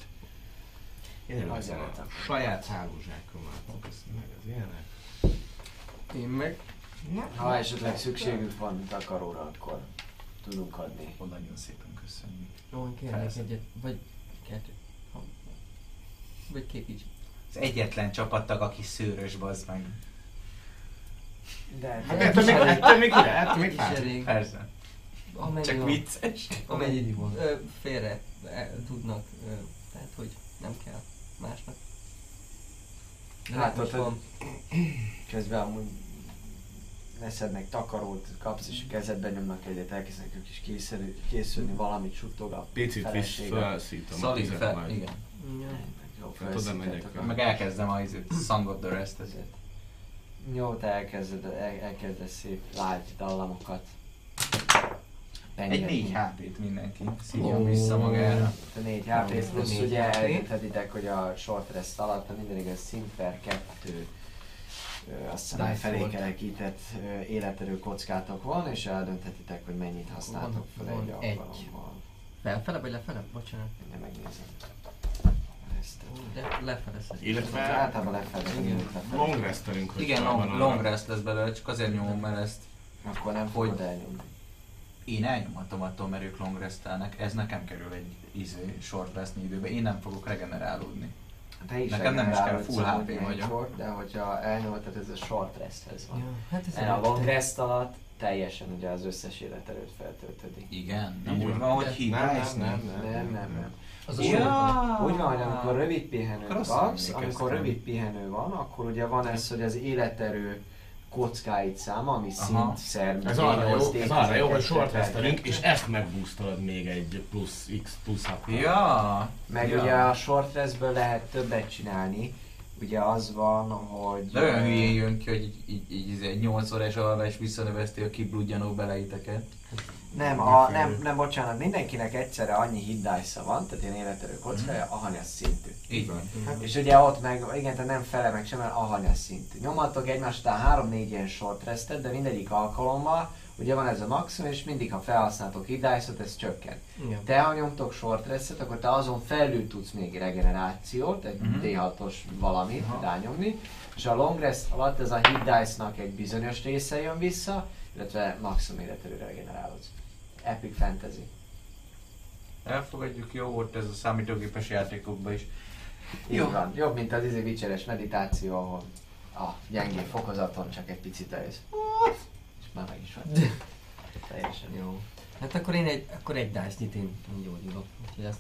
Én Hagyjál a saját hálózsákomat, meg az ilyenek. Én meg Ha esetleg szükségünk van takaróra, akkor tudunk adni. Ó, nagyon szépen köszönjük. Ó, kérnék Persze. egyet, vagy kettő. Ha- Vagy két is. Az egyetlen csapattag, aki szőrös, bazd meg. De Hát ettől még, ettől még ettől még Is. Persze. Amennyi Csak van. vicces. Amennyit ö, félre e, tudnak, ö, tehát hogy nem kell másnak. De Hát most ott van. közben amúgy leszednek takarót, kapsz és a kezedbe nyomnak egyet, elkezdenek ők is készülni, készülni valamit suttog a Picit felesége. felszítom tüzet fel, majd. igen. Ja. Jó, Oda felszítettek Meg elkezdem a of the Rest ezért. Jó, te elkezded, el, elkezdesz szép lágy dallamokat. Egy pengetni. 4 HP-t mindenki szívjon Ó. vissza magára. A 4 HP plusz ugye HP. eldönthetitek, hogy a short rest alatt a minden igaz szint per 2 azt hiszem Dice felékelekített ö, életerő kockátok van, és eldönthetitek, hogy mennyit használtok fel egy alkalommal. Felfele vagy lefele? Bocsánat. Mindjárt megnézem. De lefele szerintem. Illetve Általában lefelé. Igen. lefelé. long restelünk, hogy Igen, long, long rest lesz belőle, csak azért nyomom, mert ezt Akkor nem Hogy- fogod elnyomni. én elnyomhatom attól, mert ők long restelnek. Ez nekem kerül egy izé, short restni időbe. Én nem fogok regenerálódni. Te is Nekem nem is kell, full HP egy vagyok. sor, De hogyha elnyomod, tehát ez a short resthez van. Ja, hát ez A long rest alatt teljesen ugye az összes életerőt feltöltödik. Igen, nem úgy van. hogy Dice, nem, nem. nem. Nem, nem, nem. Az a. Ja. úgy van, hogy amikor rövid pihenőt Akkor kapsz, amikor rövid pihenő van, akkor ugye van ez, hogy az életerő kockáit száma, ami Aha. szint szer, Ez arra jó, D8, ez arra jó, hogy D12, short restelünk, és ezt megboostolod még egy plusz X plusz 6 Ja. Meg ja. ugye a short restből lehet többet csinálni. Ugye az van, hogy... De olyan hülyén jön ki, hogy így, így, így, így egy 8 órás alvás visszanöveszti a kibludjanó beleiteket. Nem, a, nem, nem, bocsánat, mindenkinek egyszerre annyi dice van, tehát ilyen életerő kockája, ahanyas szintű. Így van. És ugye ott meg, igen, tehát nem fele meg sem, mert ahanyas szintű. Nyomadtok egymás után 3-4 ilyen short restet, de mindegyik alkalommal, ugye van ez a maximum, és mindig ha felhasználtok hit dice-ot, ez csökken. Igen. Te ha nyomtok short restet, akkor te azon felül tudsz még regenerációt, egy Mhm. D6-os valamit rányomni, és a long rest alatt ez a hit dice-nak egy bizonyos része jön vissza, illetve maximum életerőre regenerálódsz. Epic Fantasy. Elfogadjuk, jó volt ez a számítógépes játékokban is. Jó. van. Jobb, mint az izé vicseres meditáció, ahol a gyengé fokozaton csak egy picit eljössz. És már meg is van. Teljesen jó. Hát akkor én egy, akkor egy dice nyit én gyógyulok.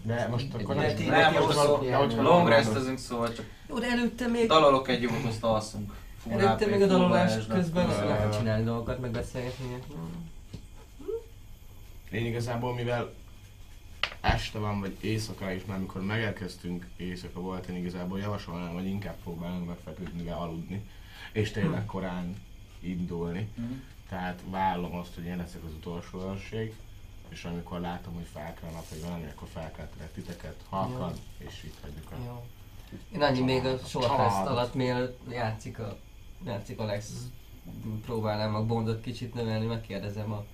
De most akkor nem- Nem, jó most szó, long restezünk, szóval csak Jó, de előtte még... dalalok egy jót, azt alszunk. Előtte még a dalolás közben full- lehet csinálni dolgokat, meg beszélgetni. Én igazából, mivel este van, vagy éjszaka is, már amikor megérkeztünk, éjszaka volt, én igazából javasolnám, hogy inkább próbálunk megfeküdni, mivel aludni, és tényleg korán indulni. Mhm. Tehát vállom azt, hogy én leszek az utolsó őrség, és amikor látom, hogy felkel nap, vagy valami, akkor felkeltek titeket halkan, és itt hagyjuk a... Jó. Én annyi még a Család. alatt, mielőtt játszik a, játszik Alex, próbálnám a bondot kicsit növelni, megkérdezem a,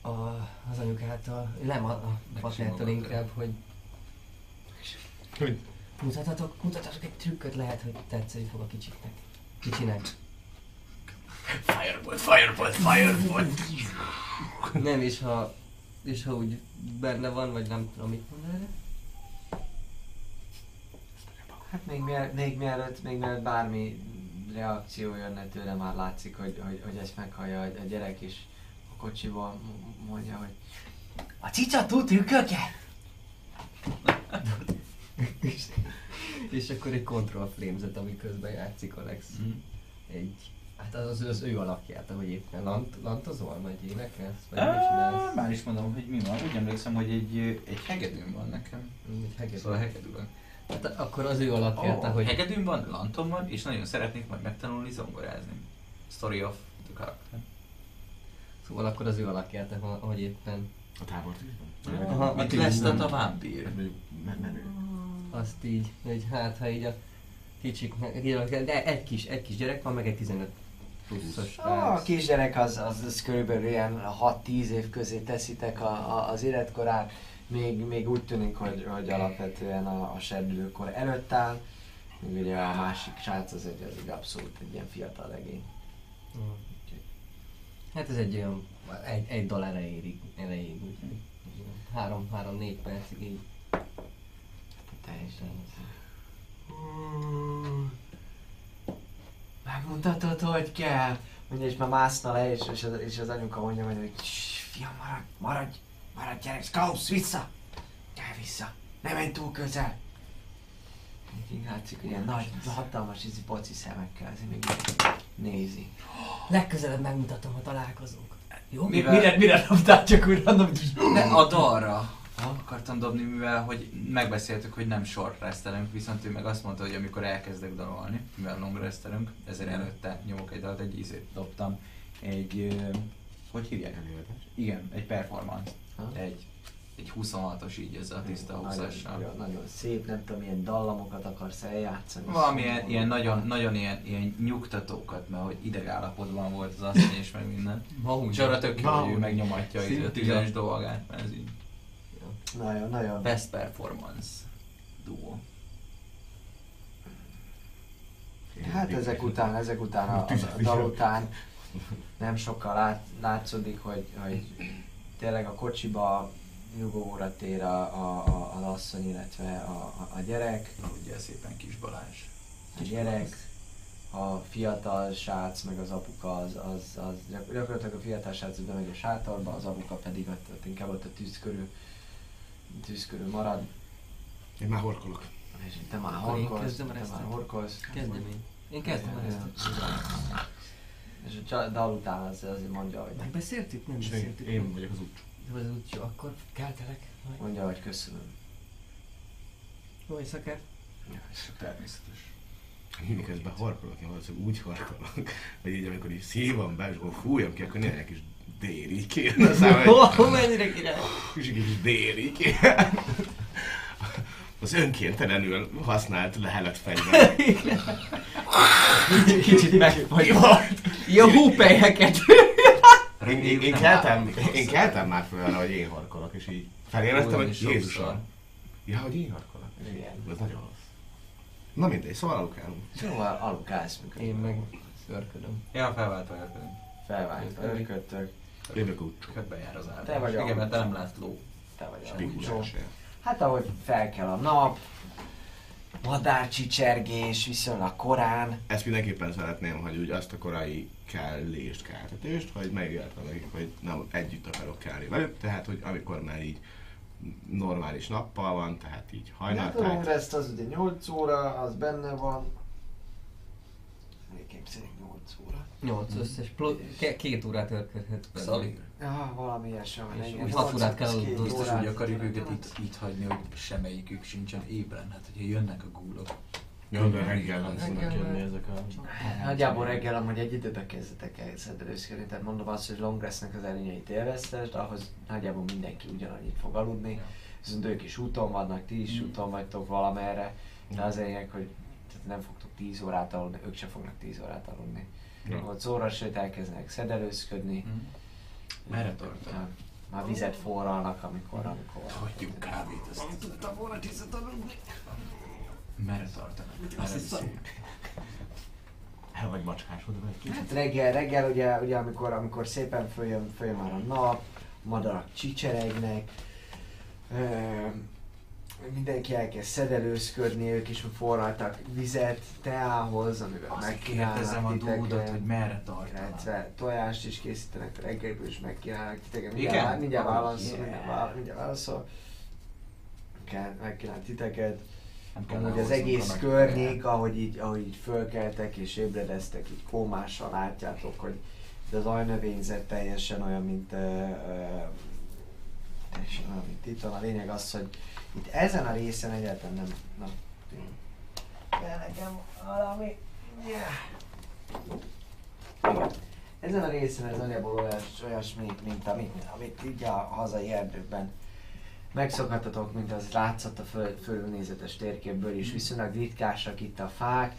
a, az anyukától, nem a, a patától inkább, hogy Hogy? mutathatok, mutathatok egy trükköt, lehet, hogy tetszeni fog a kicsiknek. Kicsinek. Firebolt, firebolt, firebolt! Nem, és ha, és ha úgy benne van, vagy nem tudom mit mond erre. Hát még, miel, még mielőtt, még mielőtt bármi reakció jönne tőle, már látszik, hogy, hogy, hogy ezt meghallja a, a gyerek, és m- mondja, hogy a cica tud trükköket? és, és akkor egy control flamezet, ami közben játszik Alex. Mhm. Egy, hát az az, az ő alakját, ahogy éppen lant, lantozol, vagy énekelsz, vagy mit csinálsz? Már is mondom, hogy mi van. Úgy emlékszem, hogy egy, egy hegedűm van nekem. Egy hegedű. Szóval hegedű van. Hát akkor az ő alakját, Oh, ahogy... hegedűm van, lantom van, és nagyon szeretnék majd megtanulni zongorázni. Story of the character. Szóval akkor az ő alakját, ahogy éppen A tábortűzben? Aha, Mit hát lesz a vámpír? Men- menő. azt így, hogy hát ha így a kicsik, de egy kis, egy kis gyerek van, meg egy 15 pluszos A srác. kisgyerek az, az, az körülbelül ilyen 6-10 év közé teszitek a, a, az életkorát, még, még úgy tűnik, hogy, hogy alapvetően a, a serdülőkor előtt áll, míg ugye a másik srác az egy, az egy abszolút egy ilyen fiatal legény. Mm. Hát ez egy olyan, egy, egy doll erejéig, erejéig, úgyhogy három, három, négy percig így. Teljesen. Megmutatod, hogy kell? Mondja, és már mászna le, és, és, az, és az anyuka mondja majd, hogy "Ssss, fiam, maradj, maradj, maradj gyerek, Scouse, vissza! Gyere vissza, ne menj túl közel! Így látszik, hogy ilyen nagy, hatalmas izi poci szemekkel, azért még nézi. Legközelebb megmutatom, ha találkozunk. Jó? Mivel- Mire, mire dobtál csak úgy random? De a dalra akartam dobni, mivel hogy megbeszéltük, hogy nem short restelünk, viszont ő meg azt mondta, hogy amikor elkezdek dalolni, mivel long restelünk, ezért előtte nyomok egy dalt, egy ízét dobtam. Egy, hogy hívják? Előadás. Igen, egy performance. Ha? Egy, egy 26-os így ezzel a tiszta nagyon, húzással. nagyon, nagyon szép, nem tudom, milyen dallamokat akarsz eljátszani. Valamilyen ilyen nagyon, nagyon ilyen, ilyen nyugtatókat, mert hogy idegállapotban volt az asszony és meg minden. És arra tök jó, hogy ő megnyomatja a tüzes dolgát, mert ez így Nagyon, nagyon. best performance duo. Hát ezek után, ezek után a, a dal után nem sokkal lát, látszódik, hogy, hogy tényleg a kocsiba nyugovóra tér a, a, a, az asszony, illetve a, a, a gyerek. Na ugye szépen kis Balázs. A gyerek, a fiatal srác, meg az apuka, az, az, az gyak- gyakorlatilag a fiatal srác bemegy a sátorba, az apuka pedig ott, ott inkább ott a tűz körül, tűz körül marad. Én már horkolok. És te már horkolsz, te már horkolsz. Kezdem én. Én kezdem el ezt. És a dal után az, azért mondja, hogy Megbeszéltük? Nem beszéltük. én vagyok az Az úgy jó, akkor keltelek. Majd. mondja, hogy köszönöm. Jó éjszakát. Természetes. Mindig közben horkolok, én valószínűleg úgy horkolok, hogy így amikor így szívom be, és akkor fújom ki, akkor néha egy kis dél így kéne a egy Ó, mennyire király! kis, kis dél így kéne. Az önkéntelenül használt lehelet fegyver. Kicsit megfagy. Jó húpelyeket! Én, én, én, keltem, én keltem már föl arra, hogy én horkolok, és így felébredtem, Olyan hogy Jézusom. Ja, hogy én horkolok. Igen. Ez nagyon rossz. Na mindegy, szóval alukálunk. Szóval alukálsz, mikor Én meg szörködöm. Ja, felváltva elködöm. felvált, örködtök, Jövök úgy. Ködbe jár az áll. Te vagy Igen, mert te nem látsz ló. te vagy a. Hát ahogy felkel a nap, madárcsicsergés viszonylag korán, Ezt mindenképpen szeretném, hogy úgy azt a korai kellést, keltetést, hogy megértem nekik, hogy nem együtt akarok kelni velük, tehát hogy amikor már így normális nappal van, tehát így hajnaltájt. Longrest az ugye 8 óra, az benne van. Végképp szerint 8 óra. Nyolc összes, plusz, két órát örködhet. Szali. Ja, valami ilyesmi van. És igen. úgy hat Nyolc, órát kell aludni. Biztos, hogy akarjuk őket itt, itt hagyni, hogy semmelyikük sincsen ébren. Hát, hogyha jönnek a gúlok, Jó, de reggel nem fognak jönni ezek a... Nagyjából reggel amúgy egy időben kezdetek el szedelőzködni, tehát mondom azt, hogy Longressnek az előnyeit élvezted, ahhoz nagyjából mindenki ugyanannyit fog aludni, viszont ők is úton vannak, ti is úton vagytok valamerre, de az lényeg, hogy tehát nem fogtok 10 órát aludni, ők sem fognak 10 órát aludni. Ja. Ott óra sőt elkezdenek szedelőzködni, Merre tartanak? Ja, már vizet forralnak, amikor, amikor... Hagyjuk kávét, ezt Merre tartanak? Merre viszi? El vagy macskásodva egy kicsit? Hát reggel, reggel ugye, ugye amikor, amikor szépen följön, följön már a nap, madarak csicseregnek, mindenki elkezd szedelőzködni, ők is forraltak vizet teához, amivel Azt megkínálnak a dúdot, hogy merre tartanak. illetve tojást is készítenek reggelből, és megkínálnak titeket. Igen? Mindjárt, mindjárt Oh, válaszol, yeah. mindjárt válaszol, mindjárt válaszol. Megkínál titeket. Nem kell Hogy az egész környék, ahogy így, ahogy így fölkeltek és ébredeztek, így kómással látjátok, hogy de az ajnövényzet teljesen olyan, mint, uh, uh, teljesen olyan, mint itt van. A lényeg az, hogy itt ezen a részen egyáltalán nem, na, kell nekem valami, yeah. Ezen a részen ez nagyjából olyas, olyasmi, mint amit, amit így a hazai erdőkben megszokhattatok, mint az látszott a föl, fölülnézetes térképből is. Viszonylag ritkásak itt a fák,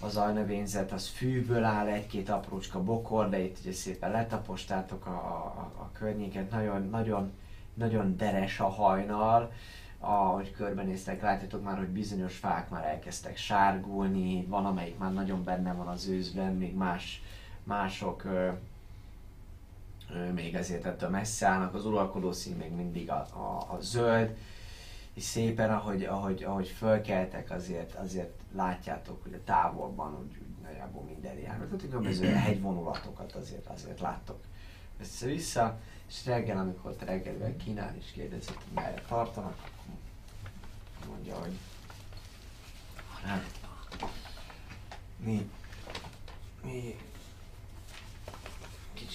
az ajnövényzet az fűből áll, egy-két aprócska bokor, de itt ugye szépen letapostátok a, a, a környéket, nagyon, nagyon, nagyon deres a hajnal, ahogy körbenéztek, látjátok már, hogy bizonyos fák már elkezdtek sárgulni, van amelyik már nagyon benne van az őszben, még más, mások még ezért ettől messze állnak, az uralkodó szín még mindig a, a, a zöld, és szépen, ahogy, ahogy, ahogy fölkeltek, azért, azért látjátok, hogy a távolban úgy, úgy nagyjából minden jár. Tehát különböző hegyvonulatokat azért, azért láttok. Össze-vissza, és reggel, amikor te kínál és kérdezett, hogy merre tartanak, mondja, hogy hát, mi, mi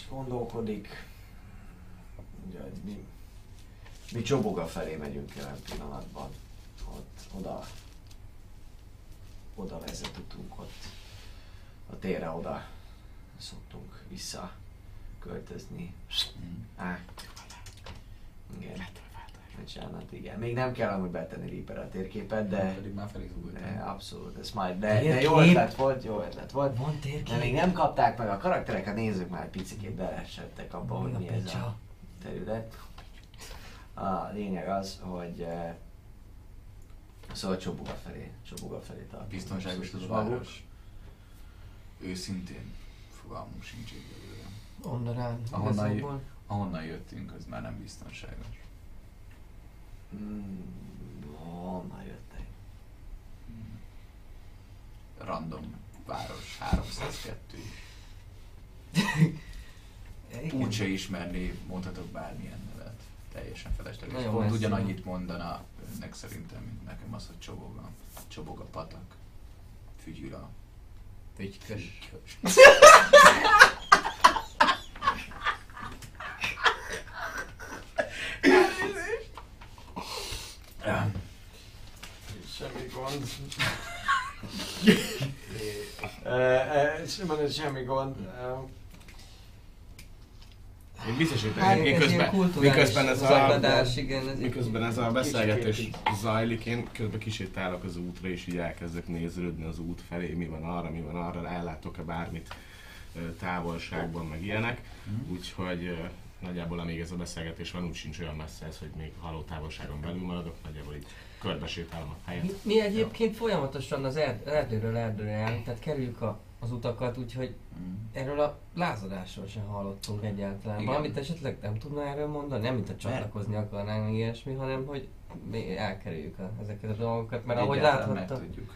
kicsit gondolkodik, ugye, mi, mi Csoboga felé megyünk jelen pillanatban. Ott, oda, oda vezet utunk, ott a térre oda szoktunk vissza költözni. Á, igen. Bocsánat, igen. Még nem kell amúgy betenni Reaper a térképet, de, Pedig már felé de abszolút, ez majd, de, de Térkép? jó ötlet volt, jó ötlet volt. Van De még térkép? nem kapták meg a karakterek, a nézők már egy picikét belesettek abba, hogy Mi ez a terület. A lényeg az, hogy eh, szóval Csobuga felé, Csobuga felé tart. Biztonságos az a város. Őszintén fogalmunk sincs egyelőre. Onderán, Ahonnan igazából. Ahonnan jöttünk, az már nem biztonságos. Honnan jöttek? Random város, 302. Igen. Úgy se ismerni, mondhatok bármilyen nevet. Teljesen felesleges. Nagyon Pont ugyanannyit mondana önnek szerintem, mint nekem az, hogy csoboga. Csoboga patak. Fügyüra. Fügykös. Semmi gond. Semmi, semmi gond. Én biztos, hogy Hát, miközben, miközben ez a, igen, ez miközben ez a beszélgetés zajlik, én közben kisétálok az útra, és így elkezdek néződni az út felé, mi van arra, mi van arra, ellátok-e bármit ö, távolságban, meg ilyenek. Úgyhogy ö, nagyjából amíg ez a beszélgetés van, úgy sincs olyan messze ez, hogy még haló távolságon belül maradok, nagyjából így körbesétálom a helyet. Mi, egyébként folyamatosan az erd, erdőről erdőre járunk, tehát kerüljük a, az utakat, úgyhogy Mm. erről a lázadásról sem hallottunk egyáltalán. Igen. Valamit esetleg nem tudná erről mondani? Nem, mint a csatlakozni akarnánk, meg ilyesmi, hanem hogy mi elkerüljük a, ezeket a dolgokat, mert ahogy Egyáltalán láthatta... megtudjuk,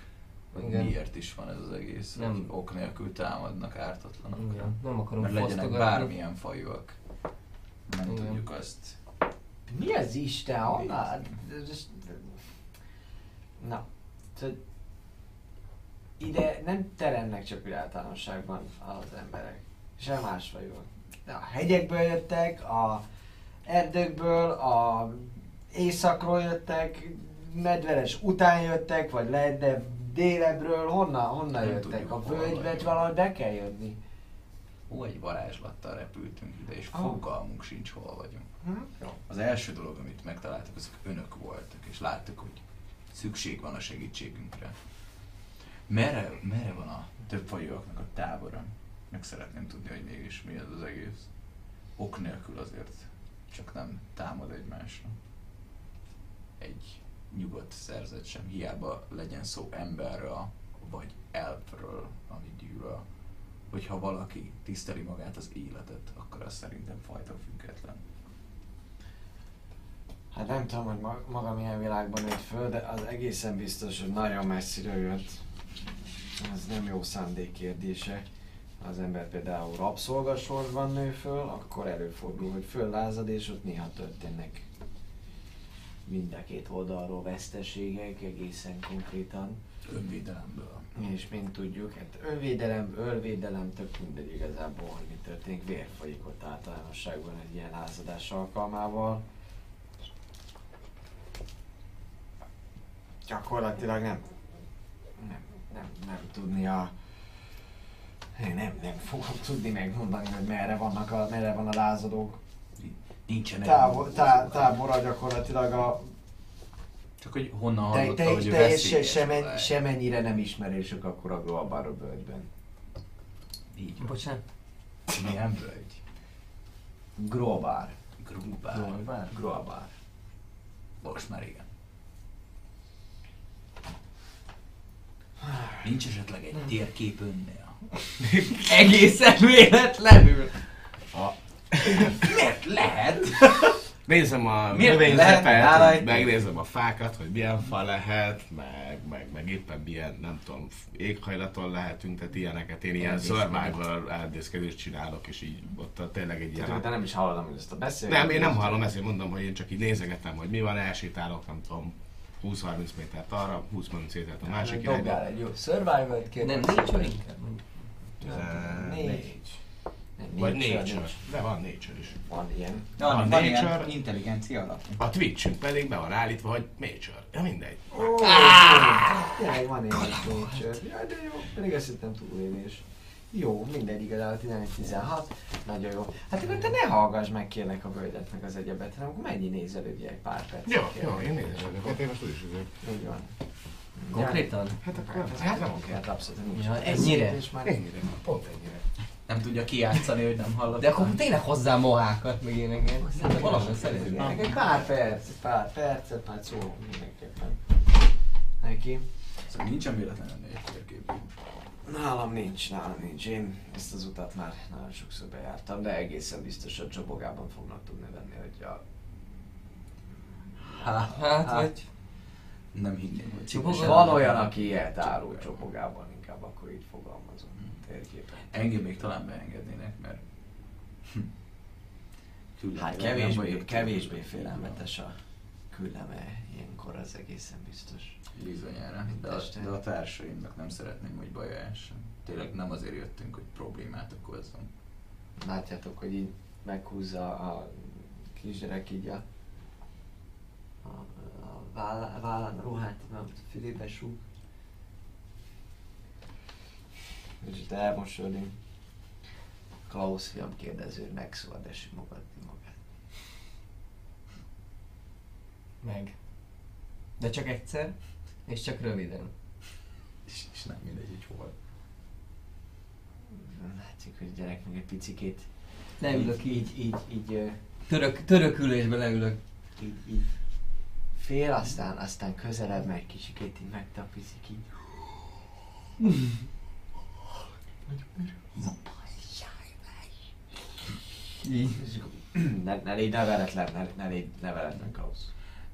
hogy Igen. miért is van ez az egész, Nem. nem. ok nélkül támadnak ártatlanokra. Igen, nem akarunk Mert legyenek bármilyen fajúak. Nem Igen. tudjuk azt. Mi az Isten? Honnan? Na, szóval ide nem teremnek csak úgy általánosságban az emberek. Sem más vagyok. De a hegyekből jöttek, a erdőkből, a éjszakról jöttek, medveres után jöttek, vagy lehet, de Délebről honnan, honnan Nem jöttek? tudjuk, A völgybe valahogy be kell jönni. Ó, egy varázslattal repültünk ide, és fogalmunk sincs, hol vagyunk. Hm? Jó. Az első dolog, amit megtaláltak, azok önök voltak, és láttuk, hogy szükség van a segítségünkre. Merre, merre van a több fajúaknak a tábora? Meg szeretném tudni, hogy mégis mi ez az egész. Ok nélkül azért csak nem támad egymásra. Egy nyugodt szerzet sem, hiába legyen szó emberről, vagy elfről, ami gyűlöl. Hogyha valaki tiszteli magát az életet, akkor az szerintem fajta független. Hát nem tudom, hogy ma- maga milyen világban nőtt föl, de az egészen biztos, hogy nagyon messziről jött. Ez nem jó szándék kérdése. Ha az ember például rabszolgasorban nő föl, akkor előfordul, hogy föllázad, és ott néha történnek mind a két oldalról veszteségek egészen konkrétan. Önvédelemből. És mint tudjuk, hát önvédelem, ölvédelem, tök mindegy igazából, hogy mi történik, vér folyik ott általánosságban egy ilyen lázadás alkalmával. Gyakorlatilag nem, nem, nem, nem tudni a, nem, nem, fogom tudni megmondani, hogy merre vannak a, merre van a lázadók. Nincsen tábor, tá, tábora gyakorlatilag a Csak hogy honnan te, hallotta, te, hogy teljesen veszélyes semen, semennyire nem ismerősök akkor a Gloabáro völgyben. Így van. Bocsánat. Milyen völgy? Grobár. Grubár. Grobár? Grobár. Most már igen. Nincs esetleg egy térkép önnél? Egészen véletlenül. Miért lehet? Nézem a Miért lehet nála növényzetet, megnézem a fákat, hogy milyen fa lehet, meg, meg, meg éppen milyen, nem tudom, éghajlaton lehetünk, tehát ilyeneket. Én ilyen survival eldészkedést csinálok, és így ott a- tényleg egy ilyen... de nem is hallom hogy ezt a beszélgetést. Nem, én nem hallom, ezért mondom, hogy én csak így nézegetem, hogy mi van, elsétálok, nem tudom, 20-30 métert arra, 20 métert a másik Dobjál irányba. egy jó survival-t kérlek. Nem, nature inkább. Négy. Vagy nature nature. nincs. De van nature is. Van ilyen. Van, Van van ilyen nature. intelligencia alapú. A Twitchünk pedig be van állítva, hogy nature. Ja, mindegy. Tényleg van ilyen nature. Ja, de jó. Pedig azt hittem túlélés. Jó, mindegy, igazából 11-16. Nagyon jó. Hát akkor te ne hallgass meg kérlek a völgyet meg az egyebet, hanem akkor mennyi nézelődj egy pár percet. Jó, jó, én nézem. Hát én most úgyis üzök. Így van. Konkrétan? Hát akkor Hát nem kell, abszolút nincs. Ja, Ez ennyire? És már ennyire, pont ennyire. Nem tudja kijátszani, hogy nem hallott. De akkor tényleg hozzá mohákat, meg ilyeneket. Valahol szeretném. Neked egy pár perc, pár percet már szólunk mindenképpen. Neki. Szóval nincsen véletlen ennél egy térkép. Nálam nincs, nálam nincs. Én ezt az utat már nagyon sokszor bejártam, de egészen biztos, hogy Csobogában fognak tudni venni, hogy a... Hát, Hát, vagy... Nem hinném, hogy Van olyan, aki ilyet árul Csobogában, inkább akkor így fogalmazom térképen. Engem még talán beengednének, mert... hm, különben Hát kevésbé, kevésbé félelmetes a külleme, ilyenkor az egészen biztos. Bizonyára, de a, de a társaimnak nem szeretném, hogy baja essen. Tényleg nem azért jöttünk, hogy problémát okozzon. Látjátok, hogy így meghúzza a kisgyerek így a, a, a vállán, ruhát, nem fülébe súg. Kicsit elmosodik. Klaus fiam kérdező megszólal, de simogatni magát. Meg. De csak egyszer, és csak röviden. És, és nem mindegy, hogy hol. Látszik, hogy a gyerek meg egy picikét Leülök így. így, így, így, Török, törökülésbe leülök. így, így fél, aztán, aztán közelebb megy kicsikét, így megtapizik így. Így. És Ne, ne légy neveletlen, ne, ne légy neveletlen, Klaus.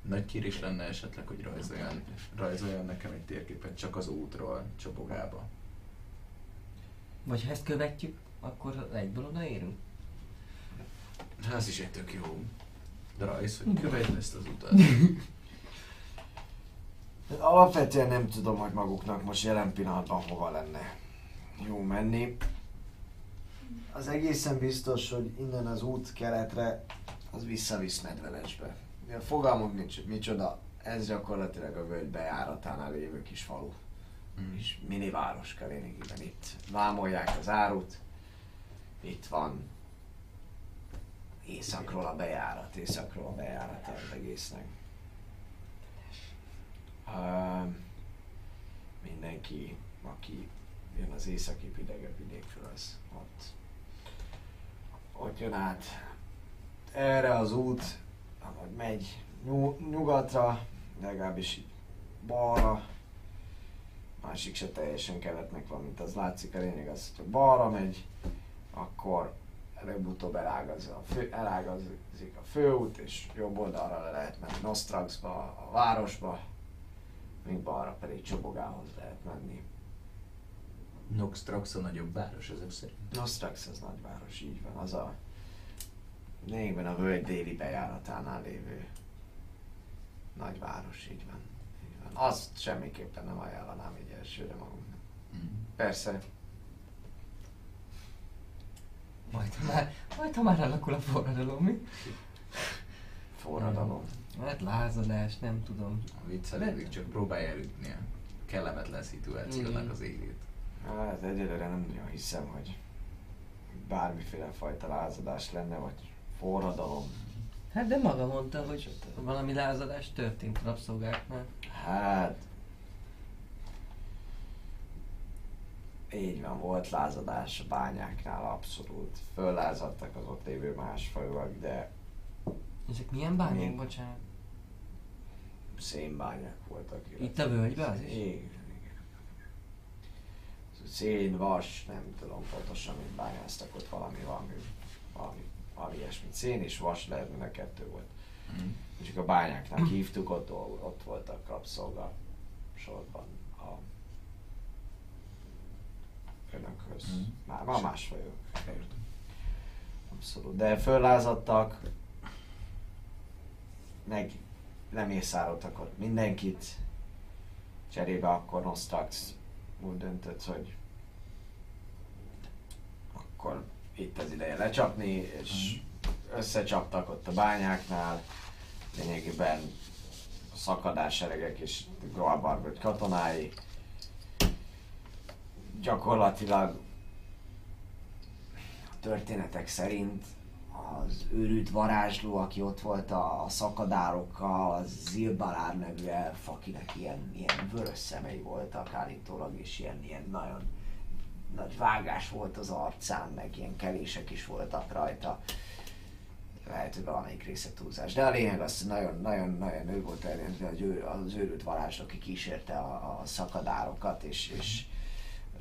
Nagy kérés lenne esetleg, hogy rajzoljon, rajzoljon nekem egy térképet csak az útról, Csobogába. Vagy ha ezt követjük, akkor egyből odaérünk. Hát Ez is egy tök jó rajz, hogy követd ezt az utat. Alapvetően nem tudom, hogy maguknak most jelen pillanatban hova lenne jó menni. Az egészen biztos, hogy innen az út keletre az visszavisz Medvelesbe. A fogalmunk nincs, hogy micsoda. Ez gyakorlatilag a völgy bejáratánál lévő kis falu. Mm. És mini városka lényegében itt vámolják az árut, itt van északról a bejárat, északról a bejárat az egésznek. Uh, mindenki, aki jön az északi idegebb vidékről, az ott, ott jön át. Erre az út, ahogy megy nyug- nyugatra, legalábbis balra, másik se teljesen keletnek van, mint az látszik. A lényeg az, hogy balra megy, akkor előbb-utóbb elágaz a fő, elágazik a főút, és jobb oldalra le lehet menni Nostraxba, a városba, míg balra pedig Csobogához lehet menni. Noxtrax a nagyobb város ezek szerint. Nostrax az nagyváros, így van, az a lényegben a völgy déli bejáratánál lévő nagyváros, így van. Így van. Azt semmiképpen nem ajánlanám így elsőre magunknak. Mm. Persze, Majd ha már, majd ha már alakul a forradalom, mi? forradalom. Hát lázadás, nem tudom. A viccelődik, csak próbálja elütni a kellemetlen szituációnak Igen. az élét. Hát egyelőre nem nagyon hiszem, hogy bármiféle fajta lázadás lenne, vagy forradalom. Hát de maga mondta, hogy valami lázadás történt a rabszolgáknál. Hát... Így van, volt lázadás a bányáknál abszolút. Föllázadtak az ott lévő más fajúak, de Ezek milyen bányák, Milyen? bocsánat? szénbányák voltak. Itt a völgyben az is? Igen. Szén, vas, nem tudom pontosan, mit bányáztak ott valami, valami, valami, valami ilyesmit. Szén és vas lehet, mind a kettő volt. Mm. Csak a bányáknál hívtuk, ott, ott voltak rabszolga sorban a önökhöz. Mhm. Már, már más vagyok. Abszolút. De föllázadtak, meg lemészároltak ott mindenkit. Cserébe akkor Nostrax úgy döntött, hogy akkor itt az ideje lecsapni, és összecsaptak ott a bányáknál. Lényegében a szakadás seregek és Groabarböt katonái. Gyakorlatilag a történetek szerint az őrült varázsló, aki ott volt a szakadárokkal, az Zilbalár nevű elf, akinek ilyen, ilyen vörös szemei voltak állítólag, és ilyen, ilyen nagyon nagy vágás volt az arcán, meg ilyen kelések is voltak rajta. Lehet, hogy valamelyik része túlzás. De a lényeg az, hogy nagyon, nagyon, nagyon ő volt az, őrült varázsló, aki kísérte a, a szakadárokat, és, és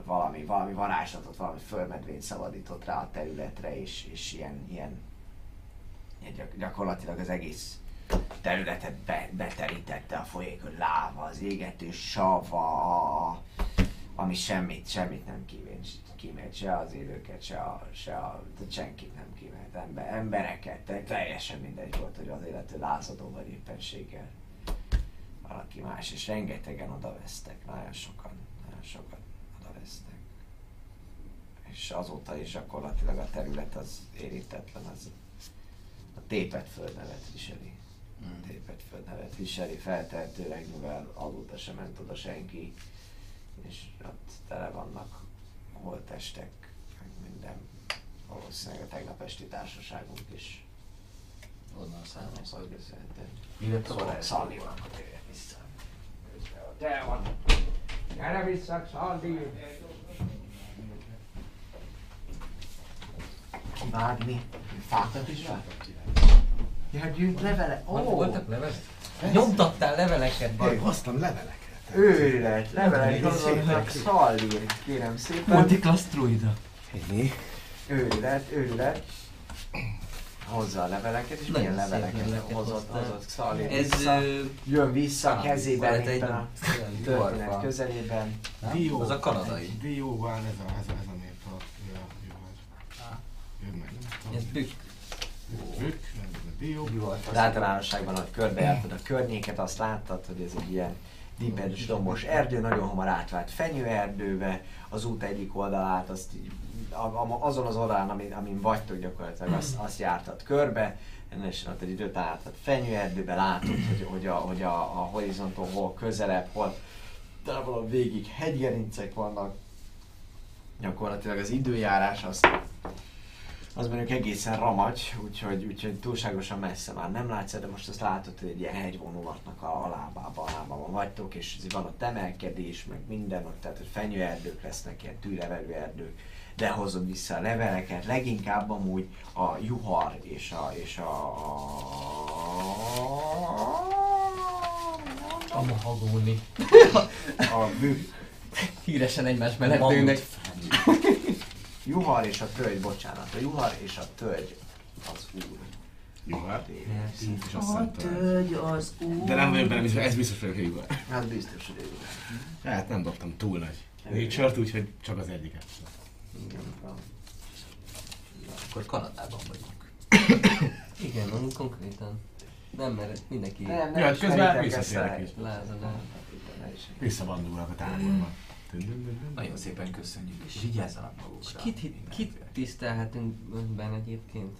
valami, valami varázslatot, valami fölmedvényt szabadított rá a területre, és, és ilyen, ilyen, ilyen gyak, gyakorlatilag az egész területet be, beterítette a folyékony láva, az égető sav, a, a, ami semmit, semmit nem kímélt, kímélt se az élőket, se, a, se a, tehát senkit nem kímélt, ember, embereket, te, teljesen mindegy volt, hogy az élető lázadó vagy éppenséggel valaki más, és rengetegen odavesztek, nagyon sokan, nagyon sokan odavesztek. És azóta is gyakorlatilag a terület az érintetlen, az a tépet földnevet viseli. Mm. Tépet földnevet viseli, feltehetőleg, mivel azóta sem ment oda senki, és ott tele vannak holtestek, meg minden. Valószínűleg a tegnap esti társaságunk is Onnan származik. a Szóval? Szaldi van, akkor térjen vissza. Te van. Gyere vissza, Szaldi! Kivágni? Fákat is vágott? Ja, gyűjt levele. Ó, voltak levelek? Nyomtattál leveleket? Hey, hoztam leveleket. Őrület, levelek hozottak Szaldi, kérem szépen. Montiklas druida. Ennyi. Őrület, őrület. Hozza a leveleket, és milyen leveleket leveleket hozott, hozott Szaldi Ez... vissza. Jön vissza Ah, kezében, éppen a történet közelében. Dió. Az a kanadai. Dióval ez a, ez a, ez a nép a, jó. Jön meg. Ez bükk. Bükk, a dió. Az általánosságban, hogy körbejártad a környéket, azt láttad, hogy ez egy ilyen dípedes dombos erdő, nagyon hamar átvált fenyőerdőbe, az út egyik oldalát, azt azon az oldalán, amin, amin vagytok gyakorlatilag, azt, azt jártad körbe, is ott egy időt átad fenyőerdőbe, látod, hogy, hogy, a, hogy a, a horizonton hol közelebb, hol Távolabb végig hegygerincek vannak. Gyakorlatilag az időjárás az, az mondjuk egészen ramagy, úgyhogy, úgyhogy túlságosan messze már nem látsz, de most azt látod, hogy egy ilyen hegyvonulatnak a, a lábában, a lábában vagytok, és van ott emelkedés, meg minden, ott, tehát hogy fenyőerdők lesznek, ilyen tűlevelő erdők, de hozom vissza a leveleket, leginkább amúgy a juhar és a, és a, A mahagóni. a bű, Híresen egymás mellett dőnek. juhar és a tölgy, bocsánat, a juhar és a tölgy az úr. Tévés. És azt mondtam. tölgy az úr. De nem vagyok benne biztos, ez biztos vagyok hívva. Hát biztos, hogy ő. Hát nem dobtam túl nagy. Nature-t, úgyhogy csak az egyiket. Igen, van. Akkor Kanadában vagyunk. Igen, amúgy konkrétan. Nem, mert mindenki Nem, nem Ja, közben ismeritek ezt visszatérek el. is. lázadál. Ne is. Visszavandulnak a táborba. Nagyon szépen köszönjük, és vigyázzanak És magukra. kit, hit, kit mindenféle. tisztelhetünk önben egyébként?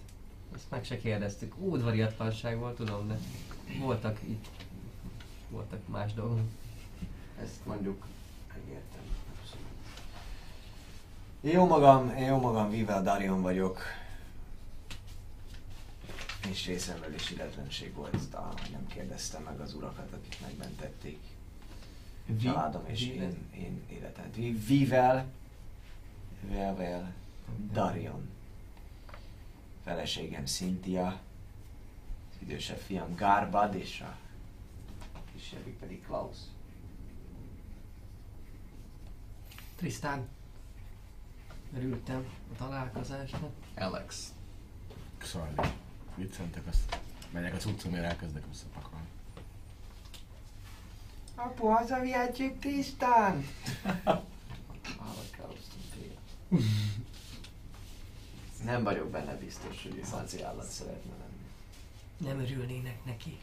Ezt meg se kérdeztük. Udvariatlanság volt, tudom, de voltak itt, voltak más dolgok. Ezt mondjuk megértem. Jó magam, én jó magam, Vivel Darion vagyok. És részemről is illetlenség volt, hogy nem kérdeztem meg az urakat, akik megmentették. Családom és én, én életet. Vi- Vivel, Vivel, Darion. Feleségem Cynthia, az idősebb fiam Garbad és a kisebbik pedig Klaus. Trisztán. Örültem a találkozásnak. Alex. Szalni. Viccentek, azt megyek a cuccomért, elkezdek visszapakolni. Apu, hazavihetjük tisztán! Nem vagyok benne biztos, hogy ő hazi állat szeretne lenni. Nem örülnének neki.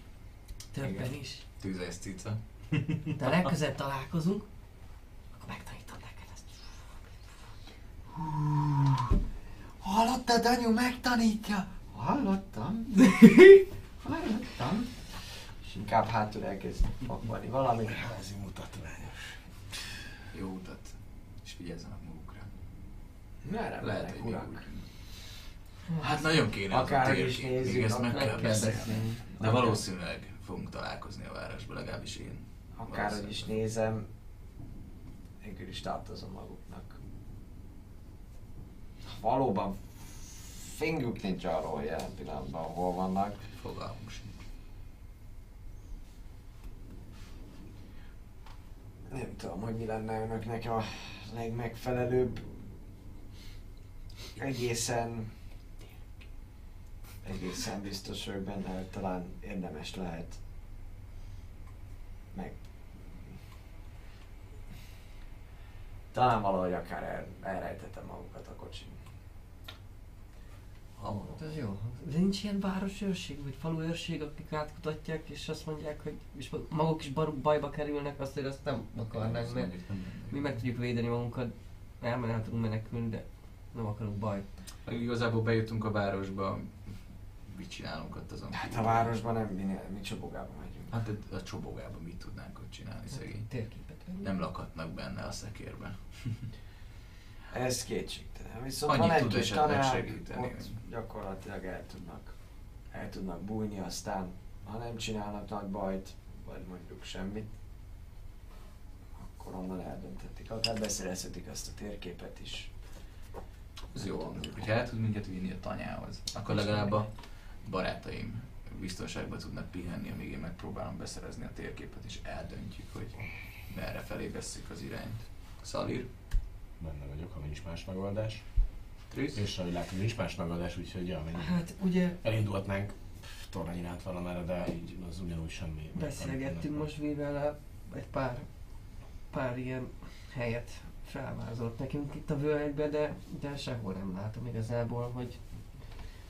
Többen Igen. is. Tűzes cica. De ha legközelebb találkozunk, akkor megtanítom neked ezt. Hallottad, anyu megtanítja? Hallottam. Hallottam. És inkább hátul elkezd pakolni valamit. Ez mutatványos. Jó utat. És vigyázzanak magukra. Merre Lehet, hogy urak? Hát nagyon kéne az a Akárhogy is nézzük, még ezt meg kell beszélni. De valószínűleg fogunk találkozni a városban, legalábbis én. Akárhogy is nézem, végül is tartozom maguknak. Valóban fingük nincs arról, jelen pillanatban hol vannak. Fogalmunk sincs. Nem tudom, hogy mi lenne önöknek a legmegfelelőbb. Egészen... Egészen biztos vagyok benne, hogy talán érdemes lehet meg... Talán valahogy akár el, elrejtettem magukat a kocsin. Hát ez jó. De nincs ilyen városőrség, vagy faluőrség, akik átkutatják, és azt mondják, hogy és maguk is bar- bajba kerülnek, azt, hogy azt nem akarnánk, mert mondjuk, nem lenne mi meg tudjuk védeni magunkat, elmenhetünk menekülni, de nem akarunk bajt. Ha Igazából bejutunk a városba, mit csinálunk ott azon? Hát a városban nem, mi, mi csobogában megyünk. Hát a, a csobogában mit tudnánk ott csinálni, szegény? Térképet. Nem lakhatnak benne a szekérben. Ez kétségtelen. Viszont Annyit van egy kis tanár, ott gyakorlatilag el tudnak, el tudnak bújni, aztán ha nem csinálnak nagy bajt, vagy mondjuk semmit, akkor onnan eldönthetik. Akár beszerezhetik azt a térképet is. Ez jó hangzik. Hogyha el tud minket vinni a tanyához, akkor legalább a barátaim biztonságban tudnak pihenni, amíg én megpróbálom beszerezni a térképet, és eldöntjük, hogy merre felé vesszük az irányt. Szalír, Benne vagyok, ha nincs más megoldás. Trisz, És ahogy látom, nincs más megoldás, úgyhogy ja, menjünk. Hát ugye Elindulhatnánk torony iránt valamerre, de így az ugyanúgy semmi. beszélgettünk most Vivel egy pár, pár ilyen helyet felvázolt nekünk itt a völgybe, de, de sehol nem látom igazából, hogy,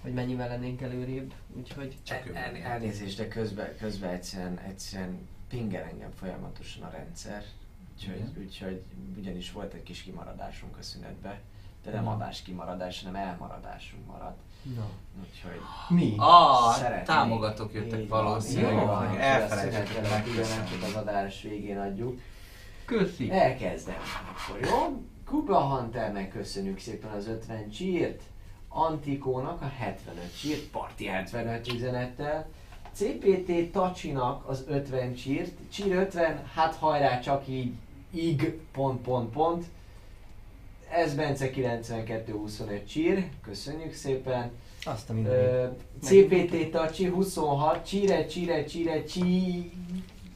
hogy mennyivel lennénk előrébb, úgyhogy Csak El, el, elnézést, de közben, közben egyszerűen, egyszerűen pingel engem folyamatosan a rendszer. Úgyhogy, Igen. úgyhogy ugyanis volt egy kis kimaradásunk a szünetbe. De nem Mhm. adás kimaradás, hanem elmaradásunk maradt. na. Úgyhogy Mi? Ah, Szeretnék. támogatók jöttek valószínűleg. Jó, van, elfelejtettem szünetet ugye nem megköszönni. csak az adás végén adjuk. Köszi. Elkezdem. Akkor jó? Kuba Hunternek köszönjük szépen az 50 csírt. Antikónak a 75 csírt, Parti 75 üzenettel. CPT Tacsinak az 50 csírt, csír 50, hát hajrá csak így, ig, pont, pont, pont. Ez Bence 92-25 csír, köszönjük szépen. Azt a minden. Ö, CPT Tacsi 26, csíre, csíre, csíre, csí...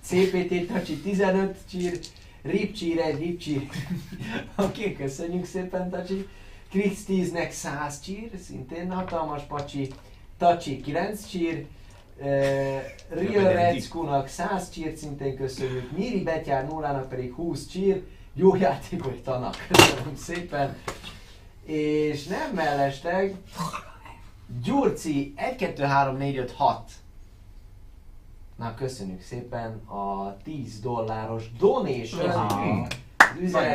CPT Tacsi 15 csír, Rip csíre, Rip csír. Oké, köszönjük szépen Tacsi. Krisztíznek 100 csír, szintén hatalmas pacsi. Tacsi 9 csír. Real. Redskunak 100 csírt szintén köszönjük, Miri Betyár nullának pedig 20 csír, jó játékot tanak, köszönöm szépen. És nem mellesleg, Gyurci 1, 2, 3, 4, 5, 6. Na, köszönjük szépen a 10 dolláros donation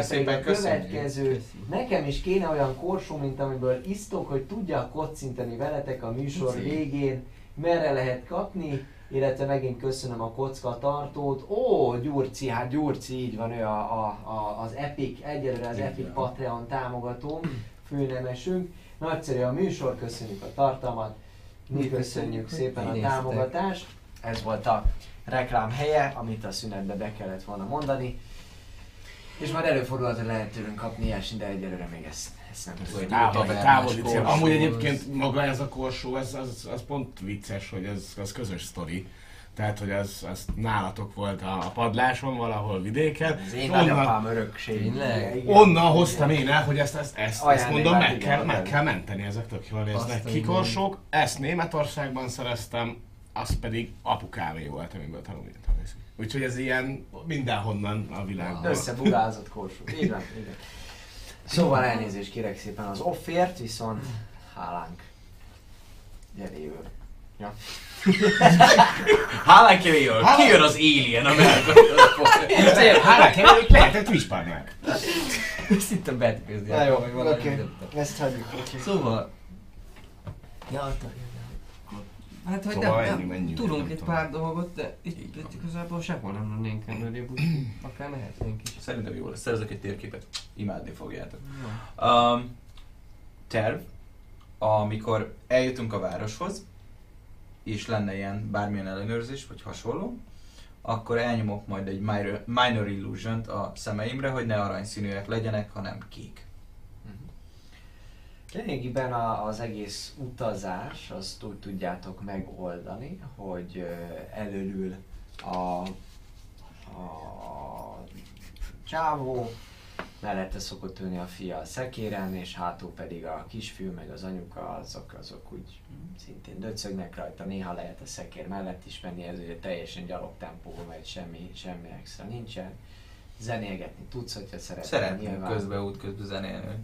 szépen pedig a köszönjük. következő. Nekem is kéne olyan korsó, mint amiből isztok, hogy tudjak kocintani veletek a műsor végén. Merre lehet kapni, illetve megint köszönöm a kocka tartót. Ó, Gyurci, hát Gyurci, így van, ő a, a, a, az Epic, egyelőre az Epic. Patreon támogatóm, főnemesünk. Nagyszerű a műsor, köszönjük a tartalmat. Mi köszönjük szépen a támogatást. Ez volt a reklám helye, amit a szünetbe be kellett volna mondani. És már előfordulhat, hogy lehet tőlünk kapni ilyesmi, de egyelőre még ezt, ezt Vagy tudjuk. Távoli, cél. Amúgy az- egyébként maga ez a korsó, ez, az, az pont vicces, hogy ez, az közös sztori. Tehát, hogy ez, ez nálatok volt a, a padláson valahol vidéken. Az én Onnan- nagyapám örökség. Igen. Onnan hoztam én el, hogy ezt, ezt, ezt, ezt Ajándékát, mondom, meg igen, kell, meg igen. kell menteni, ezek tök jól néznek Azt a ki mindenit. korsók. Ezt Németországban szereztem, az pedig apukávé volt, amiből tanultam. Úgyhogy ez ilyen mindenhonnan a világban. Összebugázott korsó. Van, igen. Szóval elnézést kérek szépen az offért, viszont hálánk. Gyeréül. Ja. Hálán kivéjön, ki jön az alien a melkasodból? Hálá kell, lehetett Twispárnál. Ezt hittem betközni. Na jó, oké. Ezt hagyjuk. Szóval... Ja, azt a- Hát, hogy Szóval nem, nem, menjünk, tudunk nem egy tudom. pár dolgot, de itt, itt igazából sehol nem lennénk előrébb, úgyhogy akár mehetnénk is. Szerintem jó lesz, szerzek egy térképet. Imádni fogjátok. Um, terv, amikor eljutunk a városhoz, és lenne ilyen bármilyen ellenőrzés, vagy hasonló, akkor elnyomok majd egy minor, minor illusion a szemeimre, hogy ne aranyszínűek legyenek, hanem kék. Lényegében az egész utazás, azt úgy tudjátok megoldani, hogy ö, elölül a, a csávó, mellette szokott ülni a fia a szekéren, és hátul pedig a kisfiú meg az anyuka, azok, azok úgy szintén döcögnek rajta, néha lehet a szekér mellett is menni, ez ugye teljesen gyalog tempóban megy, semmi, semmi extra nincsen. Zenélgetni tudsz, hogyha szeretnél. Út közben zenélni,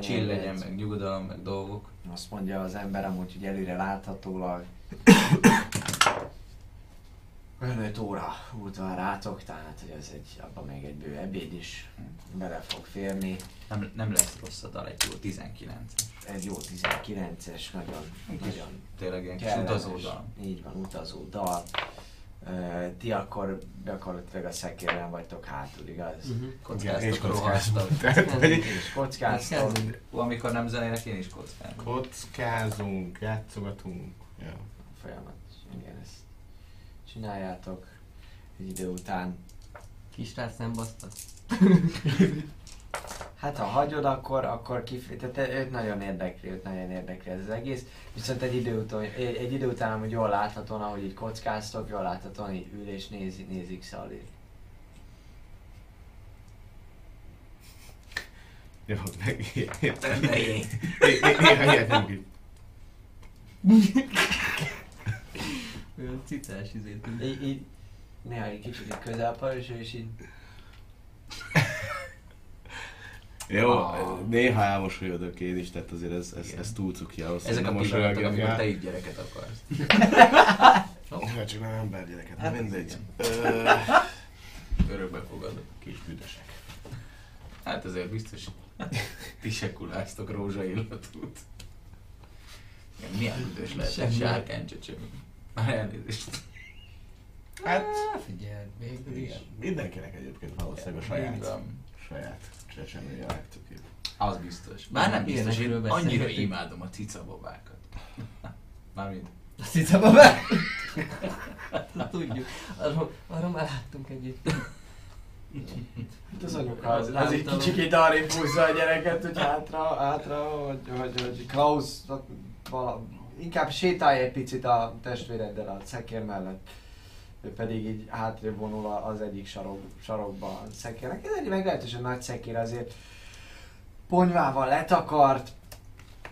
chill legyen, meg nyugodalom, meg dolgok. Azt mondja az ember amúgy, hogy előre láthatólag 5 óra út van rátok, tehát hogy ez egy, abban még egy bő ebéd is bele fog férni. Nem, nem lesz rossz a dal, egy jó 19 Egy jó 19-es, nagyon, nagyon Tényleg ilyen kis utazó dal. Így van, utazó dal. Ö, ti akkor gyakorlatilag a szekérben vagytok hátul, igaz? És Kockáztok, rohasztok. És kockáztok. Amikor nem zenélek, én is kockázom. kockázunk, játszogatunk. Ja. folyamat. Igen, ezt csináljátok egy idő után. Kisrác nem baszta? Hát ha hagyod, akkor, akkor kif... Tehát te- őt nagyon érdekli, őt nagyon érdekli ez az egész. Viszont egy idő után, egy, idő után amúgy jól láthatóan, ahogy így kockáztok, jól láthatóan így ül és nézi, nézik Szali. Jó, meg. Néha ilyet így. Olyan cicás izét. Így, így néha egy kicsit közel és ő is így... Jó, Ah. néha elmosolyodok én is, tehát azért ez, ez, ez túl cuki ahhoz, Ezek a nem pillanatok, amikor te így gyereket akarsz. Hát csak nem ember gyereket, Hát hát mindegy. Örökbe fogadok. Kis büdösek. Hát ezért biztos ti se kuláztok rózsaillatút. Milyen büdös lehet egy Semmi. sárkány csöcsöm. Már elnézést. Hát, Figyelj, végül is. Mindenkinek egyébként valószínűleg a saját, saját csecsemője legtökébb. Az biztos. Bár nem biztos, én annyira imádom a cicababákat. Mármint. A! Na, tudjuk. Arra, arra már láttunk együtt. Hát az anyuka az, Nem az egy kicsikét arrébb húzza a gyereket, hogy hátra, hátra, hogy, hogy, hogy Klaus vala, inkább sétálj egy picit a testvéreddel a szekér mellett. Ő pedig így hátrébb vonul az egyik sarok, sarokba a szekérnek. Ez egy meglehetősen nagy szekér azért. Ponyvával letakart,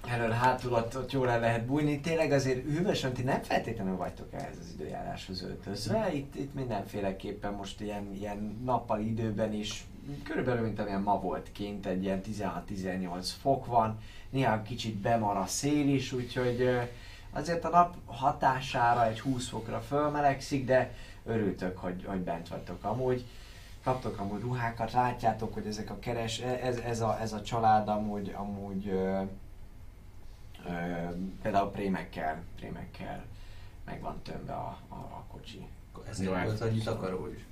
elől hátul ott, ott jól el lehet bújni. Tényleg azért hűvösön ti nem feltétlenül vagytok ehhez az időjáráshoz öltözve. Itt, itt mindenféleképpen most ilyen, ilyen nappali időben is, körülbelül mint amilyen ma volt kint, egy ilyen 16-18 fok van. Néha kicsit bemar a szél is, úgyhogy azért a nap hatására egy 20 fokra fölmelegszik, de örültök, hogy, hogy bent vagytok amúgy. Kaptok amúgy ruhákat, látjátok, hogy ezek a keres, ez, ez, a, ez a család amúgy, amúgy ö, Ö, például prémekkel, prémekkel meg van tömve a, a, a kocsi. Ezért Jó, volt hát- annyi takaró is.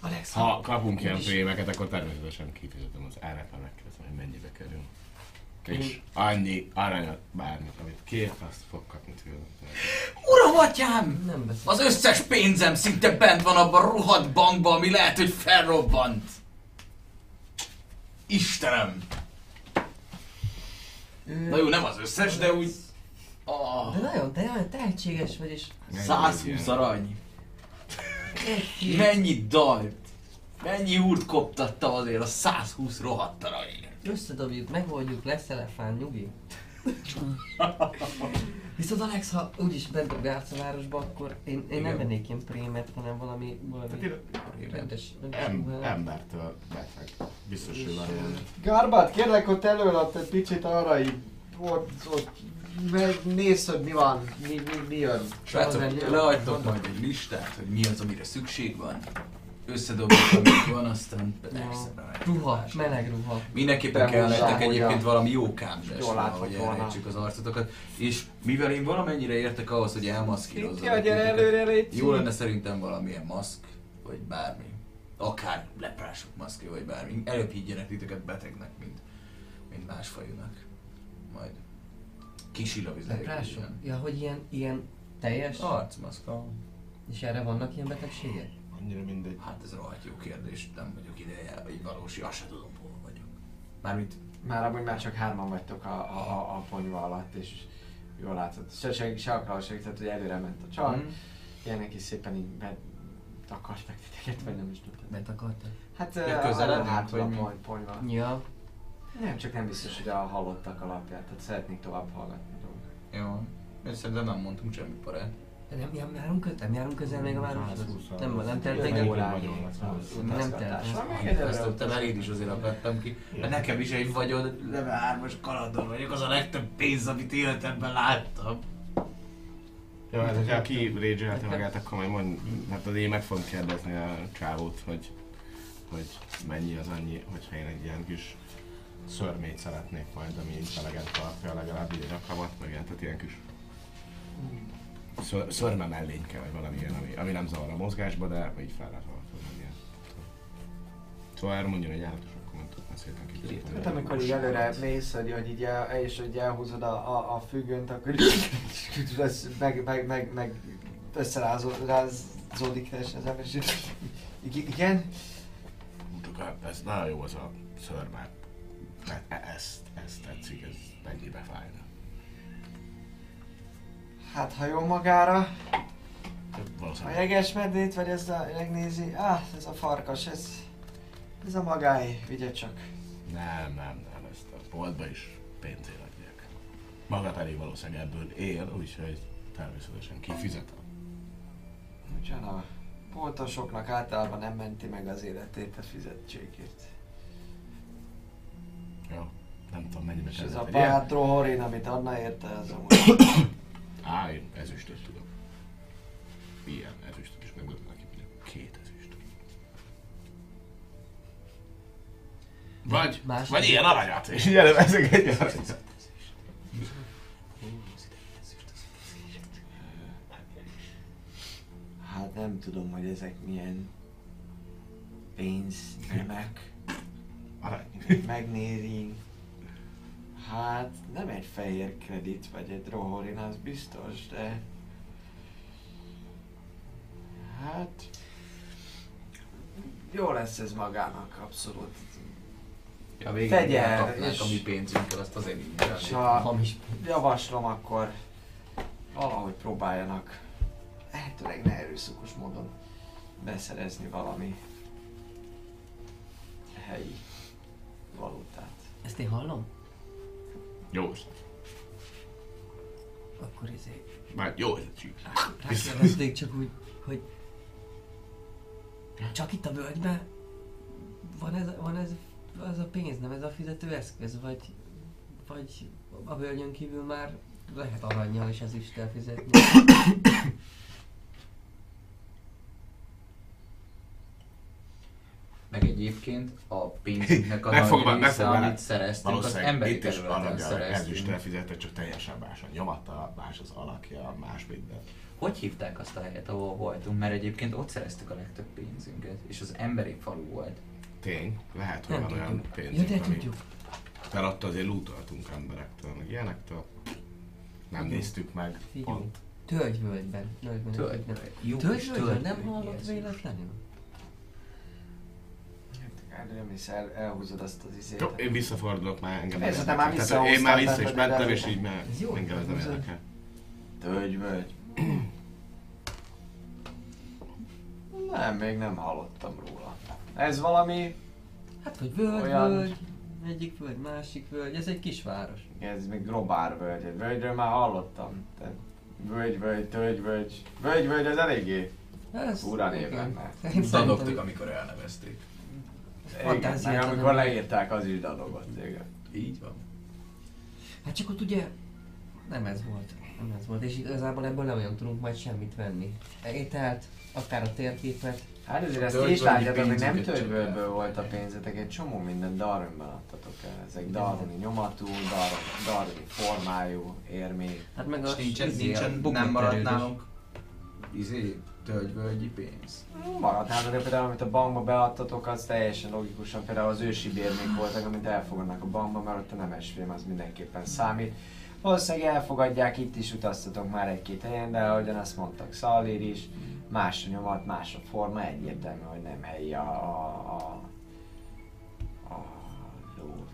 Alex, Ha kapunk ilyen prémeket, akkor természetesen kifizetem az árát, megkérdezem, hogy mennyibe kerül. És annyi aranyat, bármit, amit kér, azt fog kapni tőlem. Uram atyám! Nem beszél. Az összes pénzem szinte bent van abban a rohadt bankban, ami lehet, hogy felrobbant. Istenem! Ő- Na jó, nem az összes, de úgy... Oh, De nagyon, te nagyon tehetséges vagy, és 120 arany. Mennyi dalt. Mennyi úrt koptattam azért a 120 rohadt aranyért. Összedobjuk, megoldjuk, lesz elefán, nyugi. Viszont Alex, ha úgyis bent a városba, akkor én, én nem vennék ilyen prémet, hanem valami, valami rendes, rendes Em, embertől beteg. Biztos, hogy van ilyen. Garbát, kérlek ott elől ott egy picit arra így, ott, ott meg nézd, hogy mi van, mi, mi, mi jön. Srácok, Azért- leadtok majd egy listát, hogy mi az, amire szükség van. Összedobjuk, amit van, aztán persze. Ruha, meleg ruha. Mindenképpen kell nektek egyébként valami jó kámzsás, Jól látható hogy elrejtsük az arcotokat. És mivel én valamennyire értek ahhoz, hogy Itt elmaszkírozzam ja, gyere előre, Réci. jó lenne szerintem valamilyen maszk, vagy bármi. Akár leprások maszkja, vagy bármi. Előbb higgyenek titeket betegnek, mint, mint másfajúnak. Majd kisilavizeljük. Leprások? Ja, hogy ilyen, ilyen teljes? Arcmaszk. ah. És erre vannak ilyen betegségek? Annyira mindegy. Hát ez rohadt jó kérdés, nem vagyok ideje, vagy valósi, azt sem tudom, hol vagyok. Mármint Már amúgy már csak hárman vagytok a, a, a, a ponyva alatt, és jól látod. Se, se, se akar segített, hogy előre ment a csaj. Mhm. Ilyenek is szépen így be takartak titeket, vagy nem is tudtam. Betakartak? Hát Ja, hátul a vagy mi? pony- ponyva. Ja. Nem, csak nem biztos, hogy a halottak alapját, tehát szeretnék tovább hallgatni dolgokat. Jó. Én szerintem nem mondtunk semmi parát. Nem, nem járunk közel, nem járunk közel még a városhoz? 120 Nem, nem telt Jön még egy Nagyon nem. az Nem utazgatás. telt. Van még egy Ezt előre több eléd is azért akartam ki. Mert nekem is egy vagyon, leve hármas kalandor vagyok, az a legtöbb pénz, amit életemben láttam. Jó, hát hogyha ki rage magát, akkor majd mond, hát azért én meg fogom kérdezni a csávót, hogy, hogy mennyi az annyi, hogyha én egy ilyen kis szörmét szeretnék majd, ami intelligent alapja legalább így nyakamat, meg ilyen, tehát ilyen kis ször, szörme mellényke, vagy valami ilyen, ami, ami nem zavar a mozgásba, de így fel lehet alkalmazni. ilyen. Szóval erre mondjon egy állatos. Hát amikor így előre mész, hogy, hogy így el, és hogy elhúzod a, a, a függönt, akkor így lesz, meg, meg, meg, meg összerázódik ez és így- így- igen, Mutogat, ez nagyon jó az a szörme. E- Ezt, ezt tetszik, ez mennyibe fájna. Hát ha jó magára, a jeges medvét, vagy ez a, megnézi, ah, ez a farkas, ez, ez a magáé, vigye csak. Nem, nem, nem, ezt a boltba is pénzért adják. Maga pedig valószínűleg ebből él, úgyhogy természetesen kifizetem. Ugyan a boltosoknak általában nem menti meg az életét a fizetségét. Jó, nem tudom mennyibe És ez a egy ilyen. bátró horin, amit adna érte, az amúgy Á, én ezüstöt tudok. Ilyen ezüstöt is megmondom neki, hogy két ezüstöt. Vagy, Más- vagy ilyen aranyat, és így előveszek egy aranyat. Hát nem tudom, hogy ezek milyen pénznemek. Arany. Megnézni. Hát nem egy fehér kredit, vagy egy rohorin, az biztos, de... Hát... Jó lesz ez magának, abszolút. Ja, végén Fegyel, és- a mi pénzünkkel, azt azért így És nem. ha Hamis. javaslom, akkor valahogy próbáljanak lehetőleg ne erőszakos módon beszerezni valami helyi valutát. Ezt én hallom? Jó, Akkor izé. már jó, ez a csík. Rákérdezték csak úgy, hogy csak itt a völgyben van ez, van ez, az a pénz, nem ez a fizetőeszköz, vagy, vagy a völgyön kívül már lehet aranyjal és ezüsttel fizetni. Meg egyébként a pénzünknek a Megfog- nagy része, amit szereztünk, az emberi itt is aranyal szereztünk. ezüsttel fizetett, csak teljesen más a nyomata, más az alakja, más minden. Hogy hívták azt a helyet, ahol voltunk? Mert egyébként ott szereztük a legtöbb pénzünket, és az emberi falu volt. Tény, lehet, hogy Nem van olyan tudjuk. Ja, pénzünk, de tudjuk. Mert ott azért lootoltunk emberektől, meg ilyenektől. Nem Igen. néztük meg. Figyelj. Pont. Tölgyvölgyben. Tölgyvölgyben. Tölgyvölgyben nem hallott véletlenül? Hát nem hisz el, elhúzod azt az izét. Jó, én visszafordulok már engem. Persze, nem te már. Tehát én már vissza is mentem, és így már Ez jó, engem ez nem ez- érdekel. Tölgy, völgy. Nem, még nem hallottam róla. Ez valami, Hát, hogy völgy, Olyan- völgy, egyik völgy, másik völgy, ez egy kisváros. ez még Grobár völgy. Egy Völgyről már hallottam. Tehát völgy, völgy, tölgy, völgy. Völgy, völgy, az eléggé Ez, fura név igen. lenne. Én szerintem- Dadogtak, amikor elnevezték. Igen, Fantáziát nem amikor leírták, az is dadogott. Igen. Így van. Hát csak ott ugye nem ez volt. Nem ez volt, és igazából ebből nem olyan tudunk majd semmit venni. Ételt, akár a térképet. Hát azért ezt Tölgyvölgyi is látjátok, hogy nem el. volt a pénzetek, egy csomó mindent Darwinban adtatok el. Ezek Darwini nyomatú, Dar- Darwini formájú, érmék. Hát meg a És nincsen, izé, nincsen nem maradt nálunk izé, tölgyvölgyi pénz. Maradt nálunk, de például amit a bankba beadtatok, az teljesen logikusan. Például az ősi bérmék voltak, amit elfogadnak a bankba, mert ott a nemes film az mindenképpen számít. Valószínűleg elfogadják, itt is utaztatok már egy-két helyen, de ahogyan azt mondtak Szalír is, más a nyomat, más a forma, egyértelmű, hogy nem helyi a, a, a.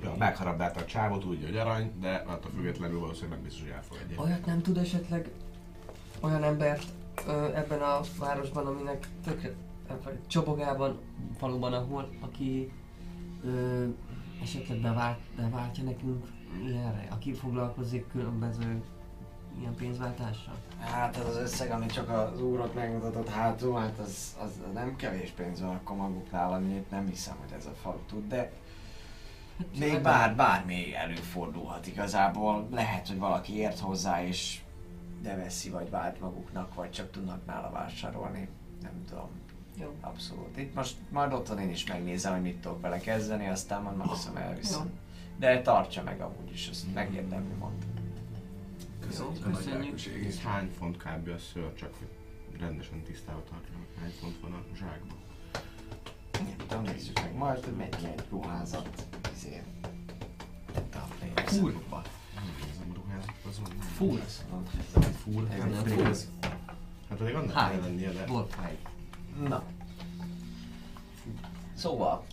Ja, megharabdálta a csávot, tudja, hogy arany, de attól függetlenül valószínűleg nem biztos, hogy elfogadja. Olyat nem tud esetleg olyan embert ebben a városban, aminek tökre, vagy Csobogában, faluban, ahol, aki ö, esetleg bevált, beváltja nekünk ilyenre, aki foglalkozik különböző ilyen pénzváltással. Hát az az összeg, ami csak az úrot megmutatott hátul, hát az, az nem kevés pénz van akkor maguknál, amit nem hiszem, hogy ez a falu tud, de Hát, még hát- bár, bármi előfordulhat igazából. Lehet, hogy valaki ért hozzá és beveszi, vagy vált maguknak, vagy csak tudnak nála vásárolni. Nem tudom. Jó. Abszolút. Itt most majd otthon én is megnézem, hogy mit tudok vele kezdeni, aztán majd maximum elviszem. Jó. De tartsa meg amúgy is, azt megérdemli mond. Köszönjük köszönjük. Ez hány font kb. a szőr, csak hogy rendesen tisztában tartja, hogy hány font van a zsákban. Nem tudom, nézzük meg majd, hogy mennyi egy ruházat. Izé. Nem érzem azon nem. Fúr. Fúr. Ez nem fúr. fúr. Hát pedig annak kell lennie, de... Volt hány. Na. Szóval.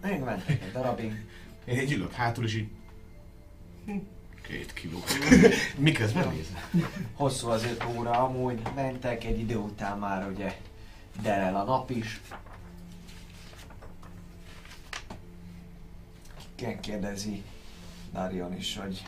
Megmentek egy darabig. Én egy ülök hátul, és így... hm, Két kiló. Miközben nézem. Hosszú az öt óra, amúgy mentek, egy idő után már ugye derel a nap is. Igen, kérdezi Darion is, hogy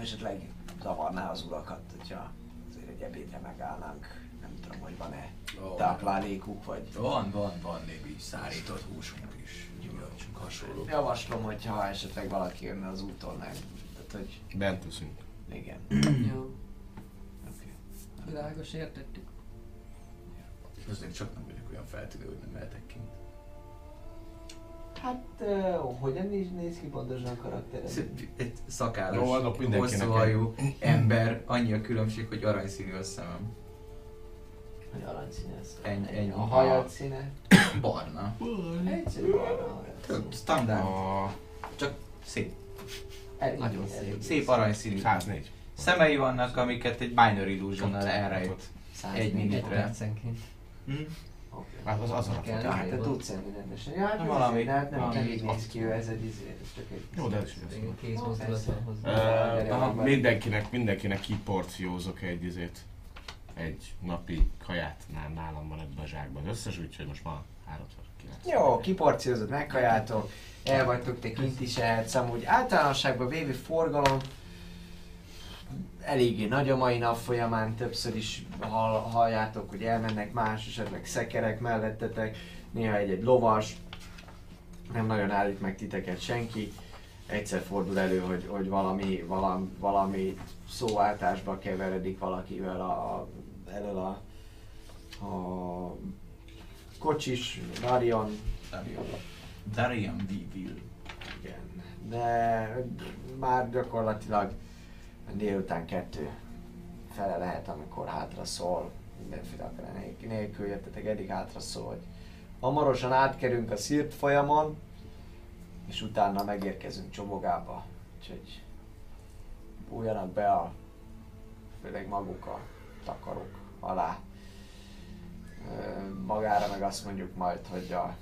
esetleg zavarná az urakat, hogyha azért egy ebédre megállnánk. Nem tudom, hogy van-e Ó. táplálékuk, vagy Van, van, van némi szárított húsunk is, gyümölcsünk hasonló. Javaslom, hogyha esetleg valaki jönne az úton, nem. Tehát, hogy Bent eszünk. igen. Jó. Okay. Világos, értettük. Azért csak nem vagyok olyan feltűnő, hogy nem mehetek ki. Hát, uh, hogyan is néz ki pontosan a karakter? Egy szakállas, Jó, hosszú hajú ember, annyi a különbség, hogy aranyszínű a szemem. Hogy aranyszíne ez? Egy- egy- a hajad színe? Barna. Egyszerű barna hajad standard. A Csak szép. Elég, Nagyon szép. Szép aranyszínű. 104. Szemei vannak, amiket egy minor illusionnal elrejt. 104 Egy millitre. percenként. Hm? Hát az az a Kell. Ja, hát te tudsz enni rendesen. Ja, hát ez Valami- de hát nem, valami nem így néz ki ez egy izé, ez csak egy... Jó, de ez is van. mindenkinek, mindenkinek kiporciózok egy izét. Egy napi kaját Nál- nálam van ebben a zsákban az összes, úgyhogy most ma 309. Jó, kiporciózott, megkajátok, el vagytok, te kint is ehetsz, amúgy általánosságban véve forgalom, eléggé nagy a mai nap folyamán, többször is hall, halljátok, hogy elmennek más, esetleg szekerek mellettetek, néha egy-egy lovas, nem nagyon állít meg titeket senki, egyszer fordul elő, hogy, hogy valami, valami, valami szóváltásba keveredik valakivel a, a, elől a, a kocsis, Darion. Darian Devil. igen, de már gyakorlatilag délután kettő fele lehet, amikor hátra szól, mindenféle akár nélkül, jöttetek, eddig hátra szól, hogy hamarosan átkerünk a szírt folyamon, és utána megérkezünk Csobogába, úgyhogy bújjanak be a, főleg maguk a takarók alá. Magára meg azt mondjuk majd, hogy a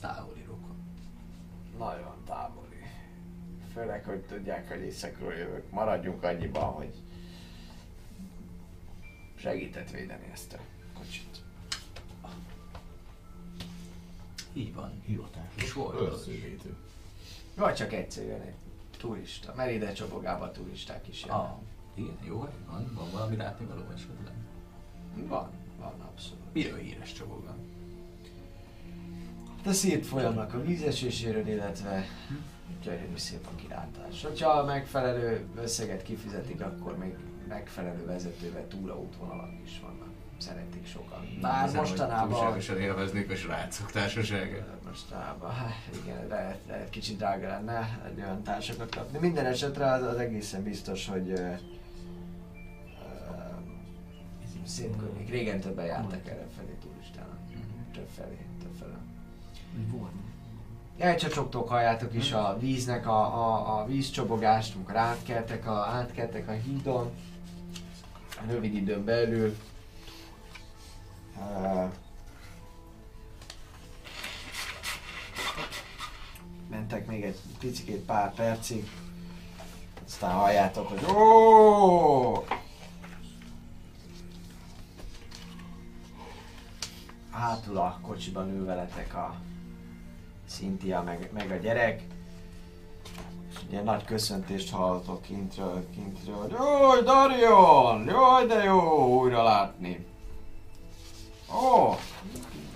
Távoli rokon. Nagyon távoli. Főleg, hogy tudják, hogy éjszakról jövök. Maradjunk annyiban, hogy segített védeni ezt a kocsit. Így van. Hivatás. Őrzővédő. Vagy csak egyszerűen egy turista. Mert ide Csobogába turisták is jönnek. Ah, igen, jó van. Van valami látnivaló esetleg. Van, van abszolút. Miről híres Csoboga? De szét folyamnak a vízeséséről, illetve gyönyörű szép a kilátás. Hogyha a megfelelő összeget kifizetik, akkor még megfelelő vezetővel túraútvonalak is vannak. Szeretik sokan. Bár Hiszem, mostanában... Túlságosan élveznék a srácok társaságát. Mostanában, igen, lehet, lehet kicsit drága lenne egy olyan társakat kapni. Minden esetre az, az egészen biztos, hogy uh, uh, szép környék. Régen többen jártak erre felé turistának. Több felé, több felé. Volt. Elcsacsogtok, halljátok is a víznek a, a, a vízcsobogást, amikor átkeltek a, átkeltek a hídon. Rövid időn belül. Uh, mentek még egy picikét pár percig. Aztán halljátok, hogy ó! Hátul a kocsiban ül veletek a Cynthia meg, meg a gyerek. És ugye nagy köszöntést hallatok kintről, kintről, hogy Jaj, Darion! Jaj, de jó újra látni! Ó,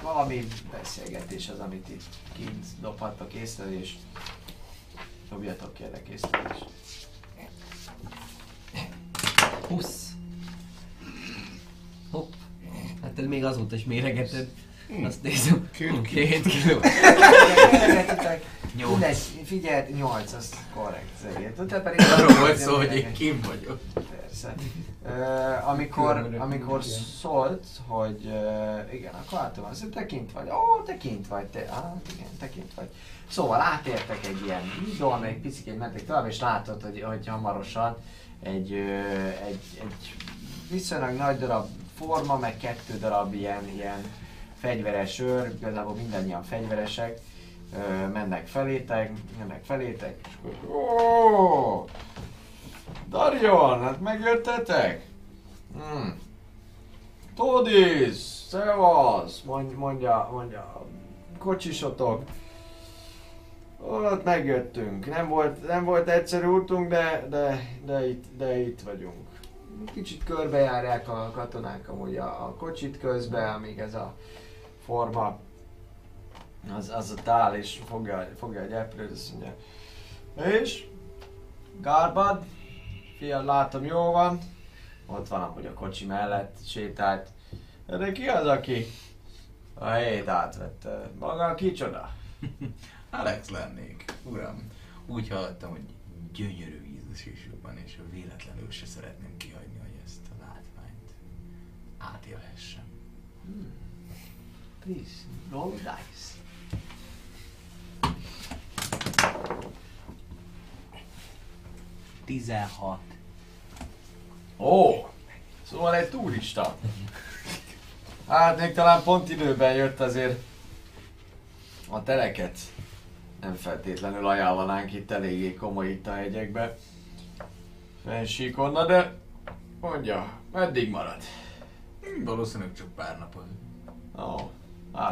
valami beszélgetés az, amit itt kint dobhattok észre, és dobjatok kérlek észlelést. 20. Hopp. Hát te még azóta is méregeted. Azt nézem. Két Két kiló. Nyolc. mindegy, figyeld, 8, az korrekt, szegény. Te pedig Arról volt szó, hogy én kim vagyok. Persze. Uh, amikor, amikor szólt, hogy uh, igen, akkor látom, azt, hogy te kint vagy. Ó, te kint vagy, te, ah, igen, te kint vagy. Szóval átértek egy ilyen hídon, egy picit mentek tovább, és látod, hogy, hogy hamarosan egy, uh, egy, egy viszonylag nagy darab forma, meg kettő darab ilyen, ilyen fegyveres őr, igazából mindannyian fegyveresek, ö, mennek felétek, mennek felétek, és akkor, ó, Darion, hát megjöttetek? Hmm. Todis, szevasz, mond, mondja, mondja, kocsisotok. Ott megjöttünk. Nem volt, nem volt egyszerű útunk, de, de, de, itt, de itt vagyunk. Kicsit körbejárják a katonák amúgy a, a kocsit közben, amíg ez a forma az, az ott áll és fogja, fogja a gyeplőt, azt mondja. És? Garbad? Fiam, látom, jó van. Ott van amúgy a kocsi mellett, sétált. De ki az, aki a helyét átvette? Maga kicsoda? Alex lennék, uram. Úgy hallottam, hogy gyönyörű ízlésük van, és véletlenül se szeretném kihagyni, hogy ezt a látványt átélhessem. Please, roll dice. Tizenhat. Ó, szóval egy turista. Hát még talán pont időben jött azért a teleket. Nem feltétlenül ajánlanánk itt eléggé komoly itt a hegyekbe. Fensíkonna, de mondja, meddig marad? Valószínűleg csak pár napot. Ó,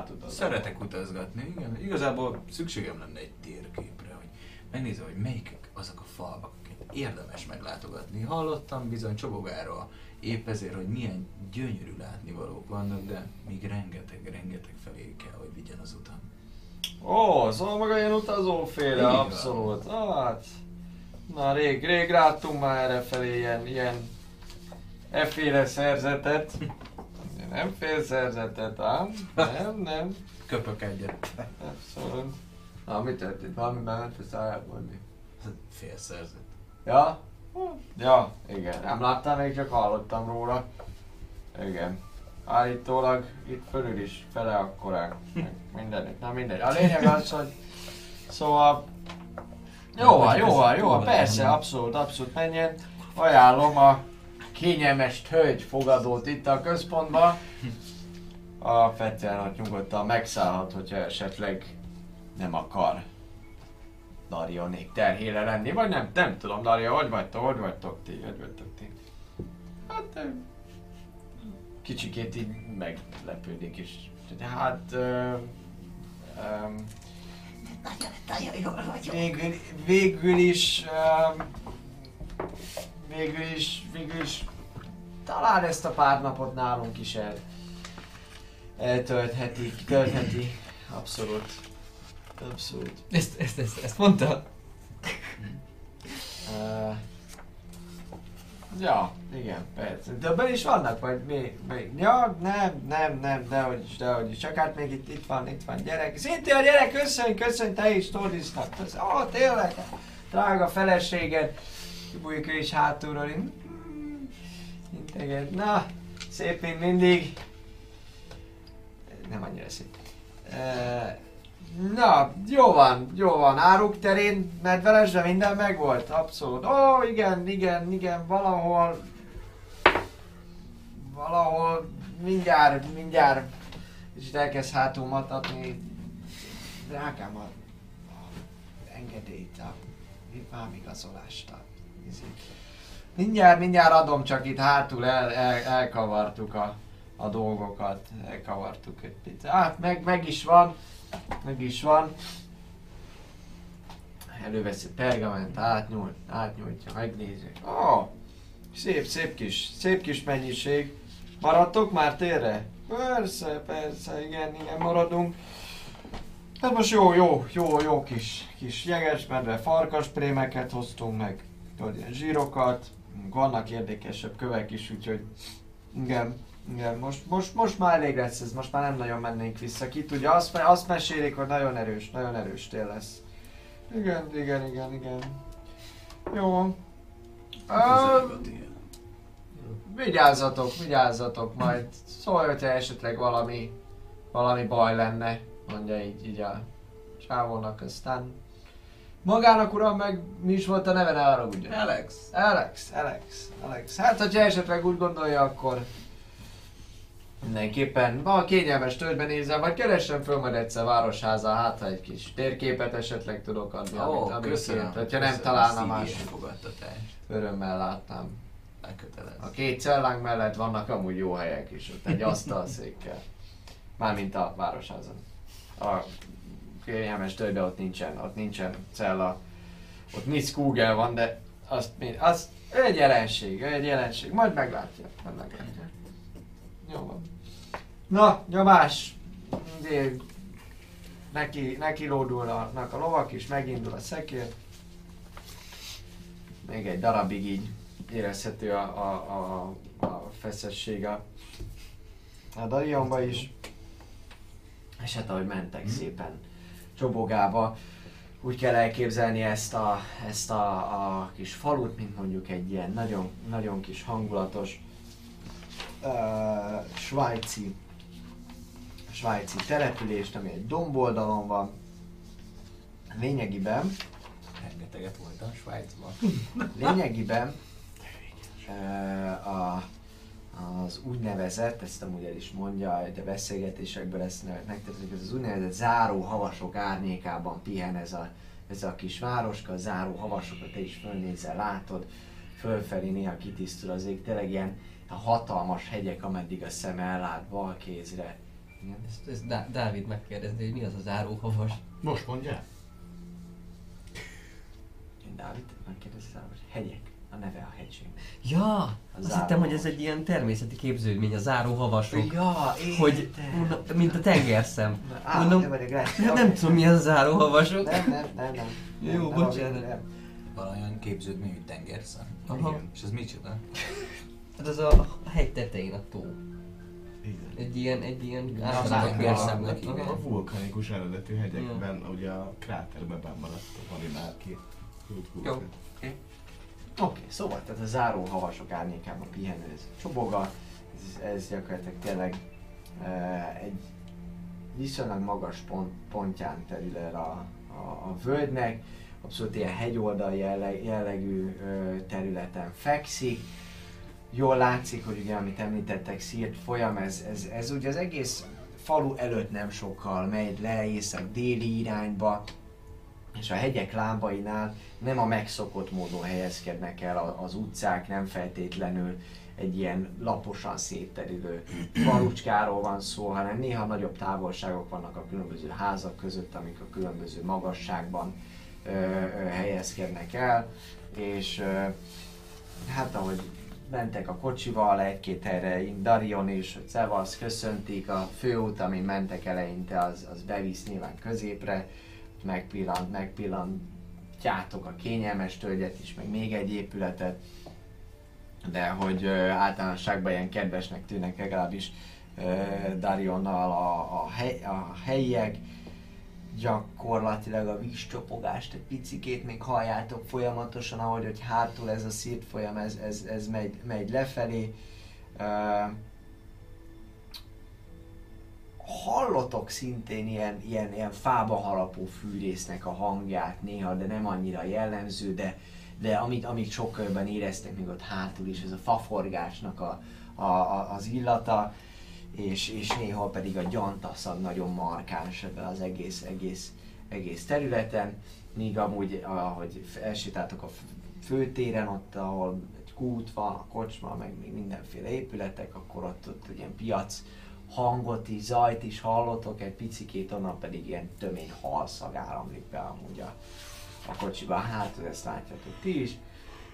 tudod. Szeretek utazgatni, igen. Igazából szükségem lenne egy térképre, hogy megnézem, hogy melyik azok a falvak, akiket érdemes meglátogatni. Hallottam bizony Csobogáról, épp ezért, hogy milyen gyönyörű látnivalók vannak, de még rengeteg-rengeteg felé kell, hogy vigyen az utam. Ó, szóval maga ilyen utazóféle, abszolút. Hát, na rég, rég láttunk már erre felé ilyen, ilyen efféle szerzetet. Nem fél szerzetet, ám? Nem, nem. Köpök egyet. Abszolút. Na, mit történt? Valami bement a szájából mi? Félszerzet. Ja? Ja, igen. Nem láttam, még csak hallottam róla. Igen. Állítólag itt fölül is fele akkorák. Mindenütt, na mindegy. A lényeg az, hogy szóval jó van, jó van, jó van, persze, abszolút, abszolút menjen. Ajánlom a kényelmes hölgy fogadót itt a központban. A Fettel ott nyugodtan megszállhat, hogyha esetleg nem akar Darionék terhére lenni, vagy nem, nem tudom, Daria, hogy vagytok, hogy vagytok ti, hogy vagytok ti? Hát, ö, kicsikét így meglepődik is. De hát, ö, ö, Nagyon, nagyon jól vagyok. végül, végül is, um, végül is, végül is, talán ezt a pár napot nálunk is el, eltöltheti, töltheti, abszolút, abszolút. Ezt, ezt, ezt, ezt mondta? Uh, ja, igen, persze. Többen is vannak, vagy mi, mi? Ja, nem, nem, nem, dehogy is, dehogy is. Csak hát még itt, itt van, itt van gyerek. Szintén a gyerek, köszönj, köszönj, te is Tordisnak. Ó, oh, tényleg, drága feleséged. Bújjuk ő is hátulról. Mm, Integet. Na, szép mint mindig. Nem annyira szép. Na, jó van, jó van. Áruk terén medvelesre minden megvolt? Abszolút. Ó, igen, igen, igen, valahol... Valahol mindjárt, mindjárt... És itt elkezd hátul matatni. Drágám, a, a engedélyt, a vámigazolást, a izét. Mindjárt, mindjárt adom, csak itt hátul el, el, elkavartuk a, a dolgokat. Elkavartuk egy picit. Hát, meg, meg is van. Meg is van. Előveszi pergament, átnyújt, átnyújtja, megnézi. Ó, oh, szép, szép kis, szép kis mennyiség. Maradtok már térre? Persze, persze, igen, igen, maradunk. Hát most jó, jó, jó, jó kis, kis jegesmedve, farkasprémeket hoztunk meg, tudod, ilyen zsírokat, vannak érdekesebb kövek is, úgyhogy igen, igen, most, most, most már elég lesz ez, most már nem nagyon mennénk vissza. Ki tudja, azt, azt mesélik, hogy nagyon erős, nagyon erős tél lesz. Igen, igen, igen, igen. Jó. Uh, vigyázzatok, vigyázzatok majd. Szólj, hogyha esetleg valami, valami baj lenne, mondja így, így a csávónak, aztán magának uram meg mi is volt a neve, ne arra ugye? Alex. Alex, Alex, Alex. Hát, hogyha esetleg úgy gondolja, akkor mindenképpen ha kényelmes tölgyben nézem, vagy keressen föl majd egyszer városháza, hát ha egy kis térképet esetleg tudok adni, Ó, amit, amit köszönöm. kért. Hogyha nem találna más, örömmel látnám. Lekötelez. A két cellánk mellett vannak amúgy jó helyek is, ott egy asztalszékkel. Mármint a városházon. A kényelmes tölgyben ott nincsen, ott nincsen cella. Ott nincs Google van, de azt, mi- az ő egy jelenség, ő egy jelenség. Majd meglátja, majd meglátja. Jó van. Na, nyomás. Ugye, Neki, neki lódulnak a lovak is, megindul a szekér. Még egy darabig így érezhető a, a, a, a feszesség a, a Darionba is. És hát ahogy mentek szépen Csobogába, úgy kell elképzelni ezt a, ezt a, a kis falut, mint mondjuk egy ilyen nagyon, nagyon kis hangulatos uh, svájci svájci települést, ami egy domboldalon van. Lényegiben, Rengeteget voltam Svájcban. lényegiben uh, a, az úgynevezett, ezt amúgy el is mondja, de beszélgetésekből ezt megtetszik, ez az úgynevezett záró havasok árnyékában pihen ez a, ez a kis városka, a záró havasokat te is fölnézel, látod, fölfelé néha kitisztul az ég, tényleg ilyen hatalmas hegyek, ameddig a szem ellát bal kézre. Igen. Ezt, ezt Dá- Dávid megkérdezni, hogy mi az az áróhavas. Most mondja? Én Dávid megkérdeztem, hogy hegyek, a neve a hegységnek. Ja, azt hittem, hogy ez egy ilyen természeti képződmény, a záróhavasok. Ja, Hogy, értem. mondom, mint a tengerszem. Á, Mondom. Nem, nem tudom mi az a záróhavasok. Nem, nem, nem, nem. Jó, nem, bocsánat. Nem. Valahogyan képződmény, hogy tengerszem. Aha. Igen. És ez micsoda? Hát az a hegy tetején a tó. Igen. Egy ilyen, egy ilyen az igen. Aha. A vulkanikus eredetű hegyekben, ugye a kráterben benn maradt a valinárki. Jó. Oké, okay, szóval tehát a záró havasok árnyékában pihenő ez csoboga, ez, ez gyakorlatilag tényleg e, egy viszonylag magas pont, pontján terül el a, a, a völgynek, abszolút ilyen hegyoldal jelleg, jellegű ö, területen fekszik. Jól látszik, hogy ugye, amit említettek, szírt folyam, ez, ez, ez ugye az egész falu előtt nem sokkal megy le észak-déli irányba, és a hegyek lábainál nem a megszokott módon helyezkednek el az utcák, nem feltétlenül egy ilyen laposan szétterülő falucskáról van szó, hanem néha nagyobb távolságok vannak a különböző házak között, amik a különböző magasságban ö, ö, helyezkednek el, és ö, hát ahogy mentek a kocsival egy-két helyre, Darion is, hogy Szevasz, köszöntik, a főút, amin mentek eleinte, az, az bevisz nyilván középre, megpillant, megpillantjátok a kényelmes tölgyet is, meg még egy épületet, de hogy általánosságban ilyen kedvesnek tűnnek legalábbis Darionnal a, a, hely, a helyiek, gyakorlatilag a vízcsopogást egy picikét még halljátok folyamatosan, ahogy hogy hátul ez a szírt folyam, ez, ez, ez megy, megy lefelé. Ö, hallotok szintén ilyen, ilyen, ilyen fába harapó fűrésznek a hangját néha, de nem annyira jellemző, de, de amit, amit sokkal éreztek még ott hátul is, ez a faforgásnak a, a, a, az illata, és, és néha pedig a gyantaszag nagyon markáns ebben az egész, egész, egész területen, míg amúgy, ahogy elsétáltok a főtéren, ott, ahol egy kút van, a kocsma, meg még mindenféle épületek, akkor ott, ott egy ilyen piac hangot is, zajt is hallotok, egy picikét, onnan pedig ilyen tömény halszag áramlik be amúgy a, a kocsiba. Hát, ezt látjátok ti is.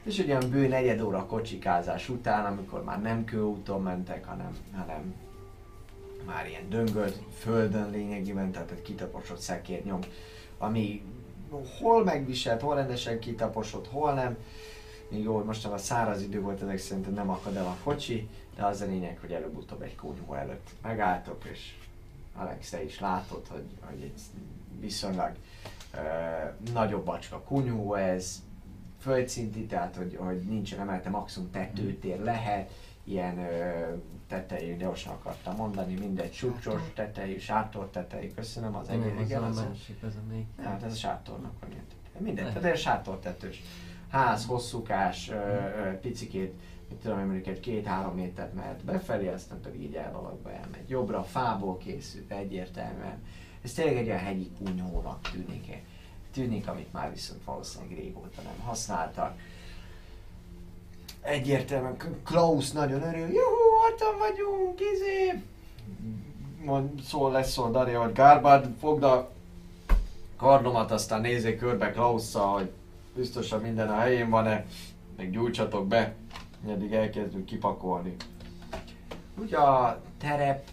És egy olyan bő negyed óra kocsikázás után, amikor már nem kőúton mentek, hanem, hanem már ilyen döngölt földön lényegében, tehát egy kitaposott szekérnyom, ami hol megviselt, hol rendesen kitaposott, hol nem. Még jó, hogy most a száraz idő volt, ezek szerint nem akad el a kocsi, de az a lényeg, hogy előbb-utóbb egy kunyhó előtt megálltok, és Alex, te is látod, hogy, hogy egy viszonylag ö, nagyobb bacska kunyhó ez, földszinti, tehát hogy, hogy nincsen emelte, maximum tetőtér lehet, ilyen ö, tetejű, gyorsan akartam mondani, mindegy, sucsos tetejű, sátor tetejű, köszönöm az egész, igen, az a, másik, az a még. hát ez a sátornak van ilyen. Mindegy, tehát sátortetős. Ház, hosszúkás, ö, ö, picikét, tudom mondjuk egy két-három métert mehet befelé, aztán pedig így elvalakba elmegy. Jobbra fából készült egyértelműen. Ez tényleg egy olyan hegyi kunyhónak tűnik. Tűnik, amit már viszont valószínűleg régóta nem használtak. Egyértelműen Klaus nagyon örül, juhú, ottan vagyunk, izé! Mond, szól, lesz szól Daria, hogy Gárbád, fogd a kardomat, aztán nézzék körbe Klausszal, hogy biztosan minden a helyén van-e, meg gyújtsatok be, eddig elkezdünk kipakolni. Ugye a terep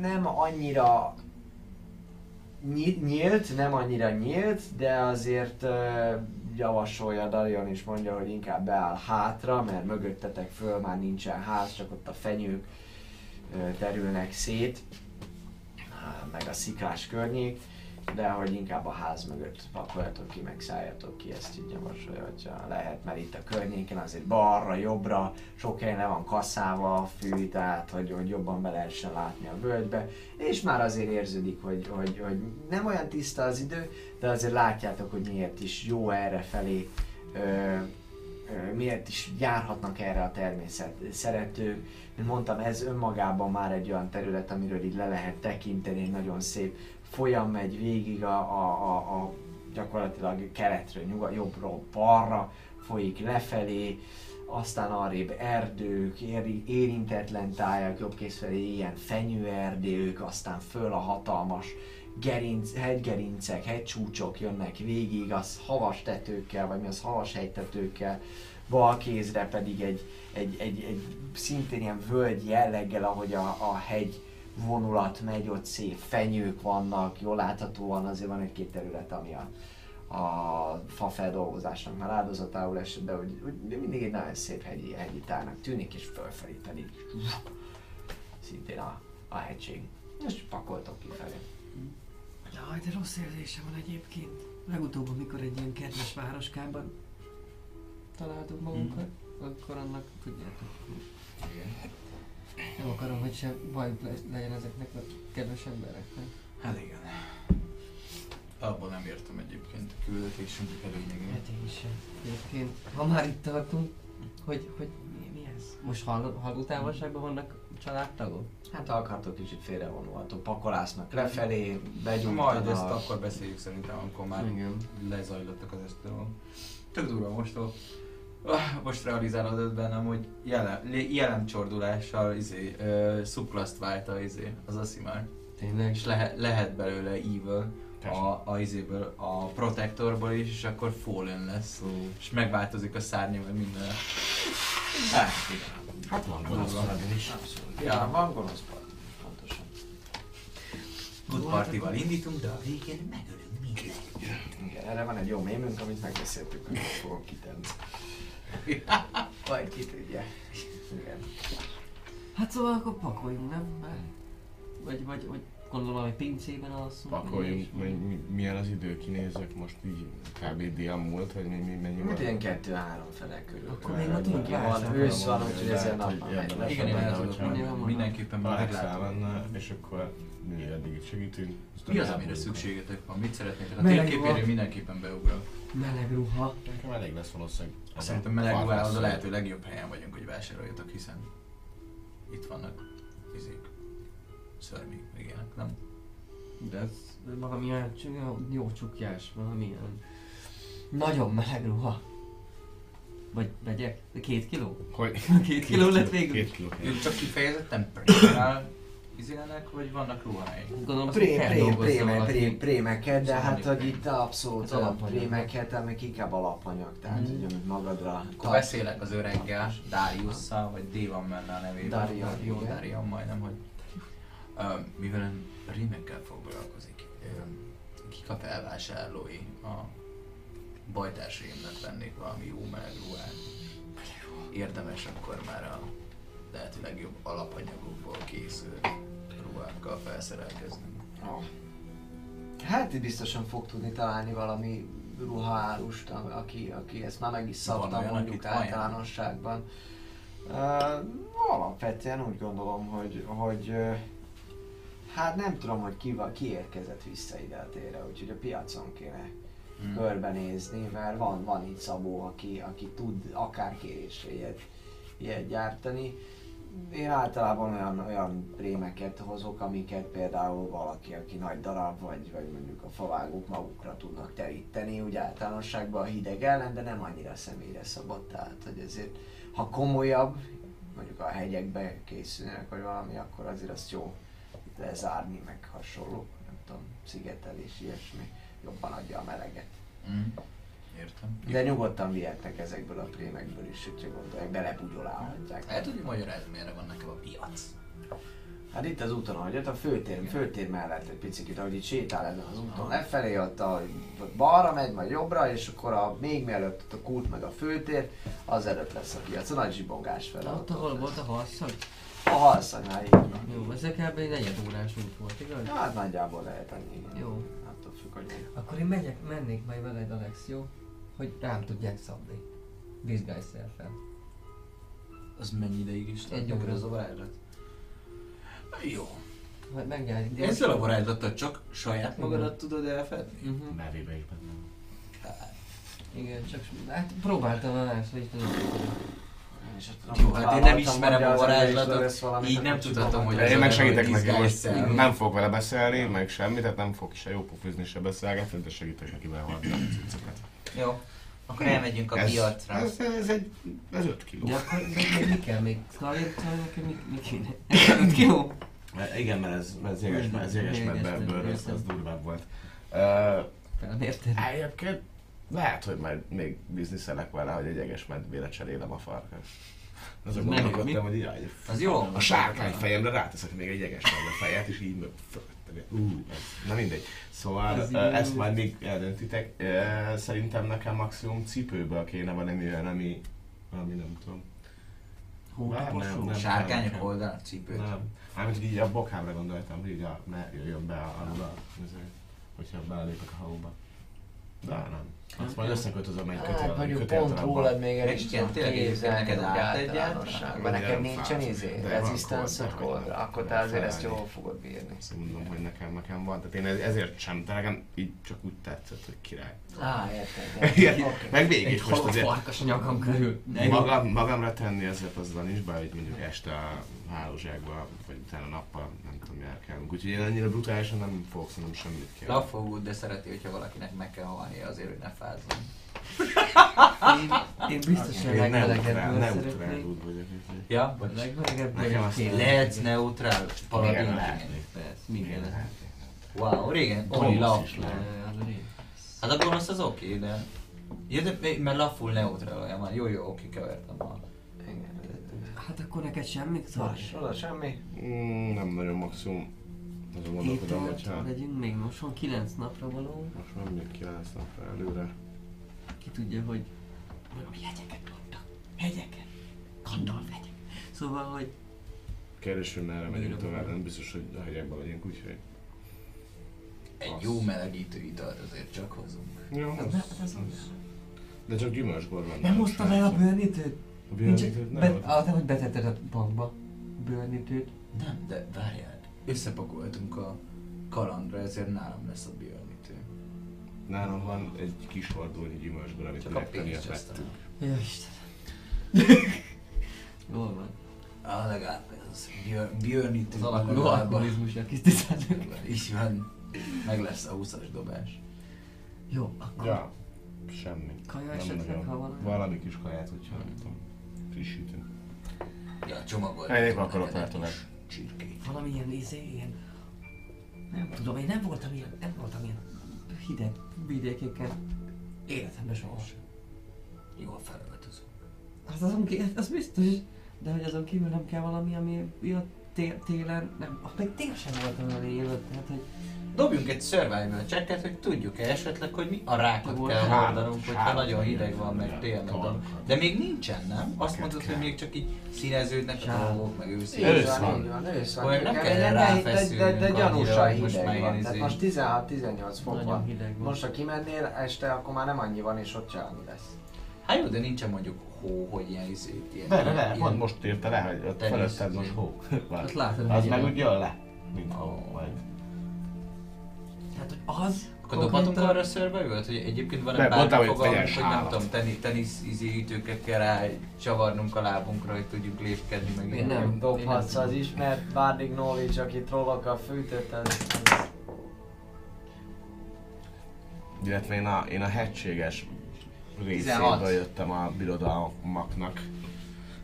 nem annyira nyi- nyílt, nem annyira nyílt, de azért uh, javasolja Darion is mondja, hogy inkább beáll hátra, mert mögöttetek föl már nincsen ház, csak ott a fenyők uh, terülnek szét, meg a sziklás környék, de hogy inkább a ház mögött pakoljatok ki, meg szálljatok ki, ezt így javasolja, hogyha lehet, mert itt a környéken azért balra, jobbra, sok helyen le van kasszával a fű, tehát hogy, hogy jobban be lehessen látni a völgybe, és már azért érződik, hogy, hogy, hogy nem olyan tiszta az idő, de azért látjátok, hogy miért is jó erre felé miért is járhatnak erre a természet szeretők. Mint mondtam, ez önmagában már egy olyan terület, amiről így le lehet tekinteni, egy nagyon szép folyam megy végig a, a, a, a gyakorlatilag keletről, nyugat, jobbról balra, folyik lefelé, aztán arrébb erdők, éri, érintetlen tájak, jobb kész felé ilyen fenyőerdők, aztán föl a hatalmas gerinc, hegygerincek, hegycsúcsok jönnek végig, az havas tetőkkel, vagy mi az havas hegytetőkkel, bal kézre pedig egy, egy, egy, egy szintén ilyen völgy jelleggel, ahogy a, a hegy vonulat megy, ott szép fenyők vannak, jól láthatóan azért van egy-két terület, ami a, a fa feldolgozásnak már áldozatául esett, de hogy, hogy mindig egy nagyon szép hegyi, hegyi tárnak tűnik, és fölfelé pedig szintén a, a hegység. Most pakoltok kifelé. Jaj, de rossz érzésem van egyébként. Legutóbb, amikor egy ilyen kedves városkában találtuk magunkat, akkor annak tudjátok. Nem akarom, hogy se baj le- legyen ezeknek a kedves embereknek. Hát igen. Abban nem értem egyébként a küldetésünk előnyegét. Hát én sem. Egyébként, ha már itt tartunk, hogy, hogy mi, mi ez? Most halló, halló távolságban vannak családtagok? Hát ha akartok kicsit félrevonulhatok, pakolásznak lefelé, begyújtanak. Majd ezt akkor beszéljük szerintem, amikor már Igen. lezajlottak az dolgok. Tök durva most Ah, most realizálódott bennem, hogy jelen, lé- jelencsordulással izé, uh, szuplaszt válta izé, az Asimar. Tényleg? És lehet, lehet belőle evil a, a izéből, a protectorból is, és akkor fallen lesz. És megváltozik a szárnya, meg minden. Hát. Hát van gonosz paladin is. Abszolút. Ja, van gonosz paladin, pontosan. Good partival indítunk, de A végén megölünk mindenkit. Igen, erre van egy jó mémünk, amit megbeszéltük, hogy fogok kitenni. Majd ki tudja. Igen. Hát szóval akkor pakoljunk, nem? Vagy, vagy, vagy gondolom, hogy pincében alszunk. Pakoljunk, vagy mi, mi, milyen az idő, kinézek most így kb. dél múlt, hogy mi, mi mennyi Hát ilyen kettő-három fele körül. Akkor még ma tudunk Van, ősz van, úgyhogy ezen le. igen, én el tudok mondani, mindenképpen Alex meglátom. és akkor mi eddig itt segítünk. Mi az, amire szükségetek van? Mit szeretnétek? A ruha. mindenképpen beugrok. Meleg ruha. Nekem elég lesz valószínűleg. Szerintem meleg ruhához a lehető legjobb helyen vagyunk, hogy vásároljatok, hiszen itt vannak izék, szörmik, ilyenek, nem? De ez valamilyen jó csukjás, valamilyen nagyon meleg ruha. Vagy vegyek? Két kiló? Hogy? Két kiló lett végül? Két kiló. Ők csak kifejezetten prémel izének, vagy vannak ruháik? Gondolom, Prém, prém, prém, prém, prémeket, de hát hogy itt abszolút alapanyag. prémeket, amik inkább alapanyag, tehát Mhm. hogy amit magadra Akkor beszélek az öreggel, Dariusszal, vagy Dévan menne a nevében. Darion, Jó, igen. Darion majdnem, hogy uh, mivel rímekkel foglalkozik, uh, kik a bajtársaimnak vennék valami jó meleg ruhát. Érdemes akkor már a lehető legjobb alapanyagokból készült ruhákkal felszerelkezni. Oh. Hát itt biztosan fog tudni találni valami ruhaárust, aki, aki ezt már meg is szabta mondjuk általánosságban. Uh, alapvetően úgy gondolom, hogy, hogy uh, hát nem tudom, hogy ki, va- ki érkezett vissza ide a térre, úgyhogy a piacon kéne Hmm. körbenézni, mert van, van itt Szabó, aki, aki tud akár kérésre ilyet, ilyet gyártani. Én általában olyan, olyan prémeket hozok, amiket például valaki, aki nagy darab, vagy, vagy mondjuk a favágók magukra tudnak teríteni, úgy általánosságban a hideg ellen, de nem annyira személyre szabott, tehát hogy ezért, ha komolyabb, mondjuk a hegyekbe készülnek, vagy valami, akkor azért azt jó lezárni, meg hasonló, nem tudom, szigetelés, ilyesmi, jobban adja a meleget. Mm. Értem. De nyugodtan vihetnek ezekből a prémekből is, hogyha gondolják, belebugyolálhatják. El tudja magyarázni, miért van nekem a piac? Hát itt az úton, ahogy ott a főtér, főtér mellett egy picit, ahogy itt sétál ezen az úton lefelé, ott a balra megy, majd jobbra, és akkor a, még mielőtt ott a kult meg a főtér, az előtt lesz a piac, a nagy zsibongás fel. Ott, ahol volt a harcszag? A halszanál, így van. Jó, ez kb. egy negyed órás út volt, igaz? Hát nagyjából lehet ennyi. igen. Jó. Attól függ, hogy mi. Akkor én megyek, mennék majd veled Alex, jó? Hogy rám tudják szabni. Vizsgálj fel. Az mennyi ideig is Egy óra. ez a varázslat? Jó. Majd megjárjuk. Ezzel a varázslattal csak saját magadat tudod elfedni? Uh-huh. Nevébe épednem. Igen, csak hát próbáltam a más, hogy tudom. És Jó, hát én nem ismerem a varázslatot, így akkor nem tudhatom, hogy Én az meg a segítek neki, most nem fog vele beszélni, meg semmi, tehát nem fog se jó pofizni, se beszélgetni, de segítek neki behozni a cuccokat. Jó. Akkor elmegyünk a Ez- piacra. Ez, ez, egy, ez 5 kiló. Akkor de még mi kell még? Szaljön, mi, mi kéne? 5 kiló? Igen, mert ez, ez jeges, ez jeges Jeges medve, medve, bőr, ez, értem. ez durvább volt. Uh, Felmérted? Egyébként lehet, hogy majd még bizniszelek vele, hogy egy jeges medvére cserélem a farkat. Azon Meg- gondolkodtam, mi? hogy jaj, Az jó. a sárkány fejemre ráteszek még egy jeges medve fejet, és így. Ú, ez, na mindegy. Szóval Ez így- ezt majd még eldöntitek. Ö, Szerintem nekem maximum cipőből kéne valami olyan, ami, ami nem tudom. Bár nem, nem. Sárkányok oldalán cipőt. Nem. Mármint, hogy így a bokámra gondoltam, hogy így a, ne jöjjön be alul a, izé, hogyha belépek a hajóba. De nem. Azt majd összekötözöm egy kötél, Hát mondjuk pont rólad még el is tudom tényleg képzelni neked általánosságban. Nekem Nem nincsen izé, coldra, hogy akkor te nem azért ezt jól fogod bírni. Azt mondom, hogy nekem, nekem van. Tehát én ez- ezért sem, de nekem így csak úgy tetszett, hogy király. Á, érted. Meg végig is most azért farkas a nyakam körül. De magam, magamra tenni ezért azzal nincs baj, hogy mondjuk este a hálózsákba, vagy utána nappal, nem tudom, járkálunk. Úgyhogy én annyira brutálisan nem fogok szerintem semmit kérni. Lafogód, de szereti, hogyha valakinek meg kell halnia azért, hogy ne fázzon. én, én biztosan Én legmelegebből neutrál, szeretnék. neutrál úgy vagyok. Ja? A legmelegebből Nekem azt. Lehetsz neutrál Igen, paladin. lehetnék. Persze, minden. Wow, régen. Gonosz Oli laf. is lehet. Az a rész. Hát a gonosz az oké, de... Ja, de mert lafful neutrál olyan van. Jó, jó, oké, kevertem a... Hát akkor neked semmit szól? Más, oda semmi. Mm, nem nagyon maximum. Azon gondolkodom, Héttel hogyha legyünk még most van 9 napra való. most már még 9 napra előre. Ki tudja, hogy... Valami hegyeket mondtak. Hegyeket. Kandal hegyek. Szóval, hogy... Kérdés, hogy merre megyünk tovább, nem biztos, hogy a hegyekben legyünk, úgyhogy... Egy Az. jó melegítő italt azért csak hozunk. Jó, Az, az, ne, az, az. De csak gyümölcsbor van. nem hoztam el a bőrnítőt? A bőrnítőt be, nem ah, te hogy betetted a bankba? a Bőrnítőt? Nem, de várjál. Összepakoltunk a kalandra, ezért nálam lesz a björnítő. Nálam van egy kis hordónyi gyümölcsbor, amit Csak a pénzt vettünk. Ja, Istenem. Jól van. Ah, legalább ez björ, björnítő. Az alakuló alkoholizmusra kis tisztázunk. Így van. Meg lesz a 20-as dobás. Jó, akkor Ja, semmi. kaja esetleg, ha van? Valami kis kaját, hogyha nem tudom, frissítünk. Ja, csomagoltuk. Elég akarok kis Csirkét. Valamilyen izé, ilyen... Nem tudom, én nem voltam ilyen, nem voltam ilyen hideg vidékeken életemben soha. Jól felöltözünk. Hát azon kívül, az biztos, de hogy azon kívül nem kell valami, ami a tél, télen, nem, meg tél sem voltam olyan élő, tehát hogy Dobjunk egy survival checket, hogy tudjuk-e esetleg, hogy mi a rákot Volt kell három, hordanunk, hogyha három. nagyon hideg van, meg tényleg van. De még nincsen, nem? Azt mondod, hogy még csak így színeződnek a dolgok, meg őszi. Így Ősz van, ősz van. Akkor nem kell de- ráfeszülnünk De, de, de gyanúsan hideg van. Tehát izé. most 16-18 fok van. Most ha kimennél este, akkor már nem annyi van, és ott annyi lesz. Hát jó, de nincsen mondjuk hó, hogy ilyen izé, ilyen... De, de, de, pont most érte le, hogy ott fölötted most hó. Ott látod, Az meg úgy jön le, mint hó. Vagy. Tehát, hogy az... Akkor dobhatunk arra a survival hogy egyébként van egy hogy fogalmunk, hogy nem tudom, teni, tenisz ütőket kell rá csavarnunk a lábunkra, hogy tudjuk lépkedni, meg Én nem. Dobhatsz az ismert Bardic Knowledge, aki trollokkal fűtött, az... az- Illetve én a, én a hegységes 16. részéből jöttem a birodalmaknak.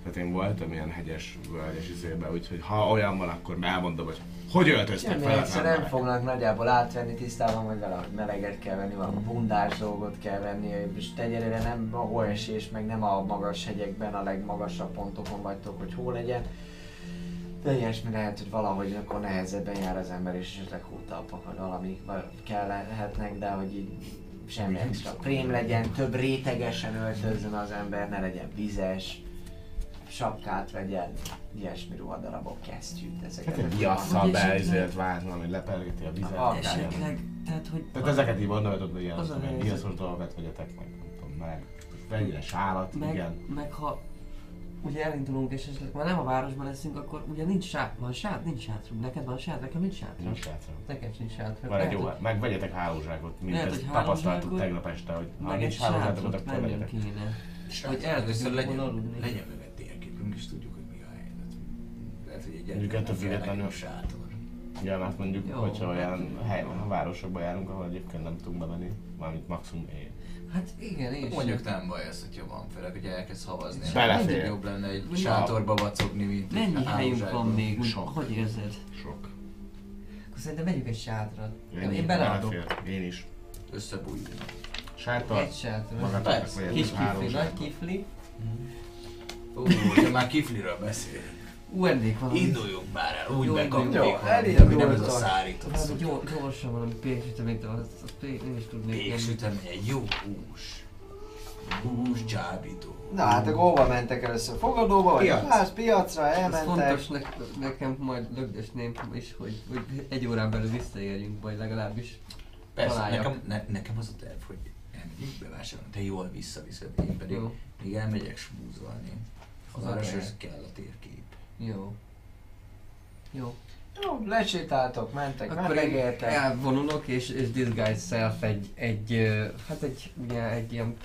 Tehát én voltam ilyen hegyes, völgyes izébe, úgyhogy ha olyan van, akkor elmondom, hogy hogy öltöztek fel egyszer nem fognak nagyjából átvenni, tisztában vagy vele, meleget kell venni, valami bundás dolgot kell venni, és tegyelére nem a hóesés, meg nem a magas hegyekben, a legmagasabb pontokon vagytok, hogy hol legyen. De ilyesmi lehet, hogy valahogy akkor nehezebben jár az ember, és esetleg hótalpak, vagy valami vagy kell lehetnek, de hogy így semmi extra. Prém legyen, több rétegesen öltözzön az ember, ne legyen vizes, sapkát vegyen, ilyesmi ruhadarabok, kesztyűt, ezeket. Hát egy viasszal beizélt váltna, hogy lepergeti a vizet. Ah, Esetleg, tehát hogy... Tehát ezeket így mondom, hogy ilyen, Az a ilyen viaszos dolgokat vegyetek meg, nem tudom, meg vegyél sálat, meg, igen. meg ha ugye elindulunk és esetleg már nem a városban leszünk, akkor ugye nincs sát, van sát, nincs sátrunk. Neked van sát, nekem nincs sátra. Nincs srácom. Neked sincs sátra. Van egy jó, hogy- meg vegyetek hálózsákot, mint Lehet, ezt hogy tapasztaltuk tegnap este, hogy ha nincs hálózsákot, akkor vegyetek. kéne. Hogy el először legyen, aludni. legyen térképünk, és tudjuk, hogy mi a helyzet. Lehet, hogy egy ettől függetlenül- sátor. Igen, hát mondjuk, Jó. hogyha olyan hely, ha városokba járunk, ahol egyébként nem tudunk bemenni, mármint maximum én. Hát igen, én Mondjuk nem baj ez, hogyha van, főleg, hogy elkezd havazni. Belefér. Mindig jobb lenne egy Ja. sátorba vacogni, mint egy Mennyi helyünk van még? Úgy, Sok. hogy érzed? Sok. Akkor szerintem vegyük egy sátrat. Ennyi, Én beleadok. belefér. Én is. Összebújjunk. Sátor, Egy sátrat. magatoknak Persze. vegyetek Kis kifli, nagy hálózsákot. kifli. Ó, de már kifliről beszél. UND-k van. Induljunk már el, úgy bekapjuk ami nem ez a szárított Valami szó. gyors, gyorsan valami péksüteményt, azt, azt pé- én is tudnék. Péksütemény, egy jó hús. Hús csábító. Na hát akkor hova mentek először? Fogadóba vagy? Piac. Más piacra Ez elmentek. fontos ne, nekem majd lögdösném is, hogy, hogy egy órán belül visszaérjünk, vagy legalábbis. Persze, Találjak. nekem, ne, nekem az a terv, hogy elmegyünk bevásárolni, te jól visszaviszed, én pedig Jó. még elmegyek smúzolni. Az a arra kell. kell a térkép. Jó. Jó. Jó, lesétáltok, mentek, Akkor én megértek. elvonulok és, és disguise self egy, egy, hát egy, ugye egy ilyen,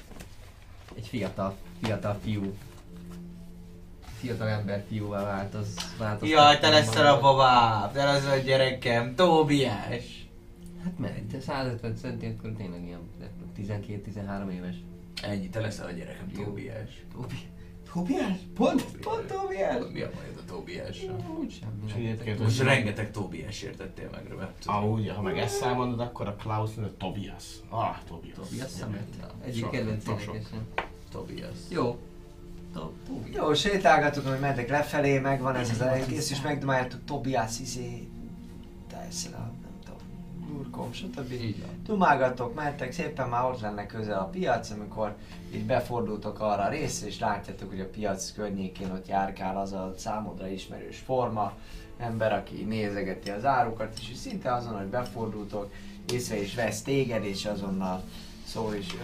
egy fiatal, fiatal fiú. Fiatal ember fiúvá változ, változ. Jaj, te leszel a babám, te leszel a gyerekem, Tóbiás. Hát mert te 150 centi, akkor tényleg ilyen 12-13 éves. Ennyi, te leszel a gyerekem, Jó. Tóbiás. Tobi. Tobiás? Pont, pont Tobiás? Mi a bajod a Tóbiással? Úgy semmi. Most rengeteg Tóbiás értettél meg, Robert. Amúgy, ha meg ezt számolod, akkor a Klaus nő Tobias. Ah, Tobias. Tobias szemet. Egyik kedvenc. Tobias. Jó. Jó, sétálgatok, hogy mentek lefelé, megvan ez az egész, és megdomáljátok Tobias izé, Tesla, nem tudom, Urkom, stb. Így van. Dumálgattok, mentek, szépen már ott lenne közel a piac, amikor így befordultok arra a részre, és látjátok, hogy a piac környékén ott járkál az a számodra ismerős forma, ember, aki nézegeti az árukat, és szinte azon, hogy befordultok, észre is vesz téged, és azonnal szól is,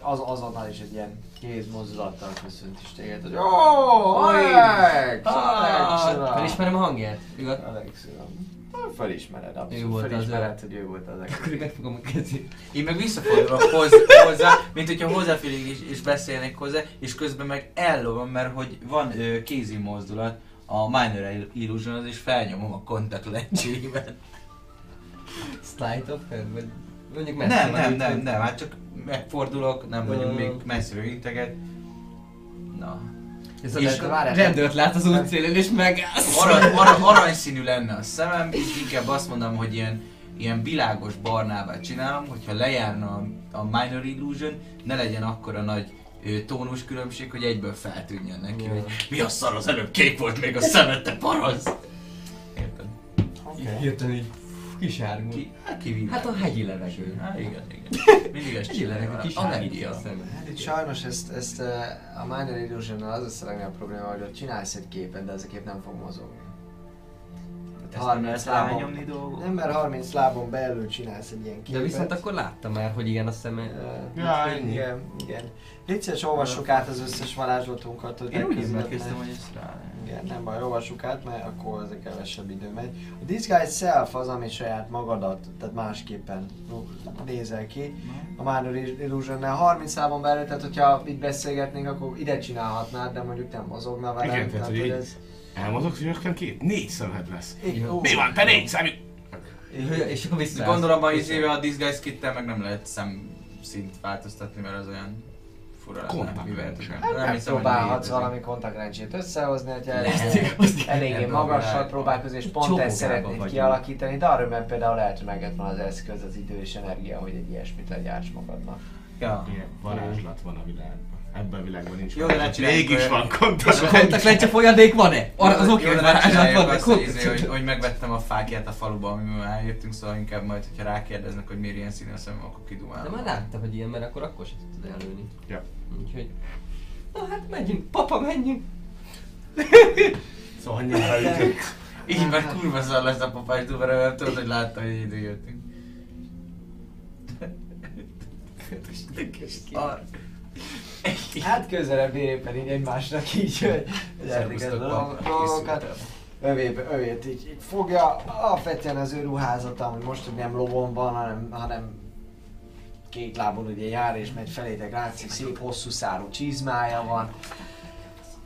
az, azonnal is egy ilyen kézmozdulattal köszönt is téged, hogy Ó, Alex! Alex! Felismerem a hangját? Igaz? Alex, uram. Felismered, Ő abszolút volt az felismered, hogy ő volt az Akkor megfogom a kezét. Én meg visszafordulok hozzá, hozzá mint hogyha hozzáfélig is, is beszélnék hozzá, és közben meg ellövöm, mert hogy van ö, kézi mozdulat, a Minor Illusion, az is felnyomom a kontakt lencséjében. Slide of hand, vagy mondjuk Nem, messze nem, nem, úgyhogy- nem, hát csak megfordulok, nem vagyunk még messziről integet. Na. Ez És várjál. rendőrt lát az útszélén és megállsz. Arany, arany, aranyszínű lenne a szemem, így inkább azt mondom, hogy ilyen, ilyen világos barnává csinálom, hogyha lejárna a, a Minor Illusion, ne legyen akkora nagy ö, tónus különbség, hogy egyből feltűnjön neki, Jó. hogy mi a szar, az előbb kék volt még a szemed, te parasz! Érted? Oké. Hirtelen így kisárgul. Ki, hát ki Hát a hegyi levegő. Hát igen, igen. Mindig ezt Hegyi levegő, csinálja. A. Hát itt sajnos ezt, ezt eh, a Minor illusion az lesz a legnagyobb probléma, hogy ott csinálsz egy képet, de ez a kép nem fog mozogni. Ezt Tehát nem 30 lehet lábon, nem, mert 30 lábon belül csinálsz egy ilyen képet. De viszont akkor láttam már, hogy igen a szeme. Ja, igen, igen. Légy szíves, olvassuk át az összes varázslatunkat, hogy Én úgy ne- hogy ezt rá. Igen, nem baj, olvassuk át, mert akkor azért kevesebb idő megy. A Disguise Self az, ami saját magadat, tehát másképpen nézel ki. A Minor Illusion-nel 30 számon belül, tehát hogyha itt beszélgetnénk, akkor ide csinálhatnád, de mondjuk nem mozogna vele. Igen, tehát, hogy ez... Elmozogsz, hogy nekem két, négy szemed lesz. Ó, Mi van, te négy szemű? És akkor vissza. Gondolom a izével a Disguise kittel meg nem lehet szemszint változtatni, mert az olyan fura lenne. Hát Nem hiszem, hogy megpróbálhatsz valami kontaktrencsét összehozni, hogyha eléggé világban. próbálkozni, és pont ezt szeretnéd vagyunk. kialakítani, de arra mert például lehet, hogy megett van az eszköz, az idő és energia, hogy egy ilyesmit legyárts magadnak. Ja. Ilyen varázslat van a világban. Ebben a világban nincs Jó, de Mégis van kontakt. Kontaktlencse folyadék van-e? Arra az oké, hogy de varázslat van, de hogy, hogy, megvettem a fákját a faluba, amiben eljöttünk, szóval inkább majd, hogyha rákérdeznek, hogy miért ilyen színű a szemem, akkor De kidumálom. már láttam, hogy ilyen, mert akkor akkor se tudtad előni. Ja. Úgyhogy... Na hát menjünk, papa, menjünk! Szóval annyira ütött. Így már kurva szar lesz a papás dubara, mert tudod, hogy látta, hogy idő jöttünk. Szar. Hát közelebb éppen így egymásnak így, hogy ez a dolgokat. Övét, övét így, így fogja, alapvetően az ő ruházata, hogy most hogy nem lovon van, hanem, hanem két lábon ugye jár és megy felétek, látszik szép. hosszú szárú csizmája van,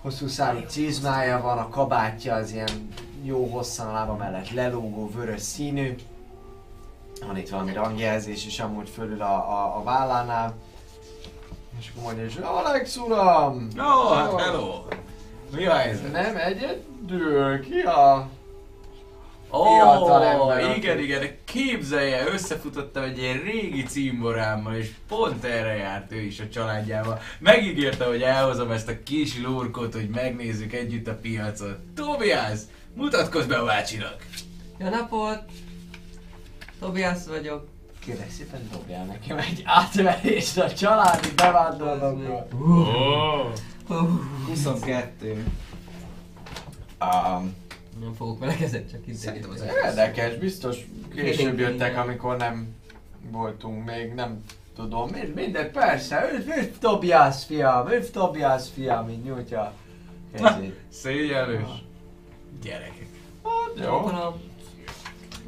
hosszú szárú csizmája van, a kabátja az ilyen jó hosszan a lába mellett lelógó vörös színű, van itt valami rangjelzés is amúgy fölül a, a, a vállánál, és akkor mondja, hogy Alex uram! Ó, hát hello! Mi a helyzet? Nem egyedül, ki a... Ó, aki- igen, igen, képzelje, összefutottam egy ilyen régi cimborámmal, és pont erre járt ő is a családjával. Megígérte, hogy elhozom ezt a kis lurkot, hogy megnézzük együtt a piacot. Tobias, mutatkozz be a bácsinak! Jó napot! Tobias vagyok. Kérlek szépen dobjál nekem egy átverést a családi bevándorlókról. Hú, 22. Um, Nem fogok vele kezet csak Szerintem az érdekes, biztos később jöttek, amikor nem voltunk még, nem tudom, mind, minden persze, üdv, üdv Tobias fiam, üdv Tobias fiam, így nyújtja kezét. Szégyellős. Gyerekek. Hát, jó,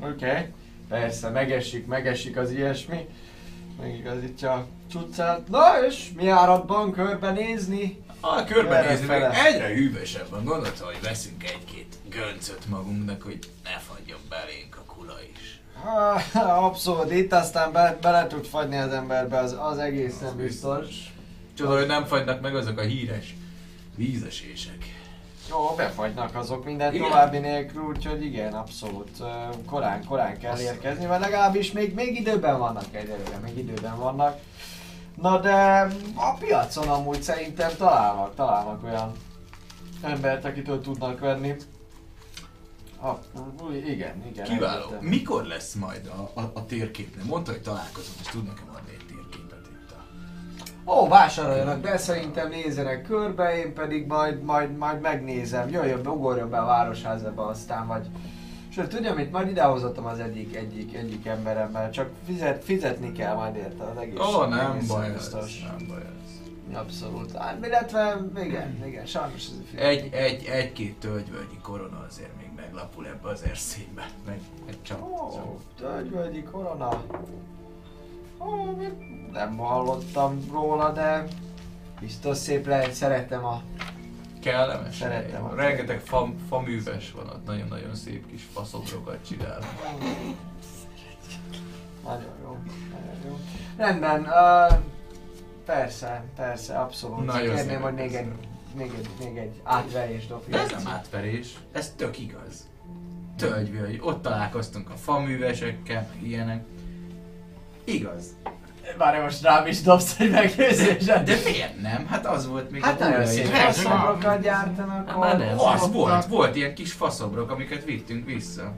oké. Okay. Persze, megesik, megesik az ilyesmi. Megigazítja a cuccát. Na és mi áradban körbenézni? A körbenézni egyre hűvösebb van. Gondolta, hogy veszünk egy-két göncöt magunknak, hogy ne fagyjon belénk a kula is. Ah, Abszolút, itt aztán be, bele tud fagyni az emberbe, az, az egészen biztos. Csoda, hogy nem fagynak meg azok a híres vízesések. Jó, befagynak azok minden Igen. további nélkül, úgyhogy igen, abszolút. Korán, korán kell érkezni, vagy legalábbis még, még időben vannak egyelőre, még időben vannak. Na de a piacon amúgy szerintem találnak, találnak olyan embert, akitől tudnak venni. Ah, igen, igen. Kiváló. Mikor lesz majd a, a, a térképnél? Mondta, hogy találkozunk, és tud nekem adni Ó, vásároljanak be, szerintem nézzenek körbe, én pedig majd, majd, majd megnézem. Jöjjön be, ugorjon be a városházába aztán, vagy... Sőt, tudja mit, majd idehozottam az egyik, egyik, egyik emberemmel, csak fizet, fizetni kell majd érte az egész. Ó, nem baj ez, biztos. nem baj ez. Abszolút. Hát, illetve, igen, igen, sajnos ez a Egy, egy, egy-két tölgyvölgyi korona azért még meglapul ebbe az erszénybe. Meg egy csak. Ó, tölgyvölgyi korona. Ó, nem hallottam róla, de biztos szép lehet, szeretem a Kellemes. Szeretem a- Rengeteg fa, faműves van ott, nagyon-nagyon szép kis faszobrokat csinál. Nagyon jó, nagyon jó. Rendben, uh, persze, persze, abszolút. Nagyon Kérném, hogy még egy, még egy, még egy átverés dobja. De ez nem átverés, ez tök igaz. Tölgyvölgy, ott találkoztunk a faművesekkel, meg ilyenek. Igaz. Várj, most rám is dobsz egy meggyőzéset. De miért nem? Hát az volt még Hát a nagyon szép év. faszobrokat gyártanak. Hát már nem. Az volt, volt ilyen kis faszobrok, amiket vittünk vissza.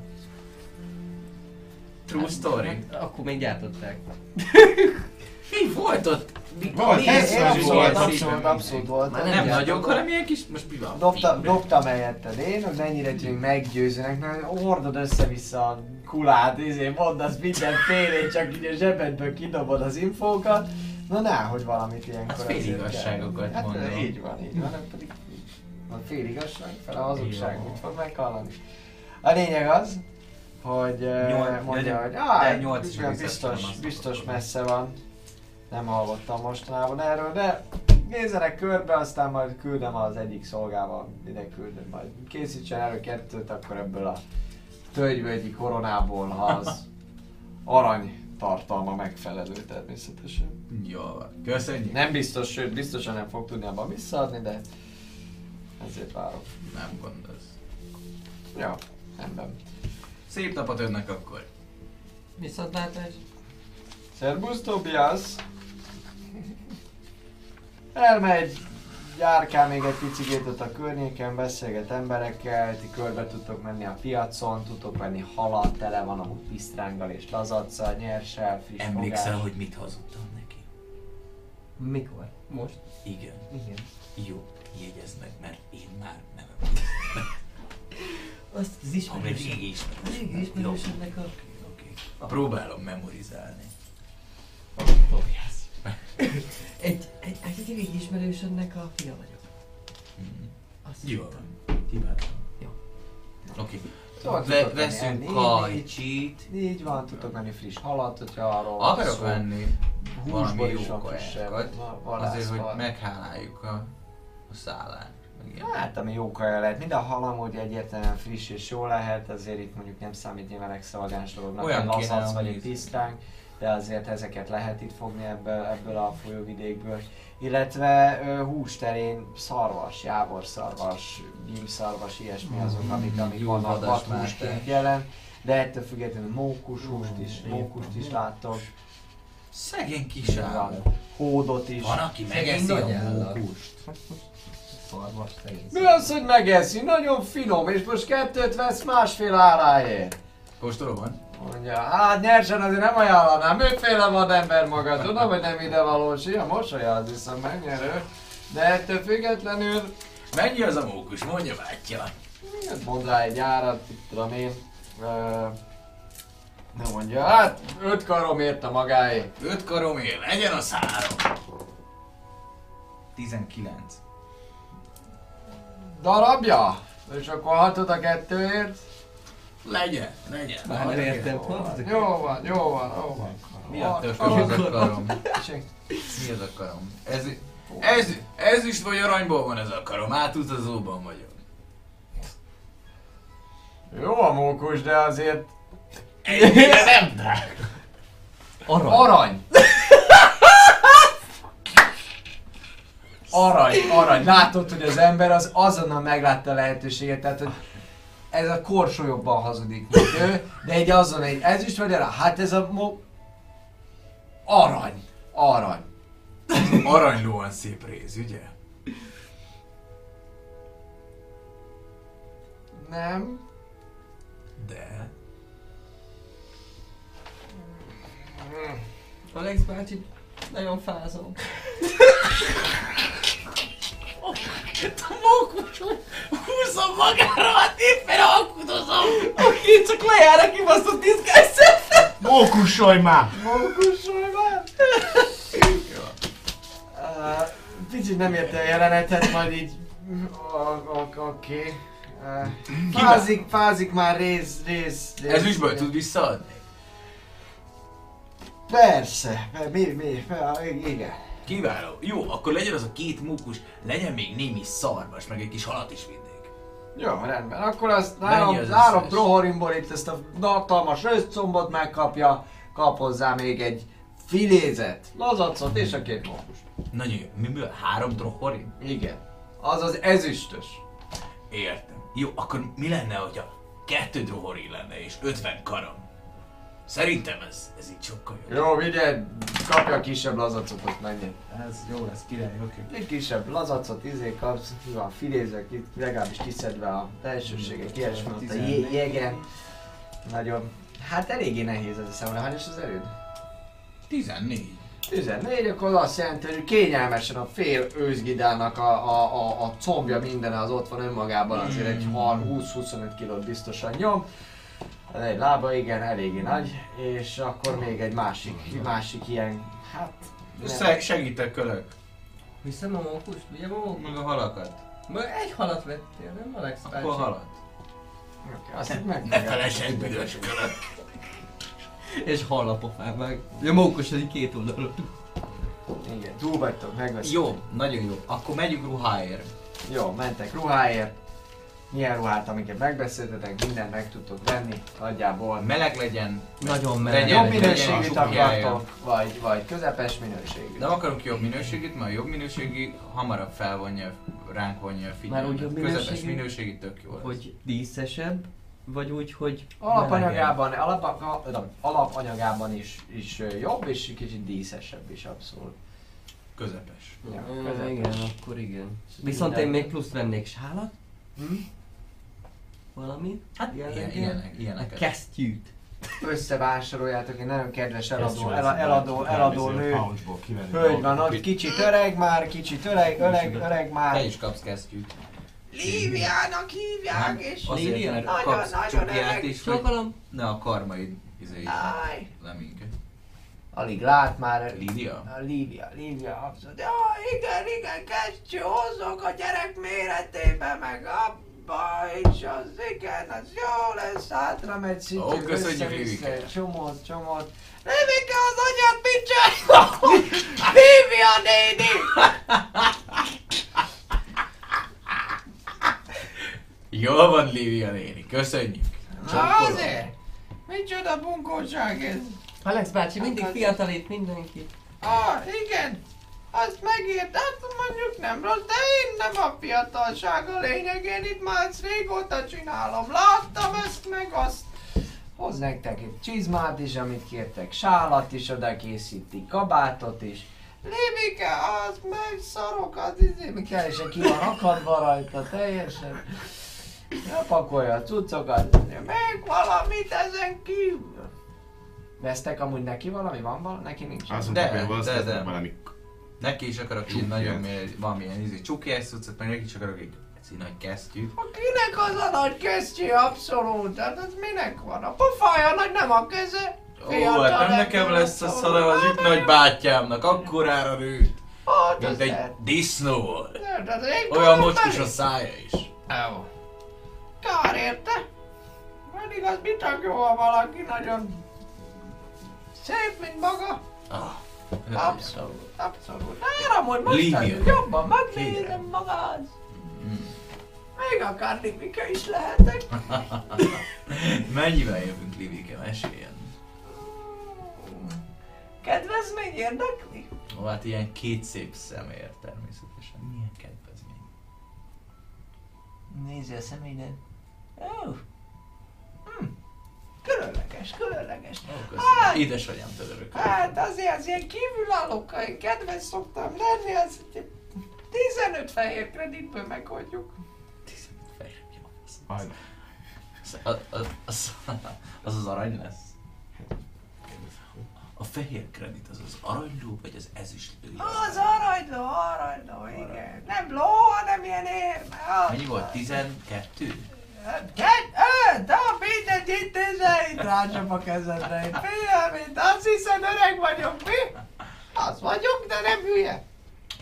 True story. Akkor még gyártották. Mi volt ott? Mi, Volt, mi- volt, abszolút, abszolút volt. Már Nem, Nem nagyok, hanem ilyen kis, most mi van? Dobta, dobtam helyetted én, hogy mennyire tudjuk meggyőzőnek, mert hordod össze-vissza a kulát, izé, mondasz mindenfélét, csak így a zsebedből kidobod az infókat. Na nehogy valamit ilyenkor Hát azért féligazságokat kell. mondom. Hát így van, így van, pedig a féligazság fel a hazugság, mit fog meghallani. A lényeg az, hogy eh, Nyolc- mondja, de- hogy ah, vissza biztos, biztos azt messze van. Nem hallottam mostanában erről, de nézzenek körbe, aztán majd küldem az egyik szolgával, ide küldöm, majd készítsen elő kettőt, akkor ebből a tölgyvölgyi koronából, ha az arany tartalma megfelelő természetesen. Jó. Köszönjük. Nem biztos, sőt biztosan nem fog tudni abban visszaadni, de ezért várok. Nem gondolsz. Ja, rendben. Szép napot önnek akkor. Viszontlátás. Szerbusz Tobias! Elmegy, járkál még egy picit ott a környéken, beszélget emberekkel, ti körbe tudtok menni a piacon, tudtok venni halat, tele van amúgy pisztránggal és lazaccal, nyersel, friss Emlékszel, fogás. hogy mit hazudtam neki? Mikor? Most? Igen. Igen. Jó, jegyezd meg, mert én már nem. Azt az Ha még ismerős. régi ismerős. Régi ismerősödnek a... Oké, oké. Próbálom memorizálni. Egy, egy, egy, egy régi ismerősödnek a fia vagyok. Mhm. Azt Jó hittem. van. Kiváló. Jó. Oké. Szóval Ve- tudok veszünk enni, kajcsit. Így van, tudok venni friss halat, hogyha arról van Akarok szó. venni valami Húsból jó is van frissebb. kajákat. va- Azért, hogy megháláljuk a, a. Meg ilyen. Hát, ami jó kaja lehet. Mind a halam, hogy egyértelműen friss és jó lehet, azért itt mondjuk nem számít nyilván extravagáns dolognak, Olyan egy kéne, lazac vagy ami- egy pisztránk, de azért ezeket lehet itt fogni ebből, ebből a folyóvidékből. Illetve ö, hús terén szarvas, jávorszarvas, gyímszarvas, ilyesmi azok, amik, amik Jó vannak vadhúsként jelen. De ettől függetlenül mókus húst is, mókust is láttok. Szegény kis állat. Hódot is. Van, aki megeszi a mókust. Szarvas. Mi az, hogy megeszi? Nagyon finom, és most kettőt vesz másfél áráért. Kóstoló van? Mondja, hát nyersen azért nem ajánlanám, őféle vad ember maga, tudom, hogy nem ide valós, a mosolya az viszont megnyerő. De ettől függetlenül, Mennyi az a mókus? Mondja bátyja. hát mond rá egy árat, itt tudom én. Nem mondja, hát öt karomért a magáé. Öt karomé, legyen a szárom. 19. Darabja? És akkor hatot a kettőért? Legyen, legyen. Már nem értem. Jó van, jó van, jó van. Mi a tököm az a karom? Mi az a karom? Ez, ez, ez is vagy aranyból van ez a karom, átutazóban vagyok. Jó a mókus, de azért Ennyire nem drága. Arany. Arany! Arany, arany. Látod, hogy az ember az azonnal meglátta a lehetőséget, tehát hogy ez a korsó jobban hazudik, mint ő, de egy azon egy ezüst vagy arra, hát ez a mo... Arany. Arany. Aranylóan szép rész, ugye? Nem? De... Alex bácsi, nagyon fázom. Mókus húzza magára, hát éppen alkudozom! Oké, csak lejár a kibaszott diszkájszet. Mókusolj már! Mókusolj már! Picit nem érte a jelenetet, majd így... Oké. Fázik, fázik már rész, rész, rész. Ez üsből tud visszaadni? Persze, mi, mi, igen. Kiváló. Jó, akkor legyen az a két mókus, legyen még némi szarvas, meg egy kis halat is vinnék. Jó, rendben. Akkor azt három, az három trohorimból itt ezt a hatalmas röstcombot megkapja, kap hozzá még egy filézet, lazacot és a két mókus. Nagyon jó. Miből? Három trohorin? Igen. Az az ezüstös. Értem. Jó, akkor mi lenne, hogyha kettő trohorin lenne és 50 karam? Szerintem ez, ez így sokkal jobb. Jó, vigye, kapja a kisebb lazacot, ott menjen. Ez jó lesz, király, oké. Egy kisebb lazacot, izé kapsz, van filézek itt, legalábbis kiszedve a belsőségek, ilyesmi ott a jégen. Nagyon, hát eléggé nehéz ez a számra, hányos az erőd? 14. 14, akkor azt jelenti, hogy kényelmesen a fél őzgidának a, a, a, a combja minden az ott van önmagában, azért egy hal 20-25 kilót biztosan nyom. Ez egy lába, igen, eléggé nagy, és akkor még egy másik, másik ilyen, hát... Se- segítek, kölök. Viszem a mókust, ugye a mókus? Meg a halakat. Majd egy halat vettél, nem Alex bácsi? Akkor halat. Oké, azt meg Ne felesd, büdös kölök. És hal a pofám meg. A mókus az így két oldalon. Igen, túl vagytok, megveszik. Jó, nagyon jó. Akkor megyünk ruháért. Jó, mentek ruháért. Milyen ruhát, amiket megbeszéltetek, mindent meg tudtok venni, nagyjából. Meleg legyen. Nagyon Legyen- meleg. Jobb legyen minőségűt csukjája. akartok, vagy, vagy közepes minőségűt? Nem akarunk jobb minőségét, mert a jobb minőségi hamarabb felvonja, ránk vonja a figyelmet. Már úgy jobb Közepes minőségű? minőségi tök jó lesz. Hogy díszesebb, vagy úgy, hogy Alapanyagában, alap, alapanyagában is, is jobb, és kicsit díszesebb is abszolút. Közepes. Ja, közepes. Igen, akkor igen. Viszont én még plusz vennék sálat, Hm? Valami. Hát ilyen, jelleggel. ilyenek, A ilyeneket. kesztyűt. összevásároljátok, egy nagyon kedves eladó, el, eladó, eladó nő. Hölgy van ott, kicsit öreg már, kicsit öreg, öreg, öreg Te már. is kapsz kesztyűt. Líviának hívják, és Azért, Lívia? mert Nagyon, kapsz nagyon öreg. is, hogy Csókolom. ne a karmaid izé, nem minket. Alig lát már. Lídia? A Lívia, Lívia abszolút. Ja, igen, igen, kesztyű, hozzok a gyerek méretébe, meg abba, és az igen, az jó lesz, hátra megy szintén, Ó, köszönjük, Lívike. Csomót, csomót. Lívike, az agyad mit csinál? Lívia néni! Jól van, Lívia néni, köszönjük. Na azért! Micsoda bunkóság ez? Alex bácsi mindig fiatalít mindenki. Ah, igen. Azt megírt, hát mondjuk nem rossz, de én nem a fiatalság a lényeg, én itt már ezt régóta csinálom. Láttam ezt meg azt. Hoz nektek egy csizmát is, amit kértek, sálat is oda készíti, kabátot is. Lébike, az meg szarok, az izé, teljesen ki van akadva rajta, teljesen. Ne pakolja a cuccokat, még valamit ezen kívül. Vesztek amúgy neki valami? Van valami? Neki nincs. Azt De, mondták, hogy de, de. valószínűleg valami Neki is akarok Csukját. nagyon mély, valamilyen izé, csukjás cuccot, meg neki is akarok egy eci nagy kesztyűt. Kinek az a nagy kesztyű? Abszolút, hát ez minek van? A nagy, nem a keze. Ó, hát nem nekem lesz az, hanem az üt nagy bátyámnak, akkorára nőtt, Hát, mint egy disznó volt. Hát, Olyan mocskos a szája is. Jó. Kár érte. Pedig az tök jó, ha valaki nagyon szép, mint maga. Ah, Abszolút, abszolút. Áramod, most Lívia. az jobban megnézem magad. Mm. Még akár Livika is lehetek. Mennyivel jövünk, Livike, meséljen. Kedvezmény érdekli? Ó, hát ilyen két szép személyért természetesen. Milyen kedvezmény. Nézi a személyed. Ó. Hm. Különleges, különleges. Ó. Hát. Édesanyám tőle örök. Hát azért az ilyen kívülállókkal én kedves szoktam lenni, az egy 15 fehér kreditből megoldjuk. 15 fejre, jó. Az- Majd Az, az, az, az az arany lesz? A fehér kredit az az aranyló, vagy az ezüst ló? Az aranyló, aranyló, igen. Nem ló, hanem ilyen érme. Az- Mennyi volt? 12? Két, öt, de mindegy itt itt rácsap a kezedre. Én Figyelj, mint azt hiszed öreg vagyok, mi? Az vagyok, de nem hülye.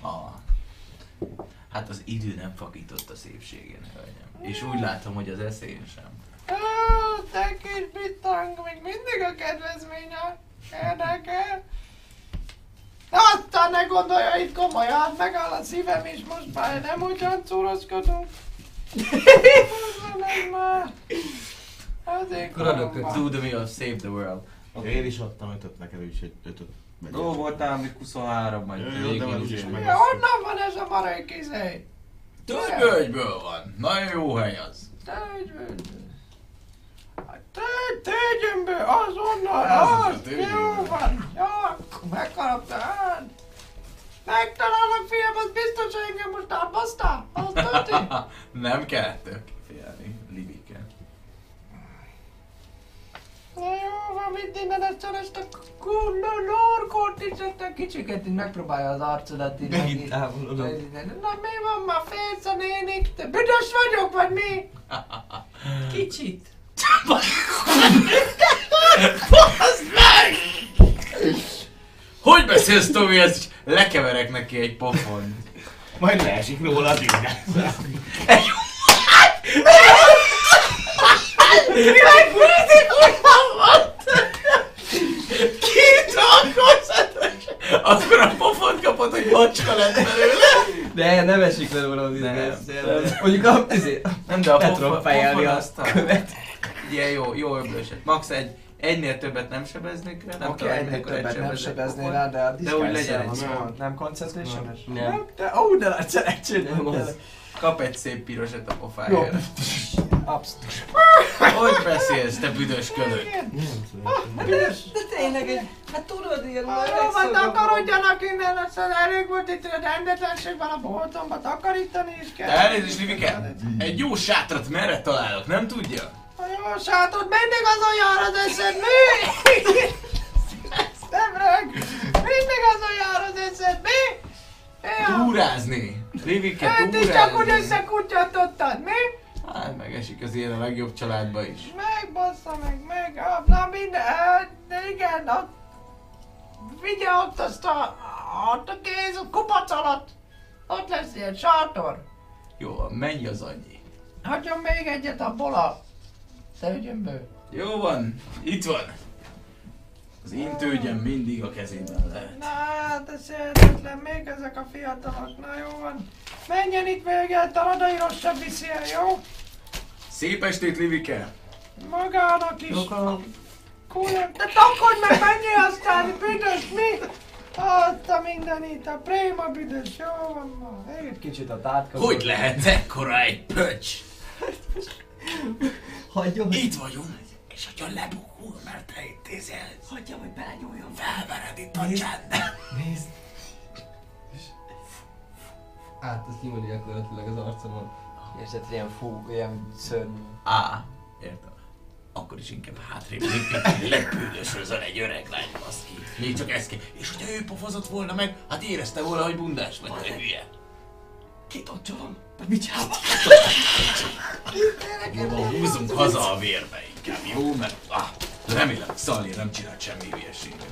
Ah. Hát az idő nem fakított a szépségén, hölgyem. És úgy látom, hogy az eszén sem. Ó, te kis bitang, még mindig a kedvezménye. Érdekel. Aztán ne gondolja itt komolyan, megáll a szívem is most már nem ugyan cúrozkodunk. Kuradok. Do the meal, save the world. Én is adtam ötöt neked, úgyhogy ötöt megyek. Ó, voltál még 23, majd Jó, jó, de már úgyis meg- honnan van ez a marék izé? Tölgölgyből van. Nagyon jó hely az. Tegyvőből. Tegyemből, azonnal, Az jó van. Ja, megharaptál. Hát. Megtalálok, fiam, az biztos, hogy engem most elbasztál. Az tuti. Nem kell tök félni, Libike. Na jó van, innen ezt a ezt a kurva lorkot is, ezt a kicsiket így megpróbálja az arcodat így Megint távolodok. Na mi van ma félsz a nénik? Te büdös vagyok, vagy mi? Kicsit. Baszd meg! Hogy beszélsz, Tomi? Ezt lekeverek neki egy pofon. Majd leesik róla az innen. Két alkozatos! Akkor a pofont kapod, hogy macska lett belőle. De nem esik le róla izé. nem. Mondjuk a, Nem, de a pofon, tudom fejelni pofon a azt a... követ. Ilyen jó, jó öblöset. Max egy, egynél többet nem sebeznék rá. Nem Oké, tudom, egynél többet nem sebeznék sebeznél rá, de a De úgy legyen egy az nem. volt. Nem concentration Nem. De, ó, de Nem volt az. tényleg. Kap egy szép pirosat a pofájára. Abszolút. Hogy beszélsz, te büdös kölök? Büdös. De tényleg, egy- hát tudod, ilyen Jó van, takarodjanak innen, aztán elég volt itt a rendetlenség van a boltomba, takarítani is kell. De elnézést, Livike, egy jó sátrat merre találok, nem tudja? A jó sátor, mindig azon jár az eszed, mi? Nem rög! Mindig azon jár az eszed, mi? Ja. Túrázni! Rivike, Hát is csak úgy túrázni! összekutyatottad, mi? Hát megesik az ilyen a legjobb családba is. Meg, bassza meg, meg, na minden, hát, de igen, ott, vigye ott azt a, ott a kéz, a kupac alatt, ott lesz ilyen sátor. Jó, mennyi az annyi? Hagyjon még egyet abból a szőgyömből. Jó van, itt van. Az intőgyem mindig a kezében lehet. Na, hát ez értetlen, még ezek a fiatalok, na jó van. Menjen itt véget, a radai rosszabb viszi el, jó? Szép estét, Livike! Magának is. Kulyem, te takodj meg, menjél aztán, büdös, mi? Azt a mindenit, a préma büdös, jó van ma. Egy kicsit a tátkozó. Hogy lehet ekkora egy pöcs? Hagyja, hogy... Itt vagyunk, és hogyha lebukul, mert te intézel, Hagyja, hogy belenyúljon. felvered itt a csendet. Nézd. Át, azt nyomod gyakorlatilag az arcomon. És ez ilyen fú, ilyen szörnyű. Á, értem. Akkor is inkább hátrébb lépjünk, legbűnösözön egy öreg lány, baszki. Még csak ez kell. És hogyha ő pofozott volna meg, hát érezte volna, hogy bundás vagy, te hülye. Kitocsolom. Mit van, húzzunk haza a vérbe inkább, jó? Mert ah, remélem, Szalli nem csinált semmi hülyeséget.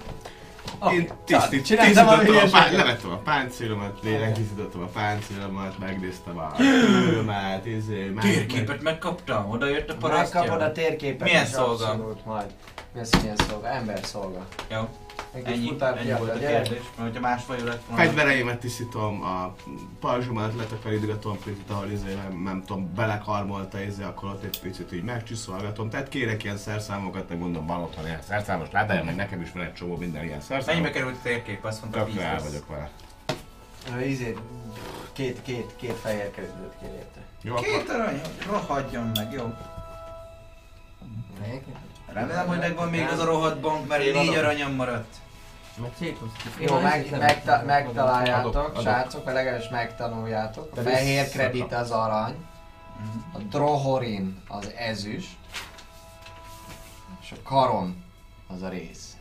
Én tisztít, csináltam a tisztítottam a, hülyeséget. levettem a páncélomat, lélek tisztítottam a páncélomat, megnéztem a körömet, izé, meg, Térképet megkaptam, odaért a parasztja. Megkapod a térképet. Milyen szolga? Majd. Mi az, hogy milyen szolga? Ember szolga. Jó, Egy ennyi, futár ennyi volt a gyerek. kérdés, mert hogyha más fajú lett volna. Fegyvereimet tisztítom, a pajzsomat letakarítgatom, picit, ahol izé, nem, nem tudom, belekarmolta izé, akkor ott egy picit így megcsiszolgatom. Tehát kérek ilyen szerszámokat, meg mondom, van otthon ilyen szerszámos ládája, meg nekem is van egy csomó minden ilyen szerszám. Mennyibe került a térkép? Azt mondta, Tökre el 10 lesz. vagyok vele. Izé, két, két, két fehér kerülőt kér érte. Jó, akkor Két arany, rohadjon meg, jó? Remélem, hogy megvan még az a rohadt bank, mert Én négy aranyam maradt. Meg szétosztjuk. Jó, meg, megta, megtaláljátok, Adok, adok. srácok, vagy legalábbis megtanuljátok. A fehér kredit az arany, a drohorin az ezüst, és a karon az a rész.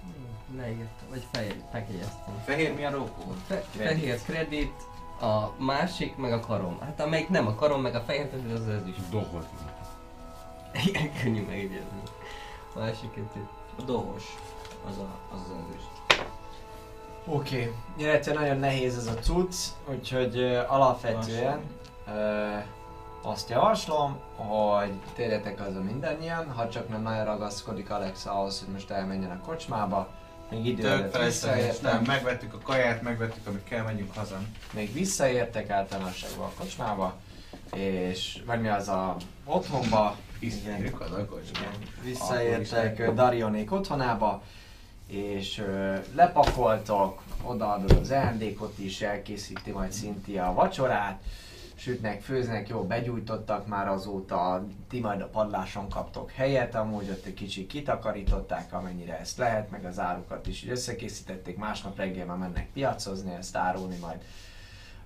Leírtam, vagy fehér, megjegyeztem. Fehér mi a rókó? Fe, fehér kredit, a másik, meg a karom. Hát amelyik nem a karom, meg a fehér kredit, az az is. dohol. Igen, könnyű megjegyezni. Másik kettő. A dohos. Az a, az, az ezüst. Oké, okay. illetve nagyon nehéz ez a cucc, úgyhogy uh, alapvetően uh, azt javaslom, hogy térjetek haza mindannyian, ha csak nem nagyon ragaszkodik Alex ahhoz, hogy most elmenjen a kocsmába, még idő előtt visszaértek, megvettük a kaját, megvettük, amit kell, menjünk haza. még visszaértek általánosságban a kocsmába, és vagy mi az a otthonba, Visszaérünk haza a kocsmába. visszaértek Darionék otthonába, és lepakoltok, odaadod az ajándékot is, elkészíti majd Cynthia a vacsorát, sütnek, főznek, jó, begyújtottak már azóta, ti majd a padláson kaptok helyet, amúgy ott egy kicsit kitakarították, amennyire ezt lehet, meg az árukat is összekészítették, másnap reggel már mennek piacozni, ezt árulni majd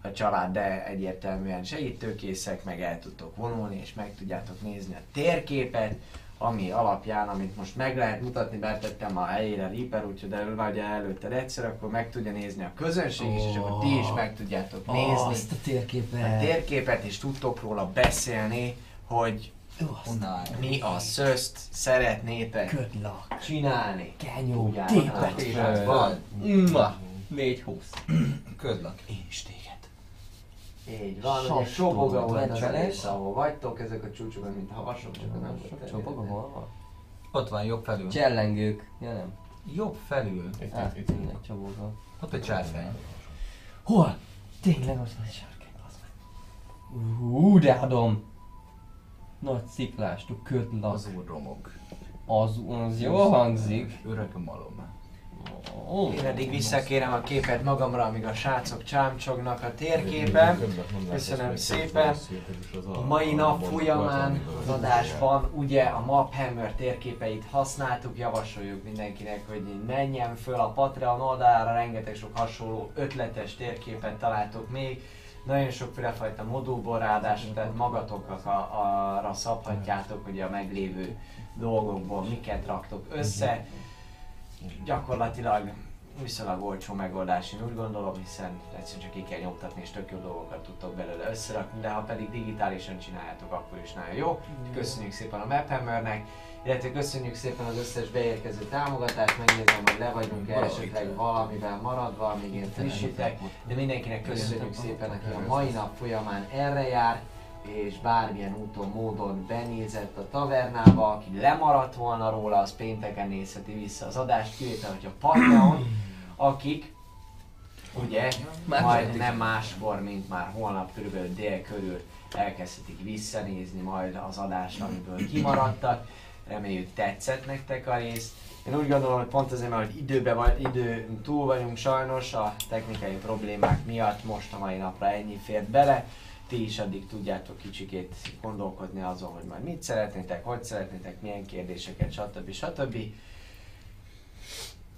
a család, de egyértelműen segítőkészek, meg el tudtok vonulni, és meg tudjátok nézni a térképet, ami alapján, amit most meg lehet mutatni, betettem a helyére Reaper, úgyhogy de vagy előtted egyszer, akkor meg tudja nézni a közönség is, és akkor ti is meg tudjátok nézni Azt a a térképet. térképet, és tudtok róla beszélni, hogy Honnan mi a szözt szeretnétek Good luck. csinálni. Kenyó, tépet. hát, van. Ma. 4-20. Közlak. Én is téged. Így van, ugye Sas Soboga tudod, volt az rész, ahol vagytok, ezek a csúcsok, mint havasok, csak nem volt terjedő. hol van? Ott van, jobb felül. Csellengők. Ja nem. Jobb felül. Itt, itt, itt. tényleg csobogva. Ott egy csárfány. Hol? Tényleg ott van egy sárkány, az meg. Hú, de adom. Nagy sziklástú ködlak. Az úr romog. Az, az jó hangzik. Öreg malom. Én eddig visszakérem a képet magamra, amíg a srácok csámcsognak a térképen. Köszönöm szépen. A mai nap folyamán az adásban ugye a Maphammer térképeit használtuk, javasoljuk mindenkinek, hogy menjen föl a Patreon oldalra, rengeteg sok hasonló ötletes térképet találtok még. nagyon sokféle fajta modulból ráadásul, tehát magatoknak a, arra szabhatjátok, hogy a meglévő dolgokból miket raktok össze. Gyakorlatilag viszonylag olcsó megoldás, én úgy gondolom, hiszen egyszerűen csak ki kell nyomtatni és tök jó dolgokat tudtok belőle összerakni, de ha pedig digitálisan csináljátok, akkor is nagyon jó. Köszönjük szépen a Maphammernek, illetve köszönjük szépen az összes beérkező támogatást, megnézem, hogy le vagyunk -e esetleg valamivel maradva, még én frissítek, de mindenkinek köszönjük szépen, aki a mai nap folyamán erre jár, és bármilyen úton, módon benézett a tavernába, aki lemaradt volna róla, az pénteken nézheti vissza az adást, kivétel, hogy a Patreon, akik ugye Már majd tehetik. nem máskor, mint már holnap körülbelül dél körül elkezdhetik visszanézni majd az adást, amiből kimaradtak. Reméljük tetszett nektek a rész. Én úgy gondolom, hogy pont azért, mert hogy időben vagy, idő túl vagyunk sajnos, a technikai problémák miatt most a mai napra ennyi fért bele. Ti is addig tudjátok kicsikét gondolkodni azon, hogy majd mit szeretnétek, hogy szeretnétek, milyen kérdéseket, stb. stb.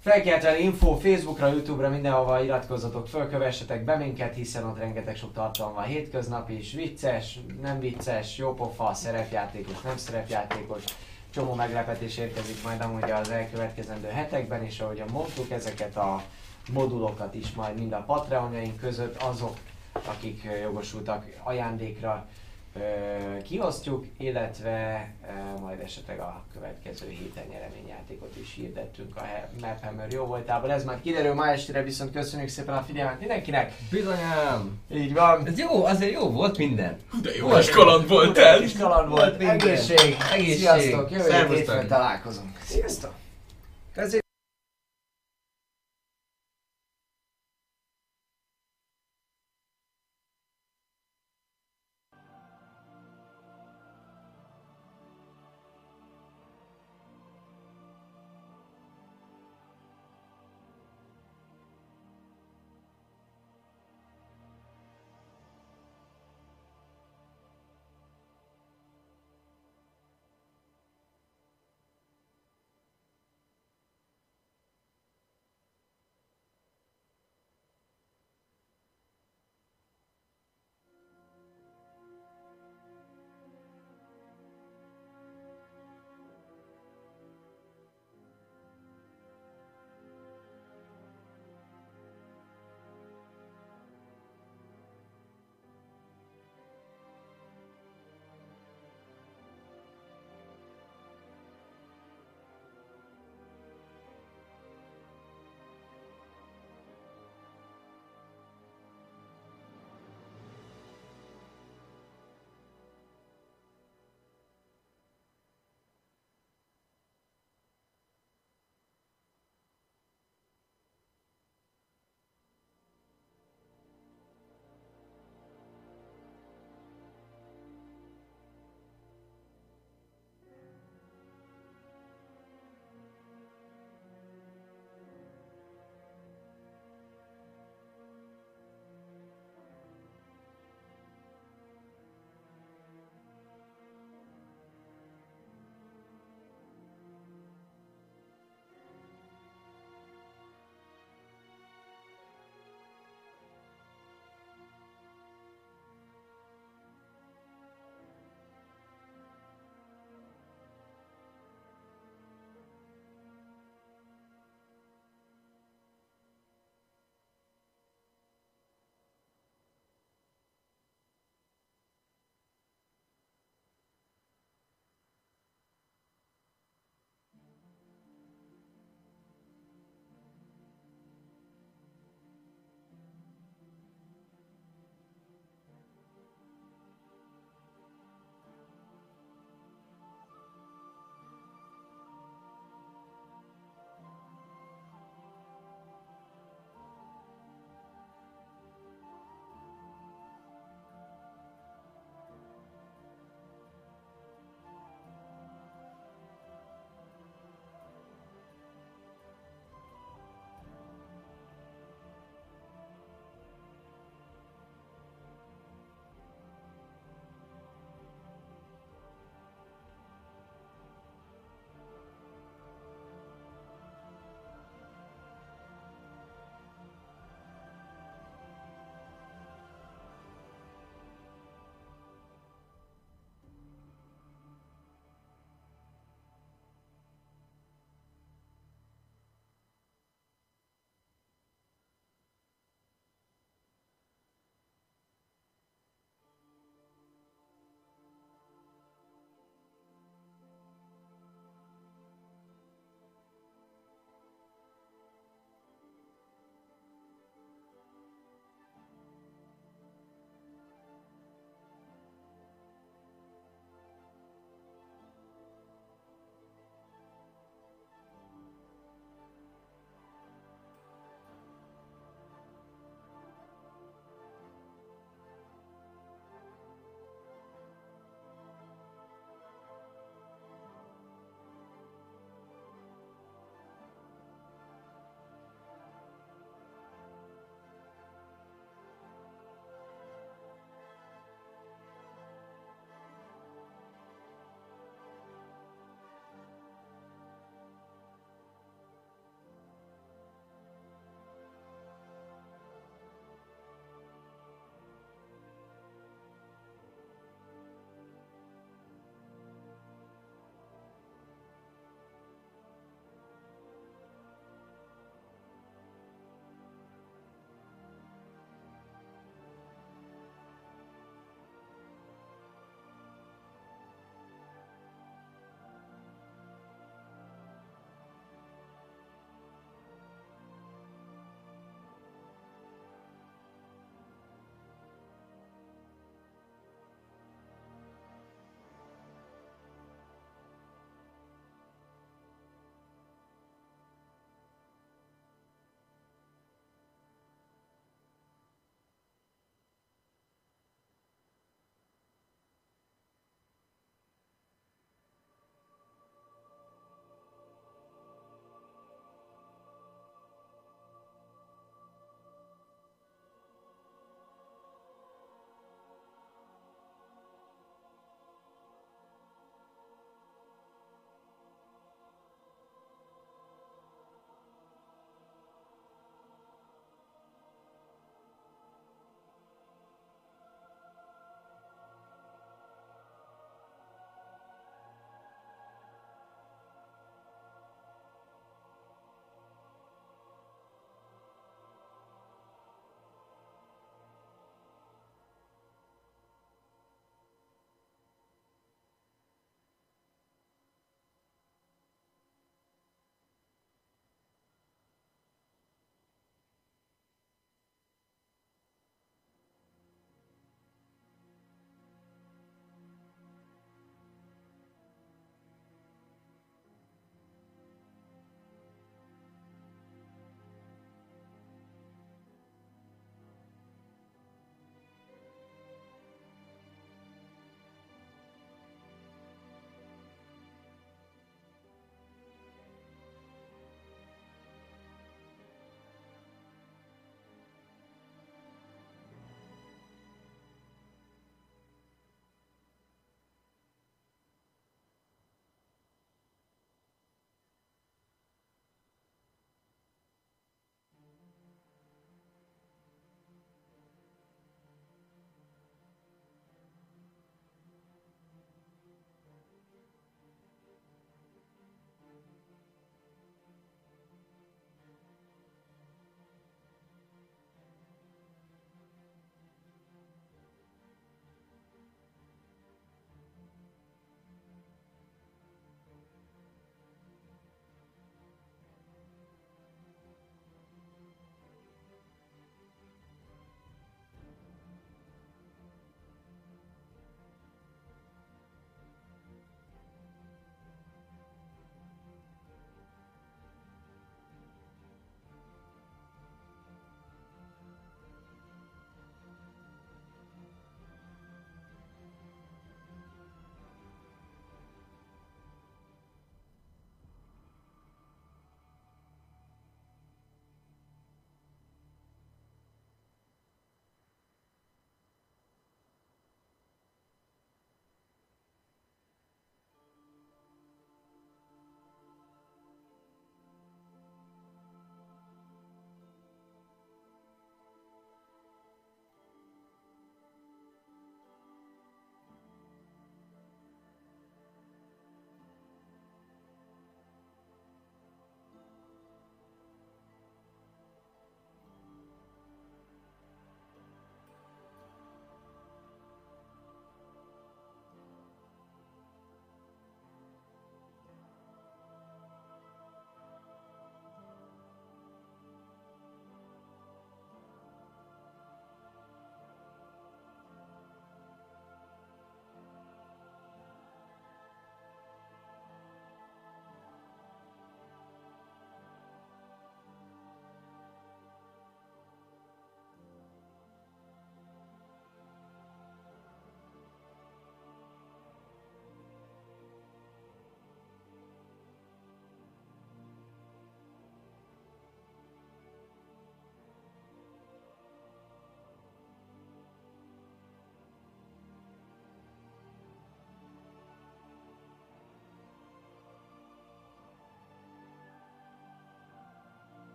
Felkeltve info Facebookra, Youtube-ra, mindenhova iratkozzatok föl, kövessetek be minket, hiszen ott rengeteg sok tartalom van hétköznapi is, vicces, nem vicces, jópofa, szerepjátékos, nem szerepjátékos, csomó meglepetés érkezik majd amúgy az elkövetkezendő hetekben, és ahogyan mondtuk, ezeket a modulokat is majd mind a Patreonjaink között azok, akik jogosultak ajándékra kiosztjuk, illetve majd esetleg a következő héten nyereményjátékot is hirdettünk a Map Hammer jó voltából. Ez már kiderül ma estére, viszont köszönjük szépen a figyelmet mindenkinek! Bizonyám! Így van! Ez jó, azért jó volt minden. De jó kis kaland volt ez! Kis kaland volt, Volt minden. egészség! Egészség. Sziasztok! Jövő találkozunk! Sziasztok!